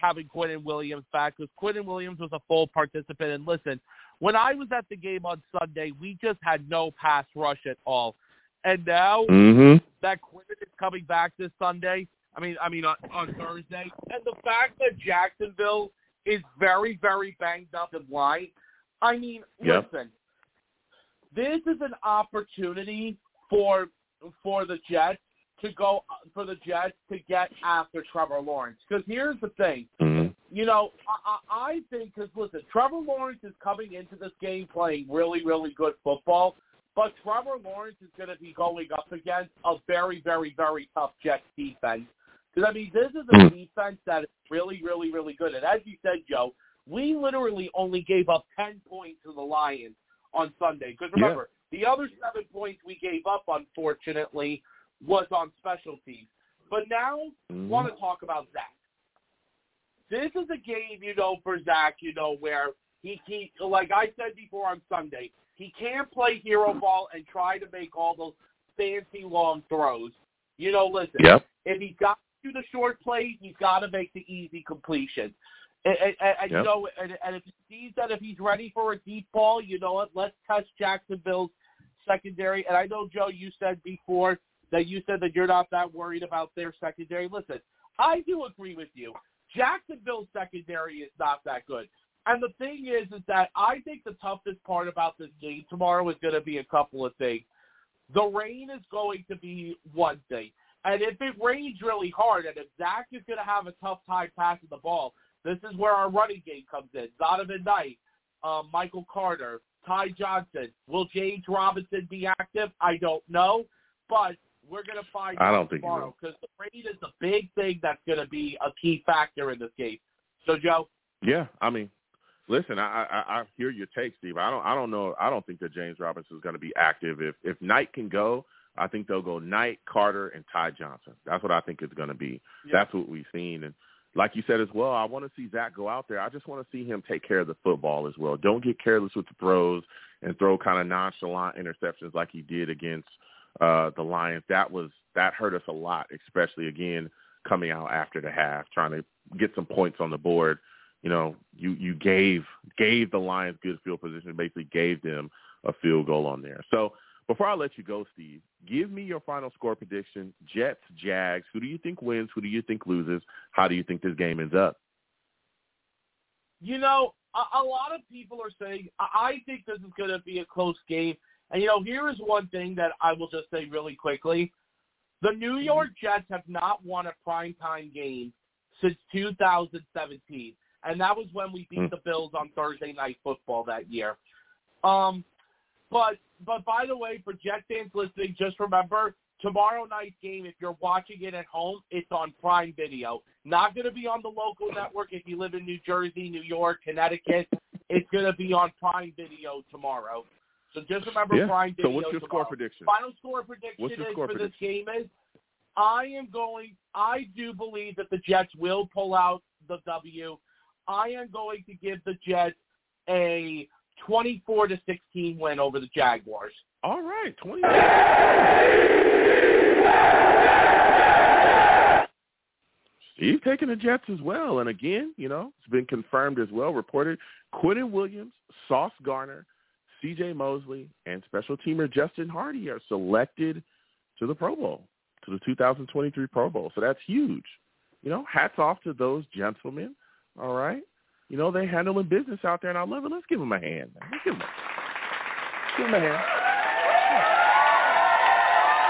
J: having Quinnen Williams back because Quinnen Williams was a full participant. And listen, when I was at the game on Sunday, we just had no pass rush at all. And now
B: Mm-hmm.
J: that Quinnen is coming back this Sunday, I mean, I mean on, on Thursday, and the fact that Jacksonville is very, very banged up in line. I mean,
B: Yep.
J: listen, this is an opportunity for for the Jets to go for the Jets to get after Trevor Lawrence. Because here's the thing,
B: Mm-hmm.
J: you know, I, I think because listen, Trevor Lawrence is coming into this game playing really, really good football, but Trevor Lawrence is going to be going up against a very, very, very tough Jets defense. Because I mean, this is a defense that is really, really, really good. And as you said, Joe, we literally only gave up ten points to the Lions on Sunday. Because
B: Yeah.
J: remember, the other seven points we gave up, unfortunately, was on special teams. But now,
B: Mhm.
J: want to talk about Zach. This is a game, you know, for Zach, you know, where he, he like I said before on Sunday, he can't play hero ball and try to make all those fancy long throws. You know, listen,
B: Yep.
J: if he's got to do the short play, he's got to make the easy completion. And, and, and you know, and, and if he sees that if he's ready for a deep ball, you know what? Let's test Jacksonville's secondary. And I know, Joe, you said before that you said that you're not that worried about their secondary. Listen, I do agree with you. Jacksonville's secondary is not that good. And the thing is, is that I think the toughest part about this game tomorrow is going to be a couple of things. The rain is going to be one thing. And if it rains really hard, and if Zach is going to have a tough time passing the ball, this is where our running game comes in. Zonovan Knight, um, Michael Carter, Ty Johnson. Will James Robinson be active? I don't know, but we're going to find
B: I don't think
J: tomorrow because the rain is the big thing that's going to be a key factor in this game. So, Joe,
B: Yeah, I mean, listen, I, I I hear your take, Steve. I don't I don't know. I don't think that James Robinson is going to be active. If if Knight can go, I think they'll go Knight, Carter, and Ty Johnson. That's what I think it's going to be. That's what we've seen, and like you said as well, I want to see Zach go out there. I just want to see him take care of the football as well. Don't get careless with the throws and throw kind of nonchalant interceptions like he did against uh Uh, the Lions. That was that hurt us a lot, especially again coming out after the half, trying to get some points on the board. You know, you you gave gave the Lions good field position, basically gave them a field goal on there. So before I let you go, Steve, give me your final score prediction. Jets, Jags. Who do you think wins? Who do you think loses? How do you think this game ends up?
J: You know, a, a lot of people are saying I I think this is going to be a close game. And you know, here is one thing that I will just say really quickly: the New York Jets have not won a primetime game since 2017, and that was when we beat
B: Mm.
J: the Bills on Thursday Night Football that year. Um, but but by the way, for Jet fans listening, just remember tomorrow night's game. If you're watching it at home, it's on Prime Video. Not going to be on the local network if you live in New Jersey, New York, Connecticut. It's going to be on Prime Video tomorrow. So just remember
B: Yeah.
J: Prime Video.
B: So what's your score prediction?
J: Final score prediction
B: What's your
J: is
B: score
J: for
B: prediction?
J: this game is I am going. I do believe that the Jets will pull out the W. I am going to give the Jets a 24 to 16 win over the Jaguars.
B: All right, twenty. Steve taking the Jets as well, and again, you know, it's been confirmed as well, reported. Quinnen Williams, Sauce Gardner, C.J. Mosley and special teamer Justin Hardee are selected to the Pro Bowl, to the 2023 Pro Bowl. So that's huge. You know, hats off to those gentlemen. All right. You know, they're handling business out there, and I love it. Let's give them a hand. Let's give them a, give them a hand.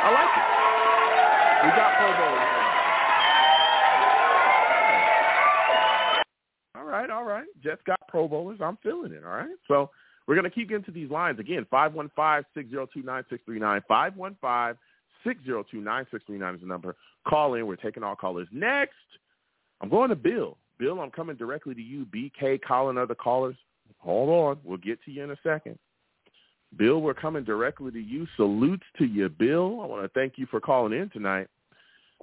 B: I like it. We got Pro Bowlers. All right, all right. Jets got Pro Bowlers. I'm feeling it, all right? So we're going to keep getting to these lines. Again, 515-602-9639. 515-602-9639 is the number. Call in. We're taking all callers. Next, I'm going to Bill. Bill, I'm coming directly to you. BK, calling other callers. Hold on. We'll get to you in a second. Bill, we're coming directly to you. Salutes to you, Bill. I want to thank you for calling in tonight.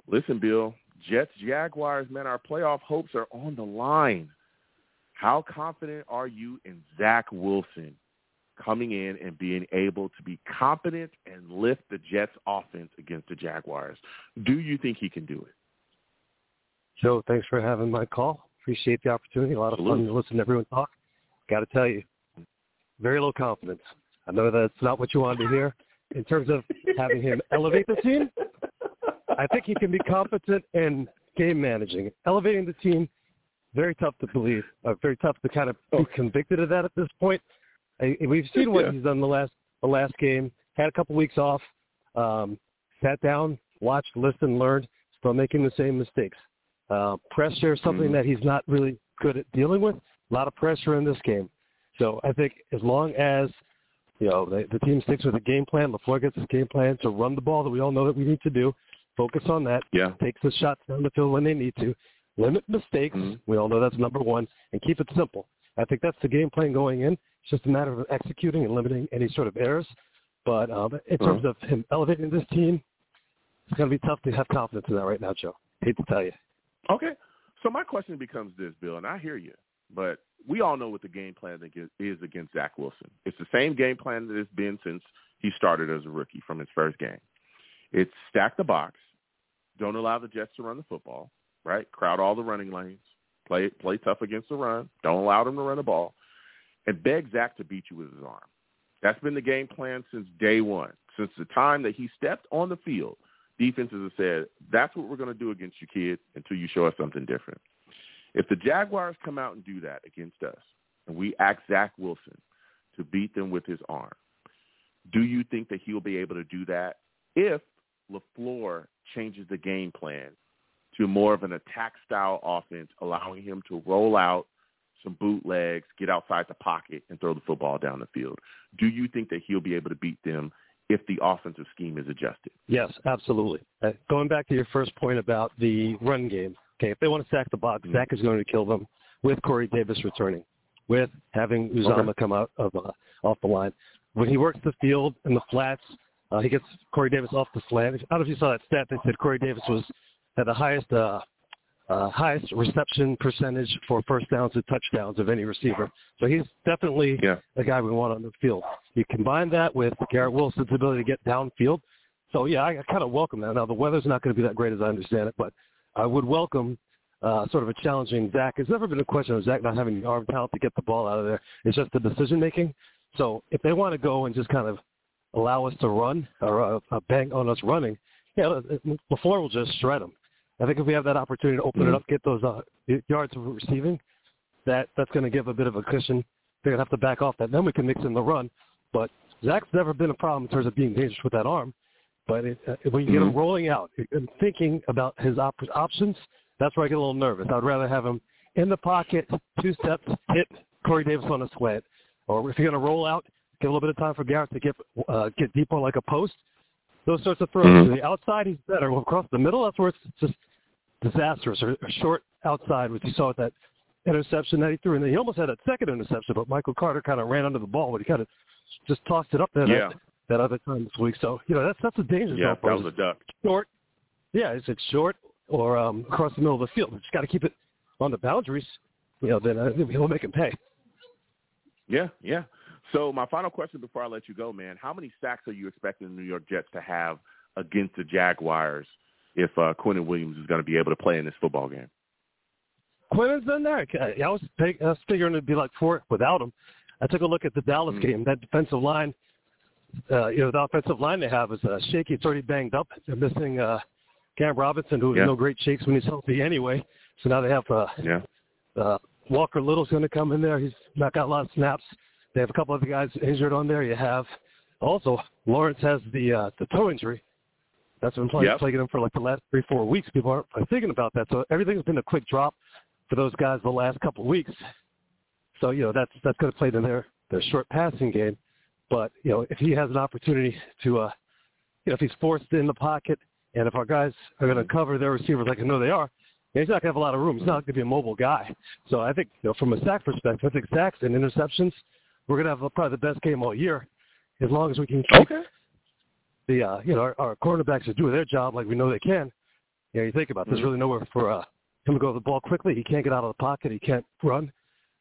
B: Listen, Bill, Jets, Jaguars, man, our playoff hopes are on the line. How confident are you in Zach Wilson coming in and being able to be competent and lift the Jets offense against the Jaguars? Do you think he can do it?
K: Joe, thanks for having my call. Appreciate the opportunity. A lot of fun to listen to everyone talk. Got to tell you, very low confidence. I know that's not what you wanted to hear. In terms of having him elevate the team, I think he can be competent in game managing. Elevating the team, very tough to believe. Uh, very tough to kind of be convicted of that at this point. I, we've seen what
B: Yeah.
K: he's done the last the last game. Had a couple weeks off. Um, sat down, watched, listened, learned. Still making the same mistakes. Uh, pressure, is something
B: Mhm.
K: that he's not really good at dealing with. A lot of pressure in this game. So I think as long as you know the, the team sticks with a game plan, LaFleur gets his game plan to run the ball that we all know that we need to do. Focus on that.
B: Yeah.
K: Takes the shots down the field when they need to. Limit mistakes.
B: Mhm.
K: We all know that's number one, and keep it simple. I think that's the game plan going in. It's just a matter of executing and limiting any sort of errors. But um, in terms of him elevating this team, it's going to be tough to have confidence in that right now, Joe. Hate to tell you.
B: Okay. So my question becomes this, Bill, and I hear you, but we all know what the game plan is against Zach Wilson. It's the same game plan that it's been since he started as a rookie from his first game. It's stack the box, don't allow the Jets to run the football, right? Crowd all the running lanes, play play tough against the run, don't allow them to run the ball, and beg Zach to beat you with his arm. That's been the game plan since day one, since the time that he stepped on the field. Defenses have said, that's what we're going to do against you, kid, until you show us something different. If the Jaguars come out and do that against us, and we ask Zach Wilson to beat them with his arm, do you think that he'll be able to do that if LaFleur changes the game plan to more of an attack style offense, allowing him to roll out some bootlegs, get outside the pocket, and throw the football down the field? Do you think that he'll be able to beat them if the offensive scheme is adjusted?
K: Yes, absolutely. Uh, going back to your first point about the run game, okay, if they want to sack the box,
B: Mm-hmm.
K: Zach is going to kill them with Corey Davis returning, with having Uzomah
B: Okay.
K: come out of uh, off the line. When he works the field in the flats, uh, he gets Corey Davis off the slant. I don't know if you saw that stat. They said Corey Davis was had the highest uh, uh, highest reception percentage for first downs and touchdowns of any receiver. So he's definitely
B: Yeah.
K: the guy we want on the field. You combine that with Garrett Wilson's ability to get downfield. So yeah, I, I kind of welcome that. Now the weather's not going to be that great as I understand it, but I would welcome uh, sort of a challenging Zach. It's never been a question of Zach not having the arm talent to get the ball out of there. It's just the decision making. So if they want to go and just kind of allow us to run or uh, uh, bang on us running, yeah, uh, LaFleur will just shred them. I think if we have that opportunity to open it
B: Mhm.
K: up, get those uh, yards of receiving, that that's going to give a bit of a cushion. They're going to have to back off that. Then we can mix in the run. But Zach's never been a problem in terms of being dangerous with that arm. But it, uh, when you get him
B: Mhm.
K: rolling out and thinking about his op- options, that's where I get a little nervous. I'd rather have him in the pocket, two steps, hit Corey Davis on a sweat. Or if you're going to roll out, give a little bit of time for Garrett to get uh, get deep on like a post. Those sorts of throws.
B: Mhm.
K: To the outside, he's better. Well, across the middle, that's where it's just disastrous. Or, or short outside, which you saw with that interception that he threw. And then he almost had that second interception, but Michael Carter kind of ran under the ball, but he kind of just tossed it up there
B: Yeah.
K: that, that other time this week. So, you know, that's that's a danger
B: Yeah,
K: zone
B: that was a duck.
K: short. Yeah, is it short or um, across the middle of the field? We just got to keep it on the boundaries. You know, then uh, we'll make him pay.
B: Yeah, yeah. So my final question before I let you go, man, how many sacks are you expecting the New York Jets to have against the Jaguars if uh, Quinnen Williams is going to be able to play in this football game?
K: Quinn's done that. I was, I was figuring it'd be like four without him. I took a look at the Dallas
B: Mm.
K: game. That defensive line, uh, you know, the offensive line they have is uh, shaky. It's already banged up. They're missing uh, Cam Robinson, who
B: Yeah.
K: no great shakes when he's healthy anyway. So now they have uh,
B: Yeah.
K: uh, Walker Little's going to come in there. He's not got a lot of snaps. They have a couple other guys injured on there. You have also Lawrence has the uh, the toe injury. That's been playing,
B: Yep.
K: plaguing him for like the last three four weeks. People aren't thinking about that. So everything's been a quick drop for those guys the last couple of weeks. So you know that's that's going to play in their their short passing game. But you know if he has an opportunity to, uh, you know if he's forced in the pocket, and if our guys are going to cover their receivers like I know they are, he's not going to have a lot of room. He's not going to be a mobile guy. So I think you know from a sack perspective, I think sacks and interceptions, we're going to have probably the best game all year, as long as we can keep
B: Okay.
K: The uh, you know our, our cornerbacks are doing their job like we know they can. You know, you think about it, there's
B: Mhm.
K: really nowhere for uh, him to go to the ball quickly. He can't get out of the pocket. He can't run.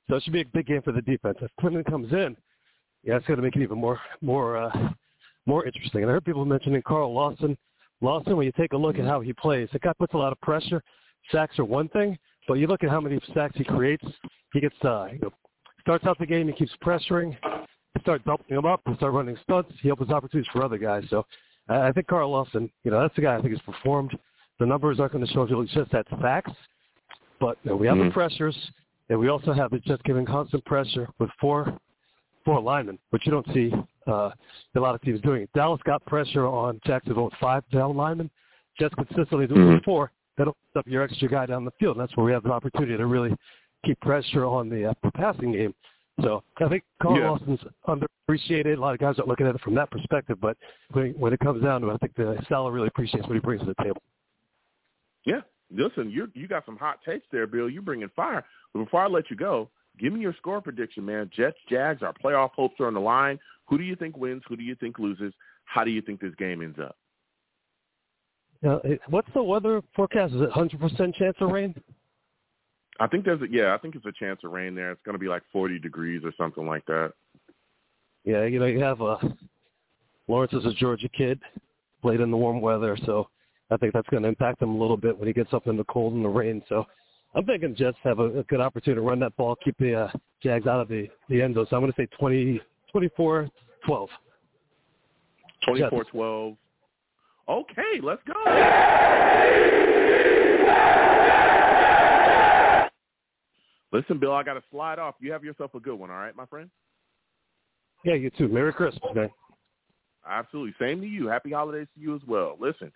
K: So it should be a big game for the defense. If Quinnen comes in, yeah, it's going to make it even more more uh, more interesting. And I heard people mentioning Carl Lawson. Lawson, when you take a look at how he plays, the guy puts a lot of pressure. Sacks are one thing, but you look at how many sacks he creates. He gets uh, you know, starts out the game, he keeps pressuring. He starts doubling him up, he start running stunts. He opens opportunities for other guys. So I think Carl Lawson, you know, that's the guy I think has performed. The numbers aren't going to show if it's just that sacks, but you know, we have
B: Mhm.
K: the pressures, and we also have it just giving constant pressure with four four linemen, which you don't see uh, a lot of teams doing. Dallas got pressure on Jacksonville with five down linemen. Jets consistently do it with
B: Mhm.
K: four. That opens up your extra guy down the field, and that's where we have the opportunity to really keep pressure on the, uh, the passing game. So I think Carl
B: Yeah.
K: Lawson's underappreciated. A lot of guys aren't looking at it from that perspective, but when, when it comes down to it, I think the Saleh really appreciates what he brings to the table.
B: Yeah. Listen, you you got some hot takes there, Bill. You're bringing fire. But before I let you go, give me your score prediction, man. Jets, Jags, our playoff hopes are on the line. Who do you think wins? Who do you think loses? How do you think this game ends up?
K: It- what's the weather forecast? Is it 100% chance of rain?
B: I think there's a yeah, I think it's a chance of rain there. It's going to be like 40 degrees or something like that.
K: Yeah, you know, you have uh, Lawrence is a Georgia kid, played in the warm weather, so I think that's going to impact him a little bit when he gets up in the cold and the rain. So I'm thinking Jets have a, a good opportunity to run that ball, keep the uh, Jags out of the, the end zone. So I'm going to say 20, 24 12.
B: 24-12. Okay, let's go. Listen, Bill, I got to slide off. You have yourself a good one, all right, my friend?
K: Yeah, you too. Merry Christmas, man.
B: Absolutely. Same to you. Happy holidays to you as well. Listen,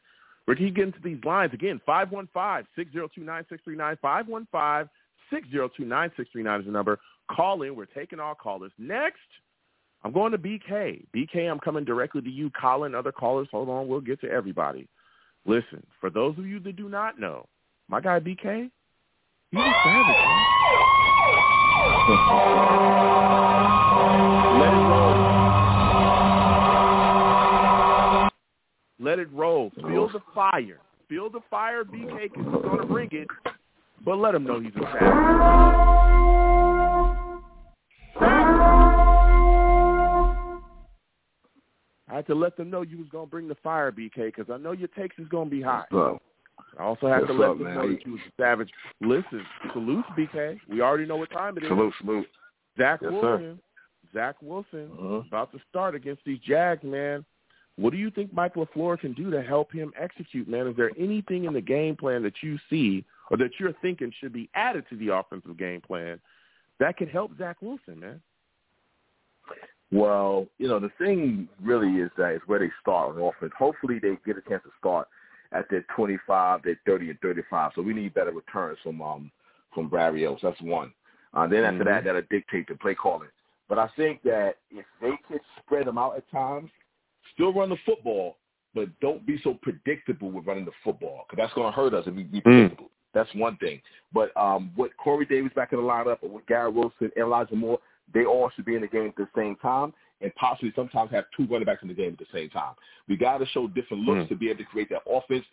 B: we're keep getting to these lines again. 515-602-9639. 515-602-9639 is the number. Call in. We're taking all callers. Next, I'm going to BK. BK, I'm coming directly to you. Colin, other callers, hold on. We'll get to everybody. Listen, for those of you that do not know, my guy BK, fire. Feel the fire, BK, because he's going to bring it. But let him know he's a savage. I had to let them know you was going to bring the fire, BK, because I know your takes is going to be high.
L: What's up?
B: I also had to let
L: up,
B: them
L: man?
B: know that you was a savage. Listen, salute, BK. We already know what time it is.
L: Salute, salute.
B: Zach
L: Yes, sir.
B: Wilson. Zach Wilson
L: Uh-huh.
B: about to start against these Jags, man. What do you think Mike LaFleur can do to help him execute, man? Is there anything in the game plan that you see or that you're thinking should be added to the offensive game plan that could help Zach Wilson, man?
L: Well, you know, the thing really is that is where they start on offense. Hopefully they get a chance to start at their 25, their 30, and 35. So we need better returns from um from Berrios. That's one. Uh, then after
B: Mhm.
L: that, that'll dictate the play calling. But I think that if they could spread them out at times, still run the football, but don't be so predictable with running the football because that's going to hurt us if we be predictable. That's one thing. But um, with Corey Davis back in the lineup, and with Garrett Wilson and Elijah Moore, they all should be in the game at the same time, and possibly sometimes have two running backs in the game at the same time. We got to show different looks
B: Mm.
L: to be able to create that offense.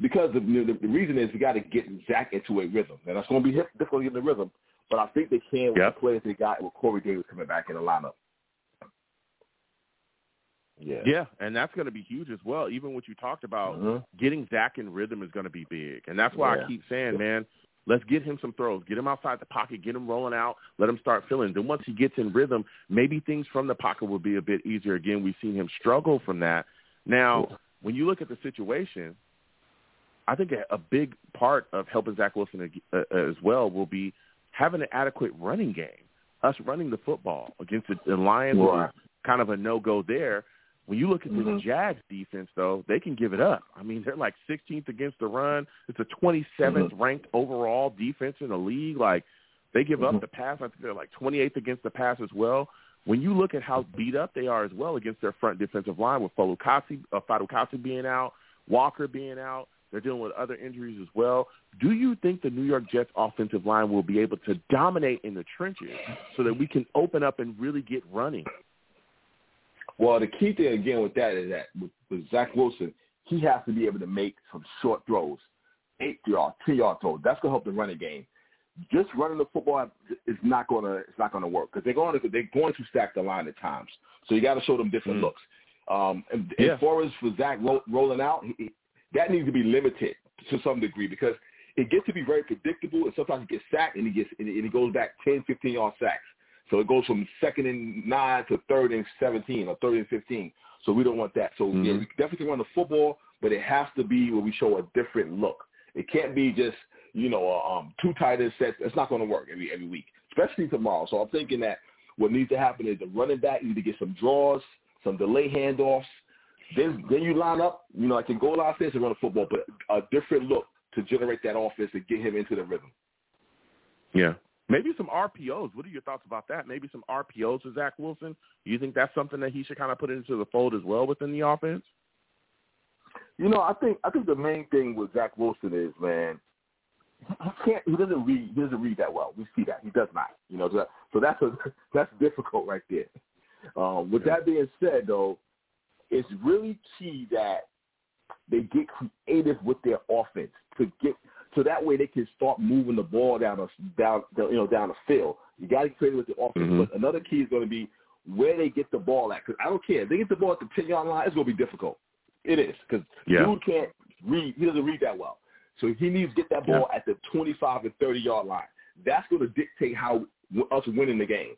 L: Because the, the, the reason is we got to get Zach into a rhythm, and that's going to be difficult to get in the rhythm. But I think they can with
B: Yep.
L: the players they got with Corey Davis coming back in the lineup. Yeah.
B: Yeah, and that's going to be huge as well. Even what you talked about,
L: Mhm.
B: getting Zach in rhythm is going to be big, and that's why
L: Yeah.
B: I keep saying, man, Let's get him some throws. Get him outside the pocket. Get him rolling out. Let him start filling. Then once he gets in rhythm, maybe things from the pocket will be a bit easier. Again, we've seen him struggle from that. Now, when you look at the situation, I think a, a big part of helping Zach Wilson uh, as well will be having an adequate running game. Us running the football against the, the Lions right. was kind of a no-go there. When you look at mm-hmm. the Jags defense, though, they can give it up. I mean, they're like 16th against the run. It's a 27th mm-hmm. ranked overall defense in the league. Like they give mm-hmm. up the pass. I think they're like 28th against the pass as well. When you look at how beat up they are as well against their front defensive line with Fatukasi, uh, Fatukasi being out, Walker being out, they're dealing with other injuries as well. Do you think the New York Jets offensive line will be able to dominate in the trenches so that we can open up and really get running?
L: Well, the key thing again with that is that with, with Zach Wilson, he has to be able to make some short throws, eight yard, ten yard throws. That's gonna help the running game. Just running the football is not gonna it's not gonna work because they're going to they're going to stack the line at times. So you got to show them different mm looks. Um, and, yeah. as far as for Zach ro- rolling out, he, that needs to be limited to some degree because it gets to be very predictable and sometimes he gets sacked and he gets and he goes back 10, 15 yard sacks. So it goes from second and nine to third and 17 or third and 15. So we don't want that. So mm-hmm. yeah, we definitely run the football, but it has to be where we show a different look. It can't be just, you know, um, two tight end sets. It's not going to work every every week, especially tomorrow. So I'm thinking that what needs to happen is the running back need to get some draws, some delay handoffs, then then you line up, you know, I can go out there and run a football, but a different look to generate that offense and get him into the rhythm.
B: Yeah. Maybe some RPOs. What are your thoughts about that? Maybe some RPOs for Zach Wilson. Do you think that's something that he should kind of put into the fold as well within the offense?
L: You know, I think I think the main thing with Zach Wilson is, man, he can't. He doesn't read. He doesn't read that well. We see that he does not. You know, so that's a [laughs] that's difficult right there. Um, with that being said, though, it's really key that they get creative with their offense to get so that way they can start moving the ball down the down the, you know down the field. You got to get creative with the offense. Mm-hmm. But another key is going to be where they get the ball at. Because I don't care if they get the ball at the ten yard line, it's going to be difficult. It is because yeah. dude can't read. He doesn't read that well. So he needs to get that ball yeah. at the twenty five and thirty yard line. That's going to dictate how us winning the game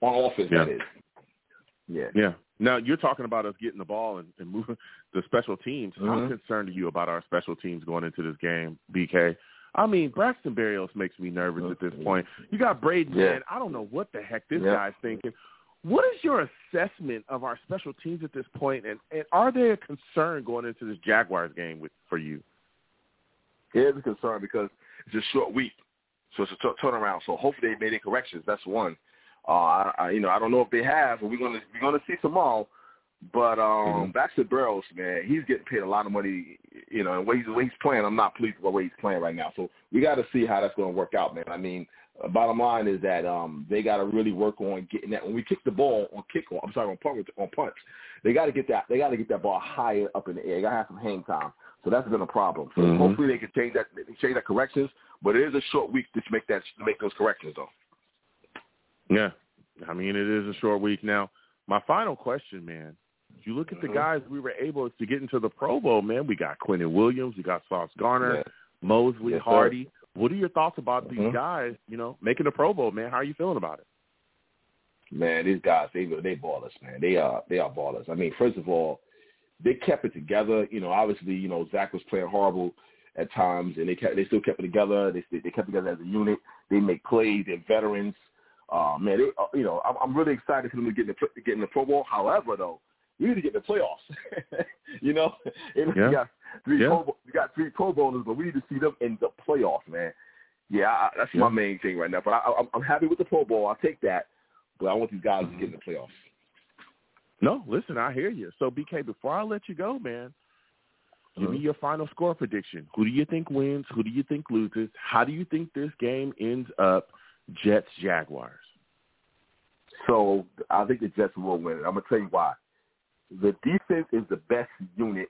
L: on offense. Yeah. That is. Yeah.
B: Yeah. Now you're talking about us getting the ball and, and moving the special teams. Mm-hmm. How concerned are you about our special teams going into this game, BK? I mean, Braxton Berrios makes me nervous at this point. You got Braden, yeah. man. I don't know what the heck this yeah. guy's thinking. What is your assessment of our special teams at this point, and, and are they a concern going into this Jaguars game with for you?
L: It is a concern because it's a short week, so it's a t- turnaround. So hopefully they made any corrections. That's one. Uh, I, I, you know, I don't know if they have, but we're gonna we're gonna see tomorrow. But um, mm-hmm. Braxton Berrios, man, he's getting paid a lot of money. You know, and way he's, way he's playing, I'm not pleased with the way he's playing right now. So we got to see how that's going to work out, man. I mean, uh, bottom line is that um, they got to really work on getting that. When we kick the ball on kickoff, I'm sorry, on punt, on punts, they got to get that. They got to get that ball higher up in the air. They got to have some hang time. So that's been a problem. So mm-hmm. hopefully they can change that, change that corrections. But it is a short week to make that to make those corrections, though.
B: Yeah, I mean, it is a short week now. My final question, man. You look at the mm-hmm. guys we were able to get into the Pro Bowl, man, we got Quinnen Williams, we got Sauce Gardner, yeah. Mosley, yes, Hardee. Sir. What are your thoughts about these mm-hmm. guys, you know, making the Pro Bowl, man? How are you feeling about it?
L: Man, these guys, they they ballers, man. They are they are ballers. I mean, first of all, they kept it together. You know, obviously, you know, Zach was playing horrible at times, and they kept they still kept it together. They they kept together as a unit. They make plays. They're veterans. Uh, man, they, uh, you know, I'm, I'm really excited for them to get in the get in the Pro Bowl. However, though, we need to get in the playoffs. [laughs] you know, and yeah. we got three yeah. Pro, we got three Pro Bowlers, but we need to see them in the playoffs, man. Yeah, I, that's yeah. my main thing right now. But I, I'm, I'm happy with the Pro Bowl. I'll take that, but I want these guys mm-hmm. to get in the playoffs.
B: No, listen, I hear you. So, BK, before I let you go, man, give me mm-hmm. your final score prediction. Who do you think wins? Who do you think loses? How do you think this game ends up? Jets Jaguars.
L: So I think the Jets will win it. I'm gonna tell you why. The defense is the best unit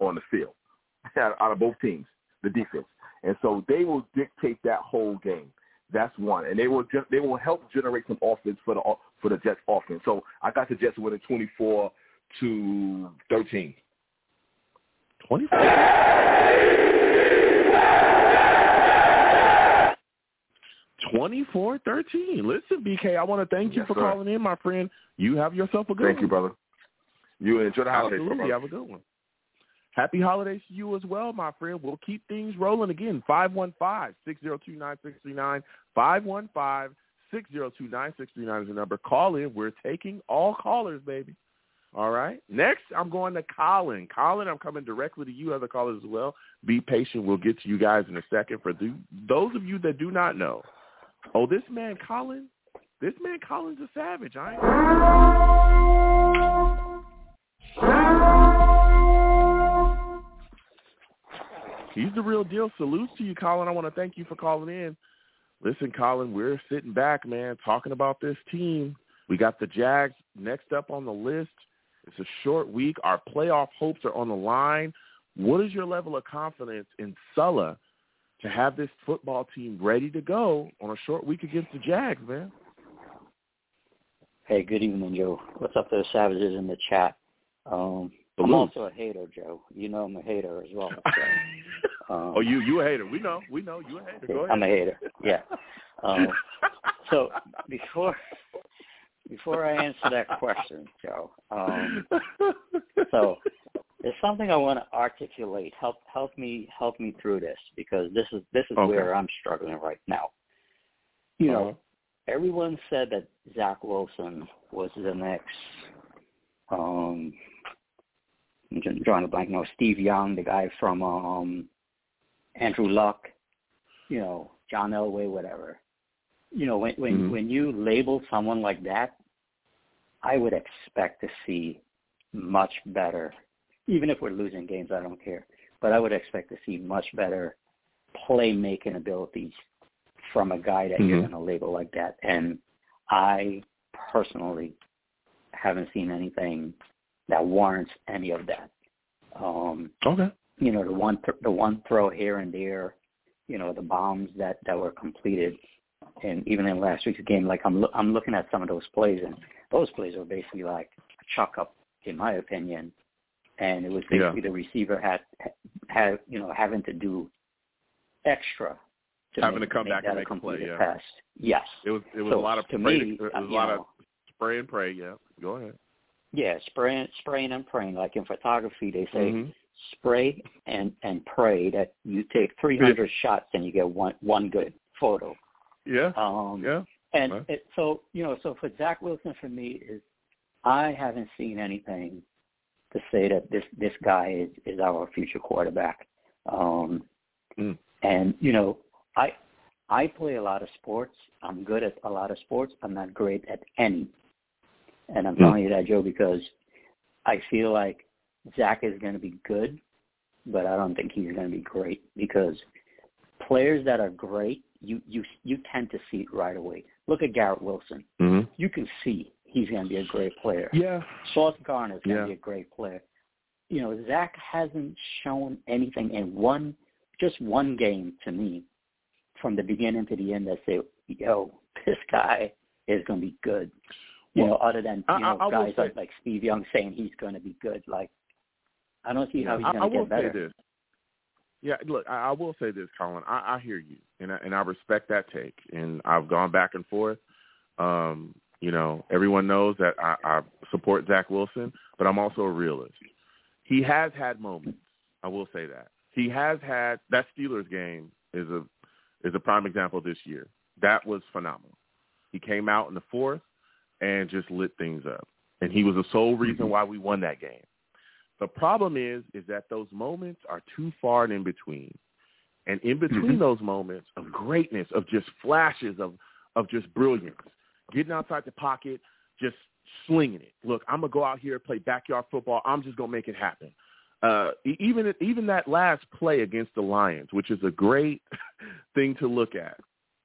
L: on the field [laughs] out of both teams. The defense, and so they will dictate that whole game. That's one, and they will just they will help generate some offense for the for the Jets offense. So I got the Jets winning 24 to 13.
B: 24. 24-13. Listen, BK, I want to thank you
L: Yes,
B: for
L: sir.
B: calling in, my friend. You have yourself a good
L: Thank
B: one.
L: you, brother. You enjoy the holidays,
B: Absolutely. Have a good one. Happy holidays to you as well, my friend. We'll keep things rolling again. 515-602-9639. 515-602-9639 is the number. Call in. We're taking all callers, baby. All right. Next, I'm going to Colin. Colin, I'm coming directly to you, other callers as well. Be patient. We'll get to you guys in a second. For th- those of you that do not know, oh, this man Colin, this man Colin's a savage. I ain't. He's the real deal. Salutes to you, Colin. I want to thank you for calling in. Listen, Colin, we're sitting back, man, talking about this team. We got the Jags next up on the list. It's a short week. Our playoff hopes are on the line. What is your level of confidence in Saleh to have this football team ready to go on a short week against the Jags, man?
M: Hey, good evening, Joe. What's up, those savages in the chat? Um, I'm also a hater, Joe. You know I'm a hater as well. So, [laughs] um,
B: Oh, you you a hater? We know, we know you a hater. Go ahead.
M: I'm a hater. Yeah. Um, so before before I answer that question, Joe, um, so there's something I want to articulate. Help help me help me through this because this is this is
B: Okay.
M: where I'm struggling right now. You know,
B: Uh-huh.
M: everyone said that Zach Wilson was the next um I'm drawing a blank now, Steve Young, the guy from um Andrew Luck, you know, John Elway, whatever. You know, when when
B: Mhm.
M: when you label someone like that, I would expect to see much better. Even if we're losing games, I don't care. But I would expect to see much better playmaking abilities from a guy that you're
B: Mhm.
M: going to label like that. And I personally haven't seen anything that warrants any of that. Um,
B: Okay.
M: you know, the one th- the one throw here and there, you know, the bombs that that were completed, and even in last week's game, like I'm loo- I'm looking at some of those plays, and those plays were basically like a chuck up, in my opinion, and it was
B: Yeah.
M: basically the receiver had had you know having to do extra to
B: Having
M: make,
B: to come back and make a play, yeah.
M: pass. Yes.
B: It was it was
M: So,
B: a lot of
M: to
B: spray,
M: me,
B: it was
M: uh,
B: a lot
M: know,
B: of spray and pray. Yeah, go ahead.
M: Yeah, spraying, spraying and praying. Like in photography, they say
B: Mhm.
M: spray and and pray that you take 300 shots and you get one one good photo.
B: Yeah.
M: Um,
B: yeah.
M: And
B: Right.
M: it, so you know, so for Zach Wilson, for me is I haven't seen anything to say that this this guy is is our future quarterback. Um,
B: Mm.
M: and you know, I I play a lot of sports. I'm good at a lot of sports. I'm not great at any. And I'm
B: Mm.
M: telling you that, Joe, because I feel like Zach is going to be good, but I don't think he's going to be great because players that are great, you you you tend to see it right away. Look at Garrett Wilson.
B: Mhm.
M: You can see he's going to be a great player.
B: Yeah.
M: Sauce Gardner is going
B: Yeah.
M: to be a great player. You know, Zach hasn't shown anything in one, just one game to me, from the beginning to the end that say, yo, this guy is going to be good. You
B: Well,
M: know, other than
B: I-
M: know
B: I- I
M: guys
B: say-
M: like like Steve Young saying he's going to be good. Like, I don't see how he's going to get better.
B: say this. Yeah, look, I, I will say this, Colin. I, I hear you, and I, and I respect that take, and I've gone back and forth. Um, you know, everyone knows that I, I support Zach Wilson, but I'm also a realist. He has had moments. I will say that he has had that Steelers game is a is a prime example this year. That was phenomenal. He came out in the fourth and just lit things up, and he was the sole reason why we won that game. The problem is, is that those moments are too far and in between. And in between
M: Mhm.
B: those moments of greatness, of just flashes of, of just brilliance, getting outside the pocket, just slinging it. Look, I'm gonna go out here and play backyard football. I'm just gonna make it happen. Uh, even even that last play against the Lions, which is a great [laughs] thing to look at.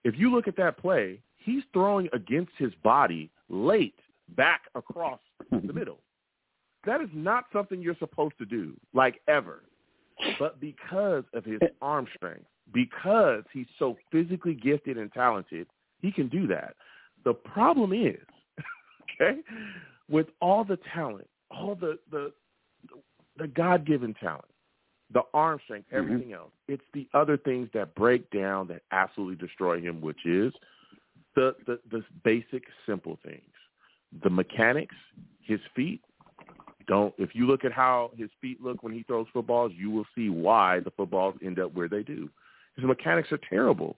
B: If you look at that play, he's throwing against his body late back across [laughs] the middle. That is not something you're supposed to do, like ever. But because of his eh. arm strength, because he's so physically gifted and talented, he can do that. The problem is, [laughs] okay, with all the talent, all the the the God given talent, the arm strength, mm-hmm. everything else. It's the other things that break down that absolutely destroy him, which is the the, the basic simple things. The mechanics, his feet don't if you look at how his feet look when he throws footballs, you will see why the footballs end up where they do. His mechanics are terrible.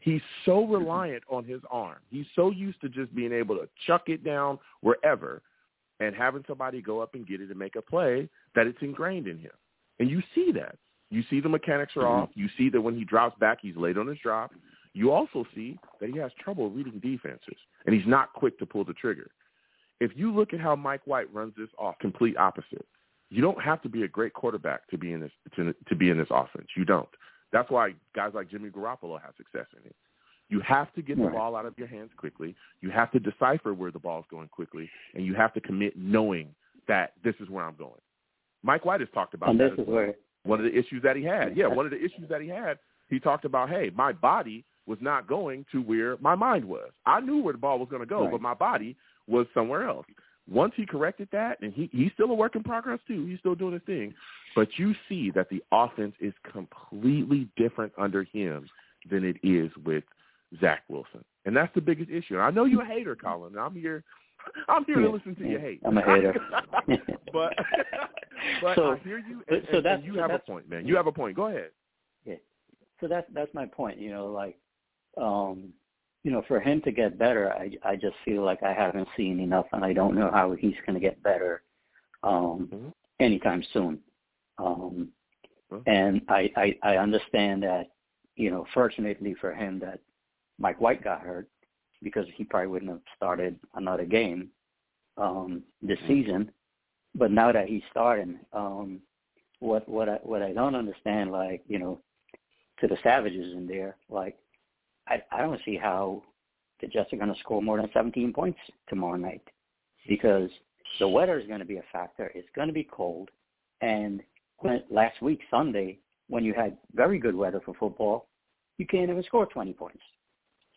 B: He's so mm-hmm. reliant on his arm. He's so used to just being able to chuck it down wherever and having somebody go up and get it and make a play that it's ingrained in him. And you see that. You see the mechanics are mm-hmm. off. You see that when he drops back, he's late on his drop. You also see that he has trouble reading defenses, and he's not quick to pull the trigger. If you look at how Mike White runs this off, complete opposite. You don't have to be a great quarterback to be in this to, to be in this offense. You don't. That's why guys like Jimmy Garoppolo have success in it. You have to get the ball out of your hands quickly. You have to decipher where the ball is going quickly, and you have to commit knowing that this is where I'm going. Mike White has talked about
M: and
B: that
M: this is
B: well.
M: where
B: One of the issues that he had, yeah, [laughs] one of the issues that he had, he talked about, hey, my body was not going to where my mind was. I knew where the ball was going to go,
M: Right.
B: but my body was somewhere else. Once he corrected that, and he he's still a work in progress too. He's still doing his thing, but you see that the offense is completely different under him than it is with Zach Wilson, and that's the biggest issue. And I know you're a hater, Colin. and I'm here. [laughs] I'm here
M: Yeah,
B: to listen to
M: yeah,
B: your hate.
M: I'm a hater. [laughs] [laughs]
B: but but
M: So-
B: I hear you,
M: so
B: and, and- and you
M: so
B: have a point, man. You have a point. Go ahead.
M: Yeah. So that's that's my point. You know, like, um, you know, for him to get better, I I just feel like I haven't seen enough, and I don't know how he's going to get better, um,
B: Mm-hmm.
M: anytime soon. Um,
B: Well-
M: and I, I I understand that, you know, fortunately for him that Mike White got hurt because he probably wouldn't have started another game um, this season. But now that he's starting, um, what what I what I don't understand, like you know, to the Savages in there, like I I don't see how the Jets are going to score more than 17 points tomorrow night because the weather is going to be a factor. It's going to be cold, and when, last week Sunday when you had very good weather for football, you can't even score 20 points.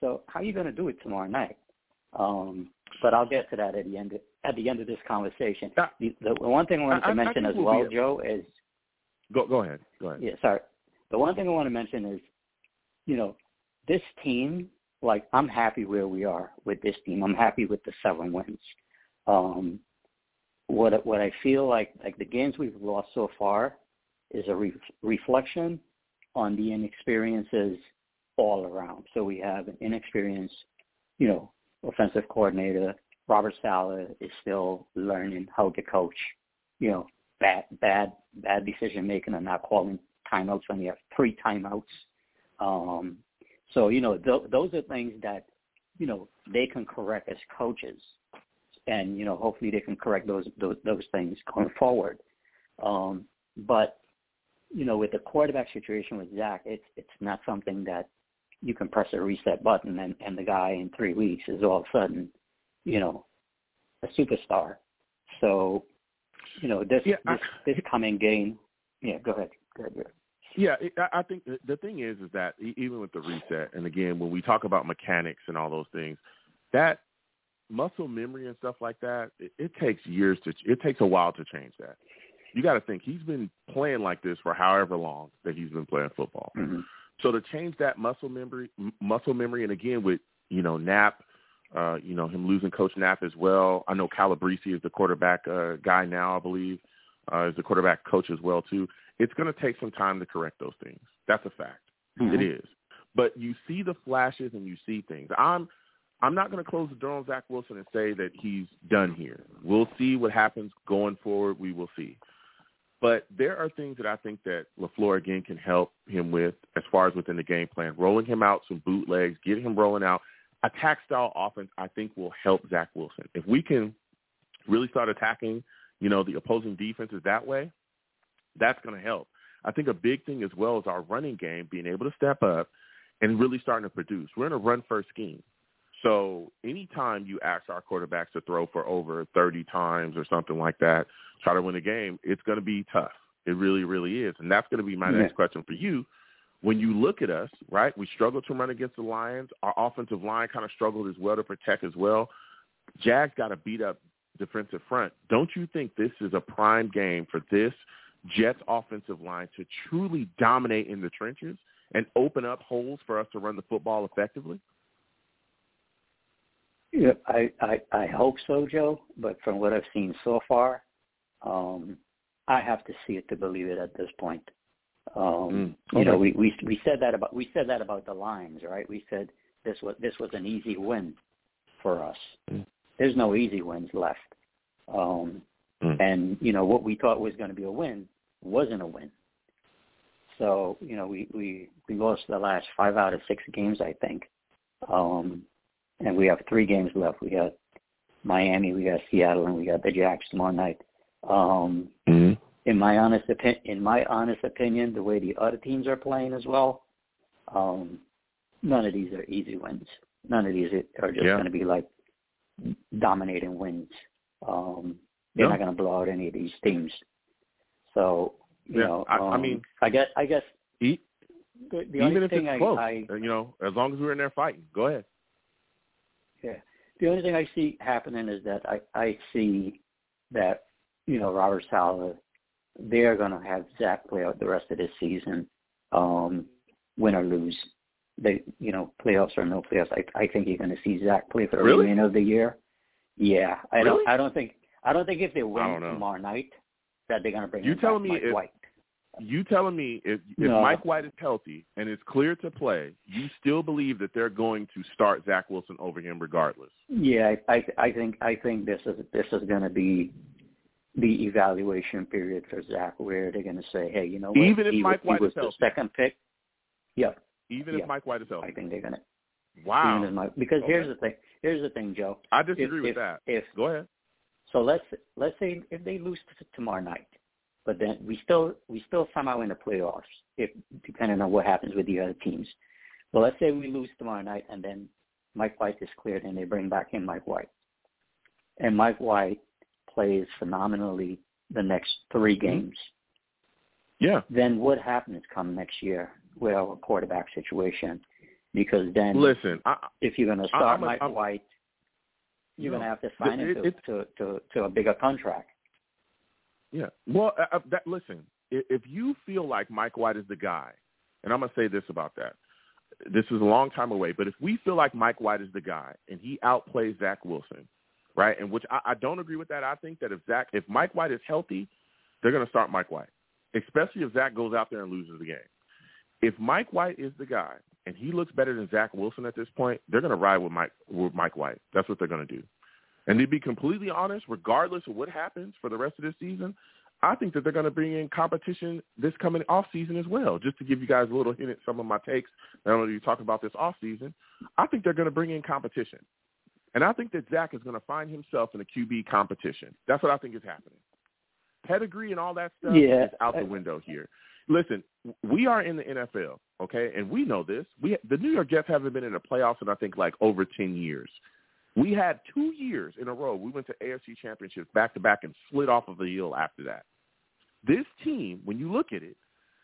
M: So how are you going to do it tomorrow night? Um, but I'll get to that at the end of, at the end of this conversation. The, the one thing I wanted
B: I-
M: to mention as
B: we'll
M: Joe, is
B: Go go ahead. Go ahead.
M: yeah, sorry. The one thing I want to mention is, you know, this team. Like I'm happy where we are with this team. I'm happy with the seven wins. Um, what what I feel like like the games we've lost so far is a re- reflection on the inexperiences all around. So we have an inexperienced, you know, offensive coordinator. Robert Saleh is still learning how to coach. You know, bad bad bad decision making and not calling timeouts when you have three timeouts. Um, so you know, th- those are things that you know they can correct as coaches, and you know, hopefully they can correct those those, those things going forward. Um, but you know, with the quarterback situation with Zach, it's it's not something that you can press a reset button and, and the guy in three weeks is all of a sudden, you know, a superstar. So, you know, this
B: Yeah, I-
M: this, this coming game. Yeah, go ahead. Go ahead.
B: Yeah, I I think the, thing is, is that even with the reset, and again, when we talk about mechanics and all those things, that muscle memory and stuff like that, it, it takes years to, it takes a while to change that. You got to think he's been playing like this for however long that he's been playing football.
M: Mm-hmm.
B: So to change that muscle memory, m- muscle memory, and again with you know Knapp, uh, you know him losing Coach Knapp as well. I know Calabrese is the quarterback uh, guy now, I believe, uh, is the quarterback coach as well too. It's going to take some time to correct those things. That's a fact.
M: Mhm.
B: It is. But you see the flashes and you see things. I'm I'm not going to close the door on Zach Wilson and say that he's done here. We'll see what happens going forward. We will see. But there are things that I think that LaFleur again can help him with as far as within the game plan. Rolling him out some bootlegs, getting him rolling out. Attack style offense I think will help Zach Wilson. If we can really start attacking, you know, the opposing defenses that way, that's going to help. I think a big thing as well is our running game being able to step up and really starting to produce. We're in a run first scheme. So anytime you ask our quarterbacks to throw for over 30 times or something like that, try to win a game, it's going to be tough. It really, really is. And that's going to be my
M: Yeah.
B: next question for you. When you look at us, right, we struggled to run against the Lions. Our offensive line kind of struggled as well to protect as well. Jags got a beat up defensive front. Don't you think this is a prime game for this Jets offensive line to truly dominate in the trenches and open up holes for us to run the football effectively?
M: Yeah, I, I I hope so, Joe. But from what I've seen so far, um, I have to see it to believe it at this point. Um,
B: Mm,
M: You know, we, we we said that about we said that about the Lions, right? We said this was this was an easy win for us.
B: Mm.
M: There's no easy wins left. Um,
B: Mm.
M: and you know what we thought was going to be a win wasn't a win. So you know we we we lost the last five out of six games, I think. Um, and we have three games left. We got Miami, we got Seattle, and we got the Jags tomorrow night. Um,
B: Mm-hmm.
M: in my honest opinion, in my honest opinion, the way the other teams are playing as well, um, none of these are easy wins. None of these are just
B: Yeah.
M: going to be like dominating wins. Um, they're
B: No.
M: not going to blow out any of these teams. So you
B: Yeah,
M: know,
B: I- I
M: um,
B: mean-
M: I guess I guess
B: E-
M: the, the
B: Even
M: only
B: if
M: thing
B: it's
M: I,
B: close,
M: I
B: uh, you know, as long as we're in there fighting. Go ahead.
M: Yeah. The only thing I see happening is that I, I see that, you know, Robert Saleh, they're going to have Zach play out the rest of this season, um, win or lose. They, you know, playoffs or no playoffs. I, I think you're going to see Zach play for the
B: Really?
M: remainder of the year. Yeah, I
B: Really?
M: don't. I don't think. I don't think if they win tomorrow night that they're going to bring.
B: You telling me
M: Mike
B: if-
M: White.
B: You telling me if if
M: No.
B: Mike White is healthy and is clear to play, you still believe that they're going to start Zach Wilson over him regardless?
M: Yeah, I, I, I think I think this is this is going to be the evaluation period for Zach, where they're going to say, hey, you know what?
B: Even if
M: he,
B: Mike White
M: he was
B: is healthy.
M: the second pick. Yeah,
B: Even
M: Yeah.
B: if Mike White is healthy.
M: I think they're going to.
B: Wow.
M: Even if Mike, because
B: Okay.
M: here's the thing. Here's the thing, Joe.
B: I disagree
M: if,
B: with
M: if,
B: that.
M: If
B: Go ahead.
M: so, let's let's say if they lose t- tomorrow night, but then we still we still somehow in the playoffs, if depending on what happens with the other teams. Well, let's say we lose tomorrow night, and then Mike White is cleared, and they bring back in Mike White, and Mike White plays phenomenally the next three
B: Mm-hmm.
M: games.
B: Yeah.
M: Then what happens come next year with our quarterback situation? Because then,
B: Listen, I,
M: if you're going to start
B: a-
M: Mike
B: I'm-
M: White, you're
B: No.
M: going to have to sign
B: It-
M: him to,
B: it-
M: to, to, to a bigger contract.
B: Yeah. Well, uh, uh, that, listen, if, if you feel like Mike White is the guy, and I'm going to say this about that. This is a long time away, but if we feel like Mike White is the guy and he outplays Zach Wilson, right, and which I, I don't agree with that. I think that if Zach, if Mike White is healthy, they're going to start Mike White, especially if Zach goes out there and loses the game. If Mike White is the guy and he looks better than Zach Wilson at this point, they're going to ride with Mike with Mike White. That's what they're going to do. And to be completely honest, regardless of what happens for the rest of this season, I think that they're going to bring in competition this coming off season as well. Just to give you guys a little hint at some of my takes. I don't know if you talk about this off season. I think they're going to bring in competition, and I think that Zach is going to find himself in a QB competition. That's what I think is happening. Pedigree and all that stuff
M: Yeah.
B: is out the window here. Listen, we are in the NFL, okay, and we know this. We the New York Jets haven't been in the playoffs in I think like over ten years. We had two years in a row. We went to AFC championships back to back and slid off of the hill after that. This team, when you look at it,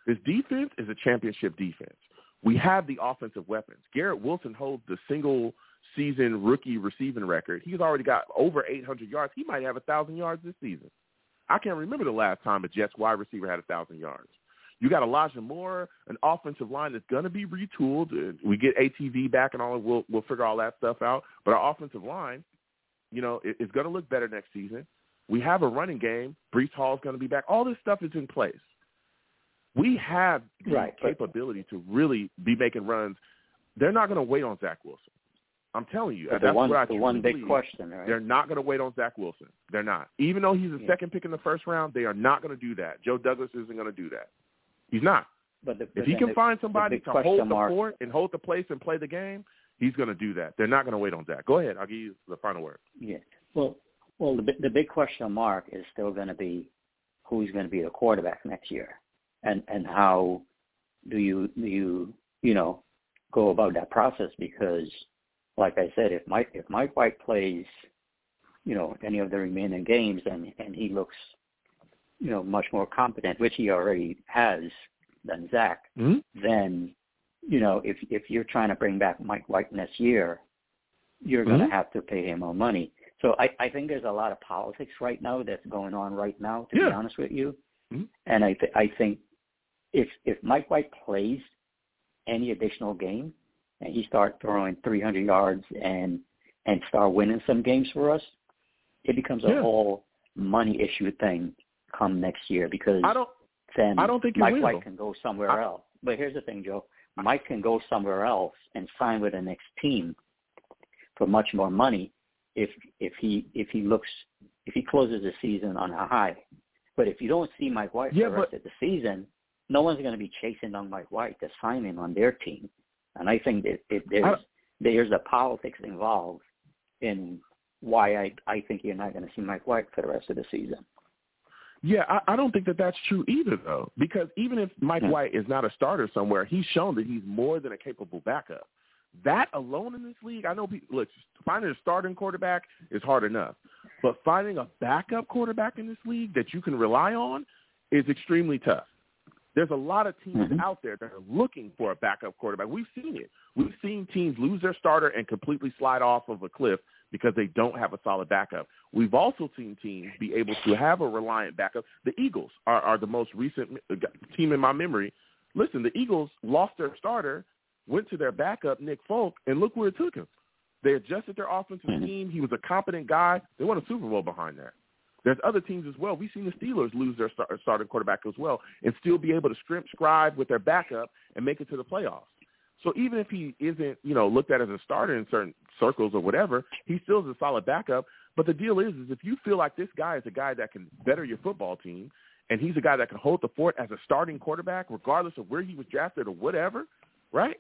B: this defense is a championship defense. We have the offensive weapons. Garrett Wilson holds the single season rookie receiving record. He's already got over 800 yards. He might have a 1,000 yards this season. I can't remember the last time a Jets wide receiver had a 1,000 yards. You got Elijah Moore, an offensive line that's going to be retooled. We get AVT back and all. We'll we'll figure all that stuff out. But our offensive line, you know, is going to look better next season. We have a running game. Breece Hall is going to be back. All this stuff is in place. We have the
M: Right,
B: capability to really be making runs. They're not going to wait on Zach Wilson. I'm telling you. That's
M: one,
B: what I
M: the one big
B: believe.
M: question, right?
B: They're not going to wait on Zach Wilson. They're not. Even though he's the
M: Yeah.
B: second pick in the first round, they are not going to do that. Joe Douglas isn't going to do that. He's not.
M: But the,
B: If he can find somebody to hold the
M: mark-
B: fort and hold the place and play the game, he's going to do that. They're not going to wait on Zach. Go ahead. I'll give you the final word.
M: Yeah. Well, well, the the big question mark is still going to be who's going to be the quarterback next year, and and how do you do you you know go about that process? Because, like I said, if Mike if Mike White plays, you know, any of the remaining games and and he looks, you know, much more competent, which he already has than Zach,
B: Mm-hmm.
M: then you know if if you're trying to bring back Mike White next year, you're going to have to pay him more money. So I, I think there's a lot of politics right now that's going on right now. To be honest with you, Mm-hmm. And I th- I think if if Mike White plays any additional game and he start throwing 300 yards and and start winning some games for us, it becomes a
B: Yeah.
M: whole money issue thing come next year because
B: I don't.
M: then
B: I don't think
M: Mike
B: will.
M: White can go somewhere
B: I-
M: else. But here's the thing, Joe. Mike can go somewhere else and sign with the next team for much more money if if he if he looks if he closes the season on a high. But if you don't see Mike White
B: Yeah,
M: for the rest of the season, no one's going to be chasing down Mike White to sign him on their team. And I think that it, there's there's a politics involved in why I I think you're not going to see Mike White for the rest of the season.
B: Yeah, I, I don't think that that's true either, though, because even if Mike. White is not a starter somewhere, he's shown that he's more than a capable backup. That alone in this league, I know people look finding a starting quarterback is hard enough, but finding a backup quarterback in this league that you can rely on is extremely tough. There's a lot of teams
M: Mhm.
B: out there that are looking for a backup quarterback. We've seen it. We've seen teams lose their starter and completely slide off of a cliff because they don't have a solid backup. We've also seen teams be able to have a reliant backup. The Eagles are, are the most recent team in my memory. Listen, the Eagles lost their starter, went to their backup, Nick Folk, and look where it took him. They adjusted their offensive
M: Mhm.
B: team. He was a competent guy. They won a Super Bowl behind that. There's other teams as well. We've seen the Steelers lose their star- starting quarterback as well and still be able to scrimp, scribe with their backup and make it to the playoffs. So even if he isn't, you know, looked at as a starter in certain circles or whatever, he still is a solid backup. But the deal is, is if you feel like this guy is a guy that can better your football team, and he's a guy that can hold the fort as a starting quarterback, regardless of where he was drafted or whatever, right?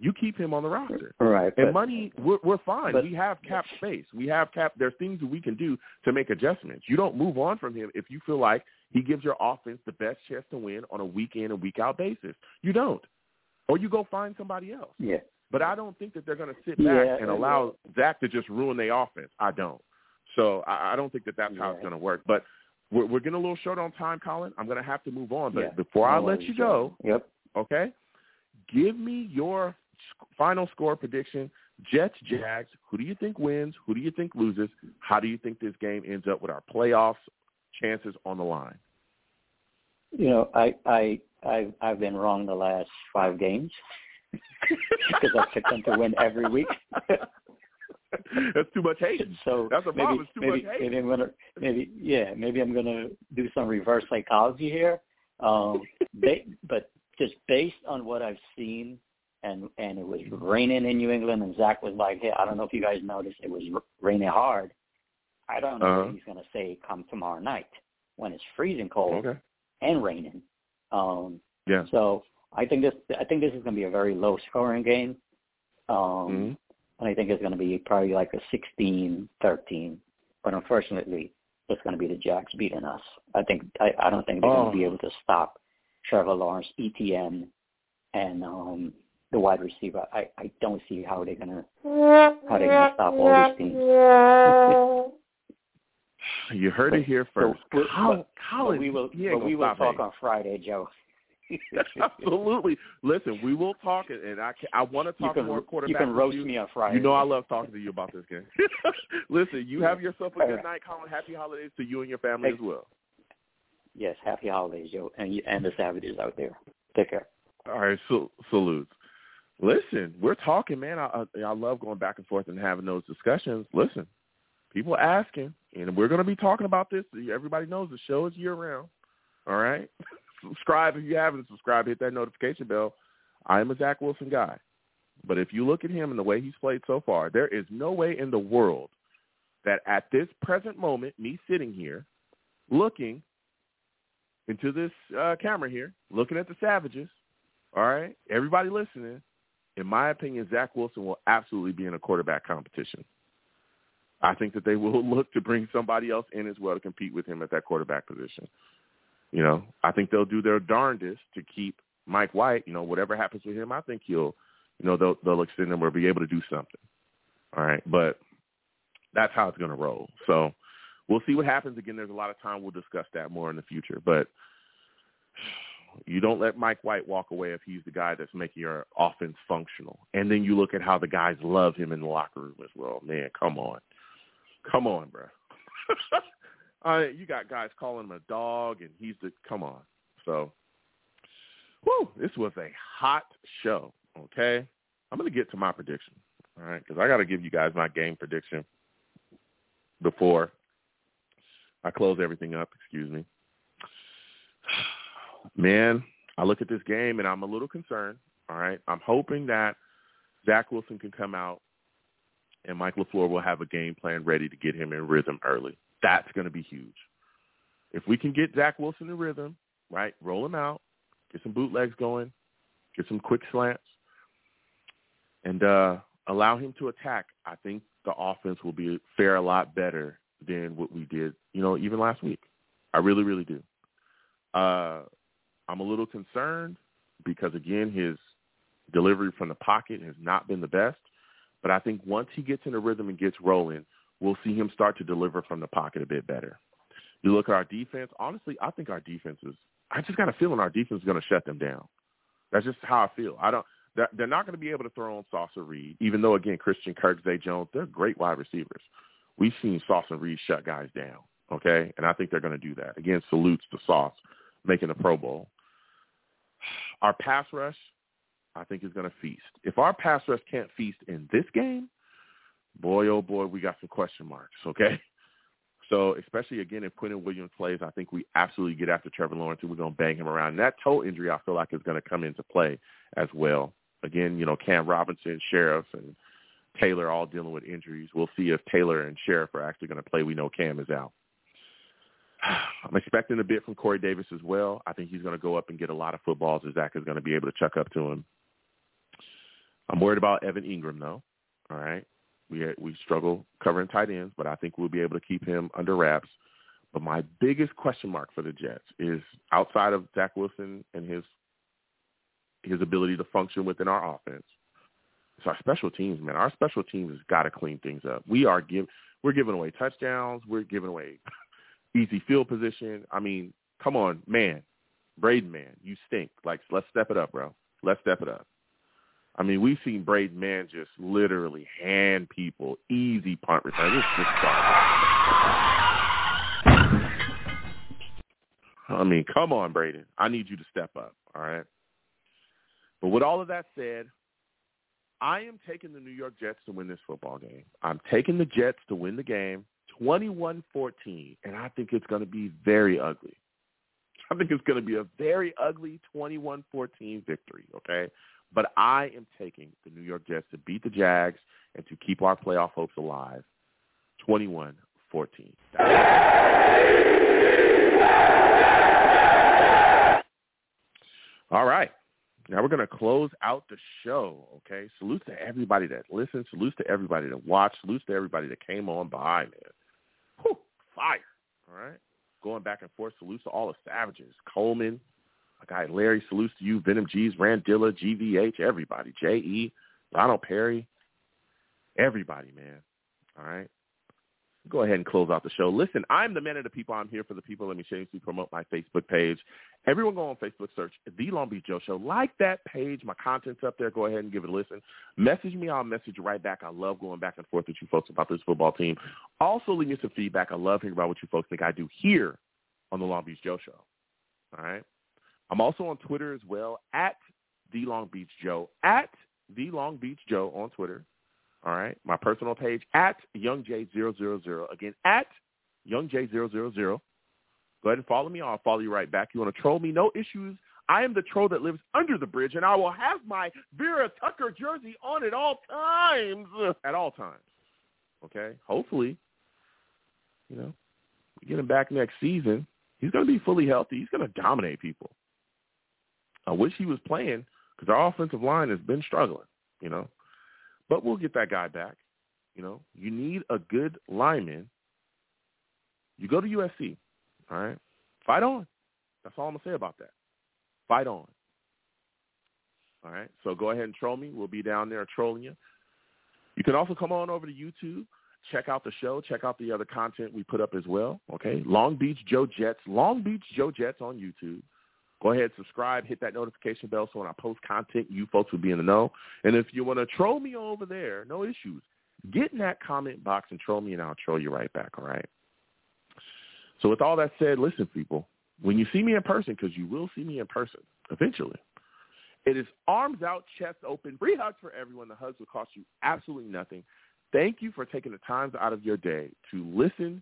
B: You keep him on the roster.
M: Right.
B: And
M: but-
B: money, we're, we're fine.
M: but-
B: we have cap space. We have cap. There's things that we can do to make adjustments. You don't move on from him if you feel like he gives your offense the best chance to win on a week in and week out basis. You don't, or you go find somebody else.
M: Yeah.
B: But I don't think that they're going to sit
M: Yeah,
B: back and
M: uh,
B: allow Zach to just ruin their offense. I don't. So I, I don't think that that's how it's going to work. But we're, we're getting a little short on time, Colin. I'm going to have to move on. But
M: Yeah.
B: before I let you go,
M: Yep.
B: okay, give me your final score prediction. Jets, Jags. Who do you think wins? Who do you think loses? How do you think this game ends up with our playoffs chances on the line?
M: You know, I I I I've been wrong the last five games [laughs] because I picked them to win every week. [laughs]
B: That's too much hate.
M: So
B: That's a
M: maybe
B: problem. It's too
M: maybe
B: much hate.
M: maybe I'm gonna maybe yeah maybe I'm gonna do some reverse psychology here. Um, [laughs] they, but just based on what I've seen, and and it was raining in New England, and Zach was like, "Hey, I don't know if you guys noticed, it was r- raining hard." I don't know
B: Uh-huh.
M: what he's gonna say come tomorrow night when it's freezing cold
B: Okay.
M: And raining. Um,
B: Yeah.
M: so I think this I think this is going to be a very low scoring game. Um,
B: Mhm.
M: and I think it's going to be probably like a 16-13. But unfortunately, it's going to be the Jags beating us. I think I, I don't think they're
B: Oh.
M: going to be able to stop Trevor Lawrence, ETN, and um, the wide receiver. I, I don't see how they're going to how they're going to stop all these teams. [laughs]
B: You heard it here first.
M: So, but-
B: Colin,
M: but we will but we will talk on Friday, Joe. [laughs]
B: Absolutely. Listen, we will talk, and I can, I want to talk
M: can
B: more quarterback.
M: you can roast
B: you.
M: me on Friday.
B: You know I love talking to you about this game. [laughs] Listen, you have yourself a good
M: right.
B: night, Colin. Happy holidays to you and your family as well.
M: Yes, happy holidays, Joe, and you, and the Savages out there. Take care.
B: All right, so, salutes. Listen, we're talking, man. I, I I love going back and forth and having those discussions. Listen, people asking, and we're going to be talking about this. Everybody knows the show is year round. All right, [laughs] subscribe if you haven't subscribed. Hit that notification bell. I am a Zach Wilson guy, but if you look at him and the way he's played so far, there is no way in the world that at this present moment, me sitting here, looking into this uh, camera here, looking at the Savages, all right, everybody listening, in my opinion, Zach Wilson will absolutely be in a quarterback competition. I think that they will [laughs] look to bring somebody else in as well to compete with him at that quarterback position. You know, I think they'll do their darndest to keep Mike White. You know, whatever happens with him, I think he'll, you know, they'll they'll extend him or be able to do something. All right, but that's how it's going to roll. So we'll see what happens. Again, there's a lot of time. We'll discuss that more in the future, but you don't let Mike White walk away if he's the guy that's making your offense functional. And then you look at how the guys love him in the locker room as well. Man, come on. Come on, bro. Uh, [laughs] you got guys calling him a dog, and he's the come on. So, whoo, this was a hot show. Okay, I'm gonna get to my prediction. All right, because I got to give you guys my game prediction before I close everything up. Excuse me. [sighs] Man, I look at this game and I'm a little concerned. All right, I'm hoping that Zach Wilson can come out and Mike LaFleur will have a game plan ready to get him in rhythm early. That's going to be huge. If we can get Zach Wilson in rhythm, right, roll him out, get some bootlegs going, get some quick slants, and uh, allow him to attack, I think the offense will be fare a lot better than what we did, you know, even last week. I really, really do. Uh, I'm a little concerned because, again, his delivery from the pocket has not been the best. But I think once he gets in a rhythm and gets rolling, we'll see him start to deliver from the pocket a bit better. You look at our defense. Honestly, I think our defense is. I just got a feeling our defense is going to shut them down. That's just how I feel. I don't. They're they're not going to be able to throw on Sauce or Reed, even though again Christian Kirk, Zay Jones, they're great wide receivers. We've seen Sauce and Reed shut guys down. Okay, and I think they're going to do that. Again, salutes to Sauce making the Pro Bowl. Our pass rush, I think, is going to feast. If our pass rush can't feast in this game, boy, oh boy, we got some question marks. Okay, [laughs] so especially again if Quinnen Williams plays, I think we absolutely get after Trevor Lawrence and we're going to bang him around. And that toe injury, I feel like, is going to come into play as well. Again, you know, Cam Robinson, Scherff, and Taylor all dealing with injuries. We'll see if Taylor and Scherff are actually going to play. We know Cam is out. [sighs] I'm expecting a bit from Corey Davis as well. I think he's going to go up and get a lot of footballs as Zach is going to be able to chuck up to him. I'm worried about Evan Engram, though. All right. We we struggle covering tight ends, but I think we'll be able to keep him under wraps. But my biggest question mark for the Jets is outside of Zach Wilson and his his ability to function within our offense. It's our special teams, man. Our special teams has got to clean things up. We are give we're giving away touchdowns. We're giving away [laughs] easy field position. I mean, come on, man, Braden, man, you stink. Like, let's step it up, bro. Let's step it up. I mean, we've seen Braden Mann just literally hand people easy punt return. It's just I mean, come on, Braden. I need you to step up. All right. But with all of that said, I am taking the New York Jets to win this football game. I'm taking the Jets to win the game 21-14, and I think it's going to be very ugly. I think it's going to be a very ugly 21-14 victory, okay? But I am taking the New York Jets to beat the Jags and to keep our playoff hopes alive 21-14. All right. Now we're going to close out the show, okay? Salute to everybody that listened. Salute to everybody that watched. Salute to everybody that came on by, man. Whew, fire, all right? Going back and forth. Salute to all the savages. Coleman, my guy Larry, salutes to you. Venom G's, Randilla, GVH, everybody. J.E., Donald Perry, everybody, man, all right? go ahead and close out the show. Listen, I'm the man of the people. I'm here for the people. Let me shamelessly promote my Facebook page. Everyone go on Facebook, search The Long Beach Joe Show. Like that page. My content's up there. Go ahead and give it a listen. Message me. I'll message you right back. I love going back and forth with you folks about this football team. Also, leave me some feedback. I love hearing about what you folks think I do here on The Long Beach Joe Show. All right? I'm also on Twitter as well, at The Long Beach Joe, at The Long Beach Joe on Twitter. All right. My personal page at YoungJ000. Again, at YoungJ000. Go ahead and follow me. I'll follow you right back. You want to troll me? No issues. I am the troll that lives under the bridge, and I will have my Vera Tucker jersey on at all times. [laughs] At all times. Okay? Hopefully, you know, we get him back next season. He's going to be fully healthy. He's going to dominate people. I wish he was playing because our offensive line has been struggling, you know. But we'll get that guy back. You know, you need a good lineman. You go to USC, all right? Fight on. That's all I'm to say about that. Fight on. All right? So go ahead and troll me. We'll be down there trolling you. You can also come on over to YouTube, check out the show, check out the other content we put up as well, okay? Long Beach Joe Jets, Long Beach Joe Jets on YouTube. Go ahead, subscribe, hit that notification bell so when I post content, you folks will be in the know. And if you want to troll me over there, no issues. Get in that comment box and troll me, and I'll troll you right back, all right? So with all that said, listen, people, when you see me in person, because you will see me in person eventually, it is arms out, chest open, free hugs for everyone. The hugs will cost you absolutely nothing. Thank you for taking the time out of your day to listen,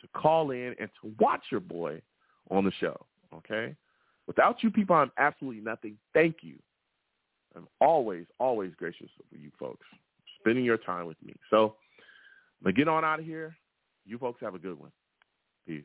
B: to call in, and to watch your boy on the show. Okay? Without you people, I'm absolutely nothing. Thank you. I'm always, always gracious with you folks, spending your time with me. So, but get on out of here. You folks have a good one. Peace.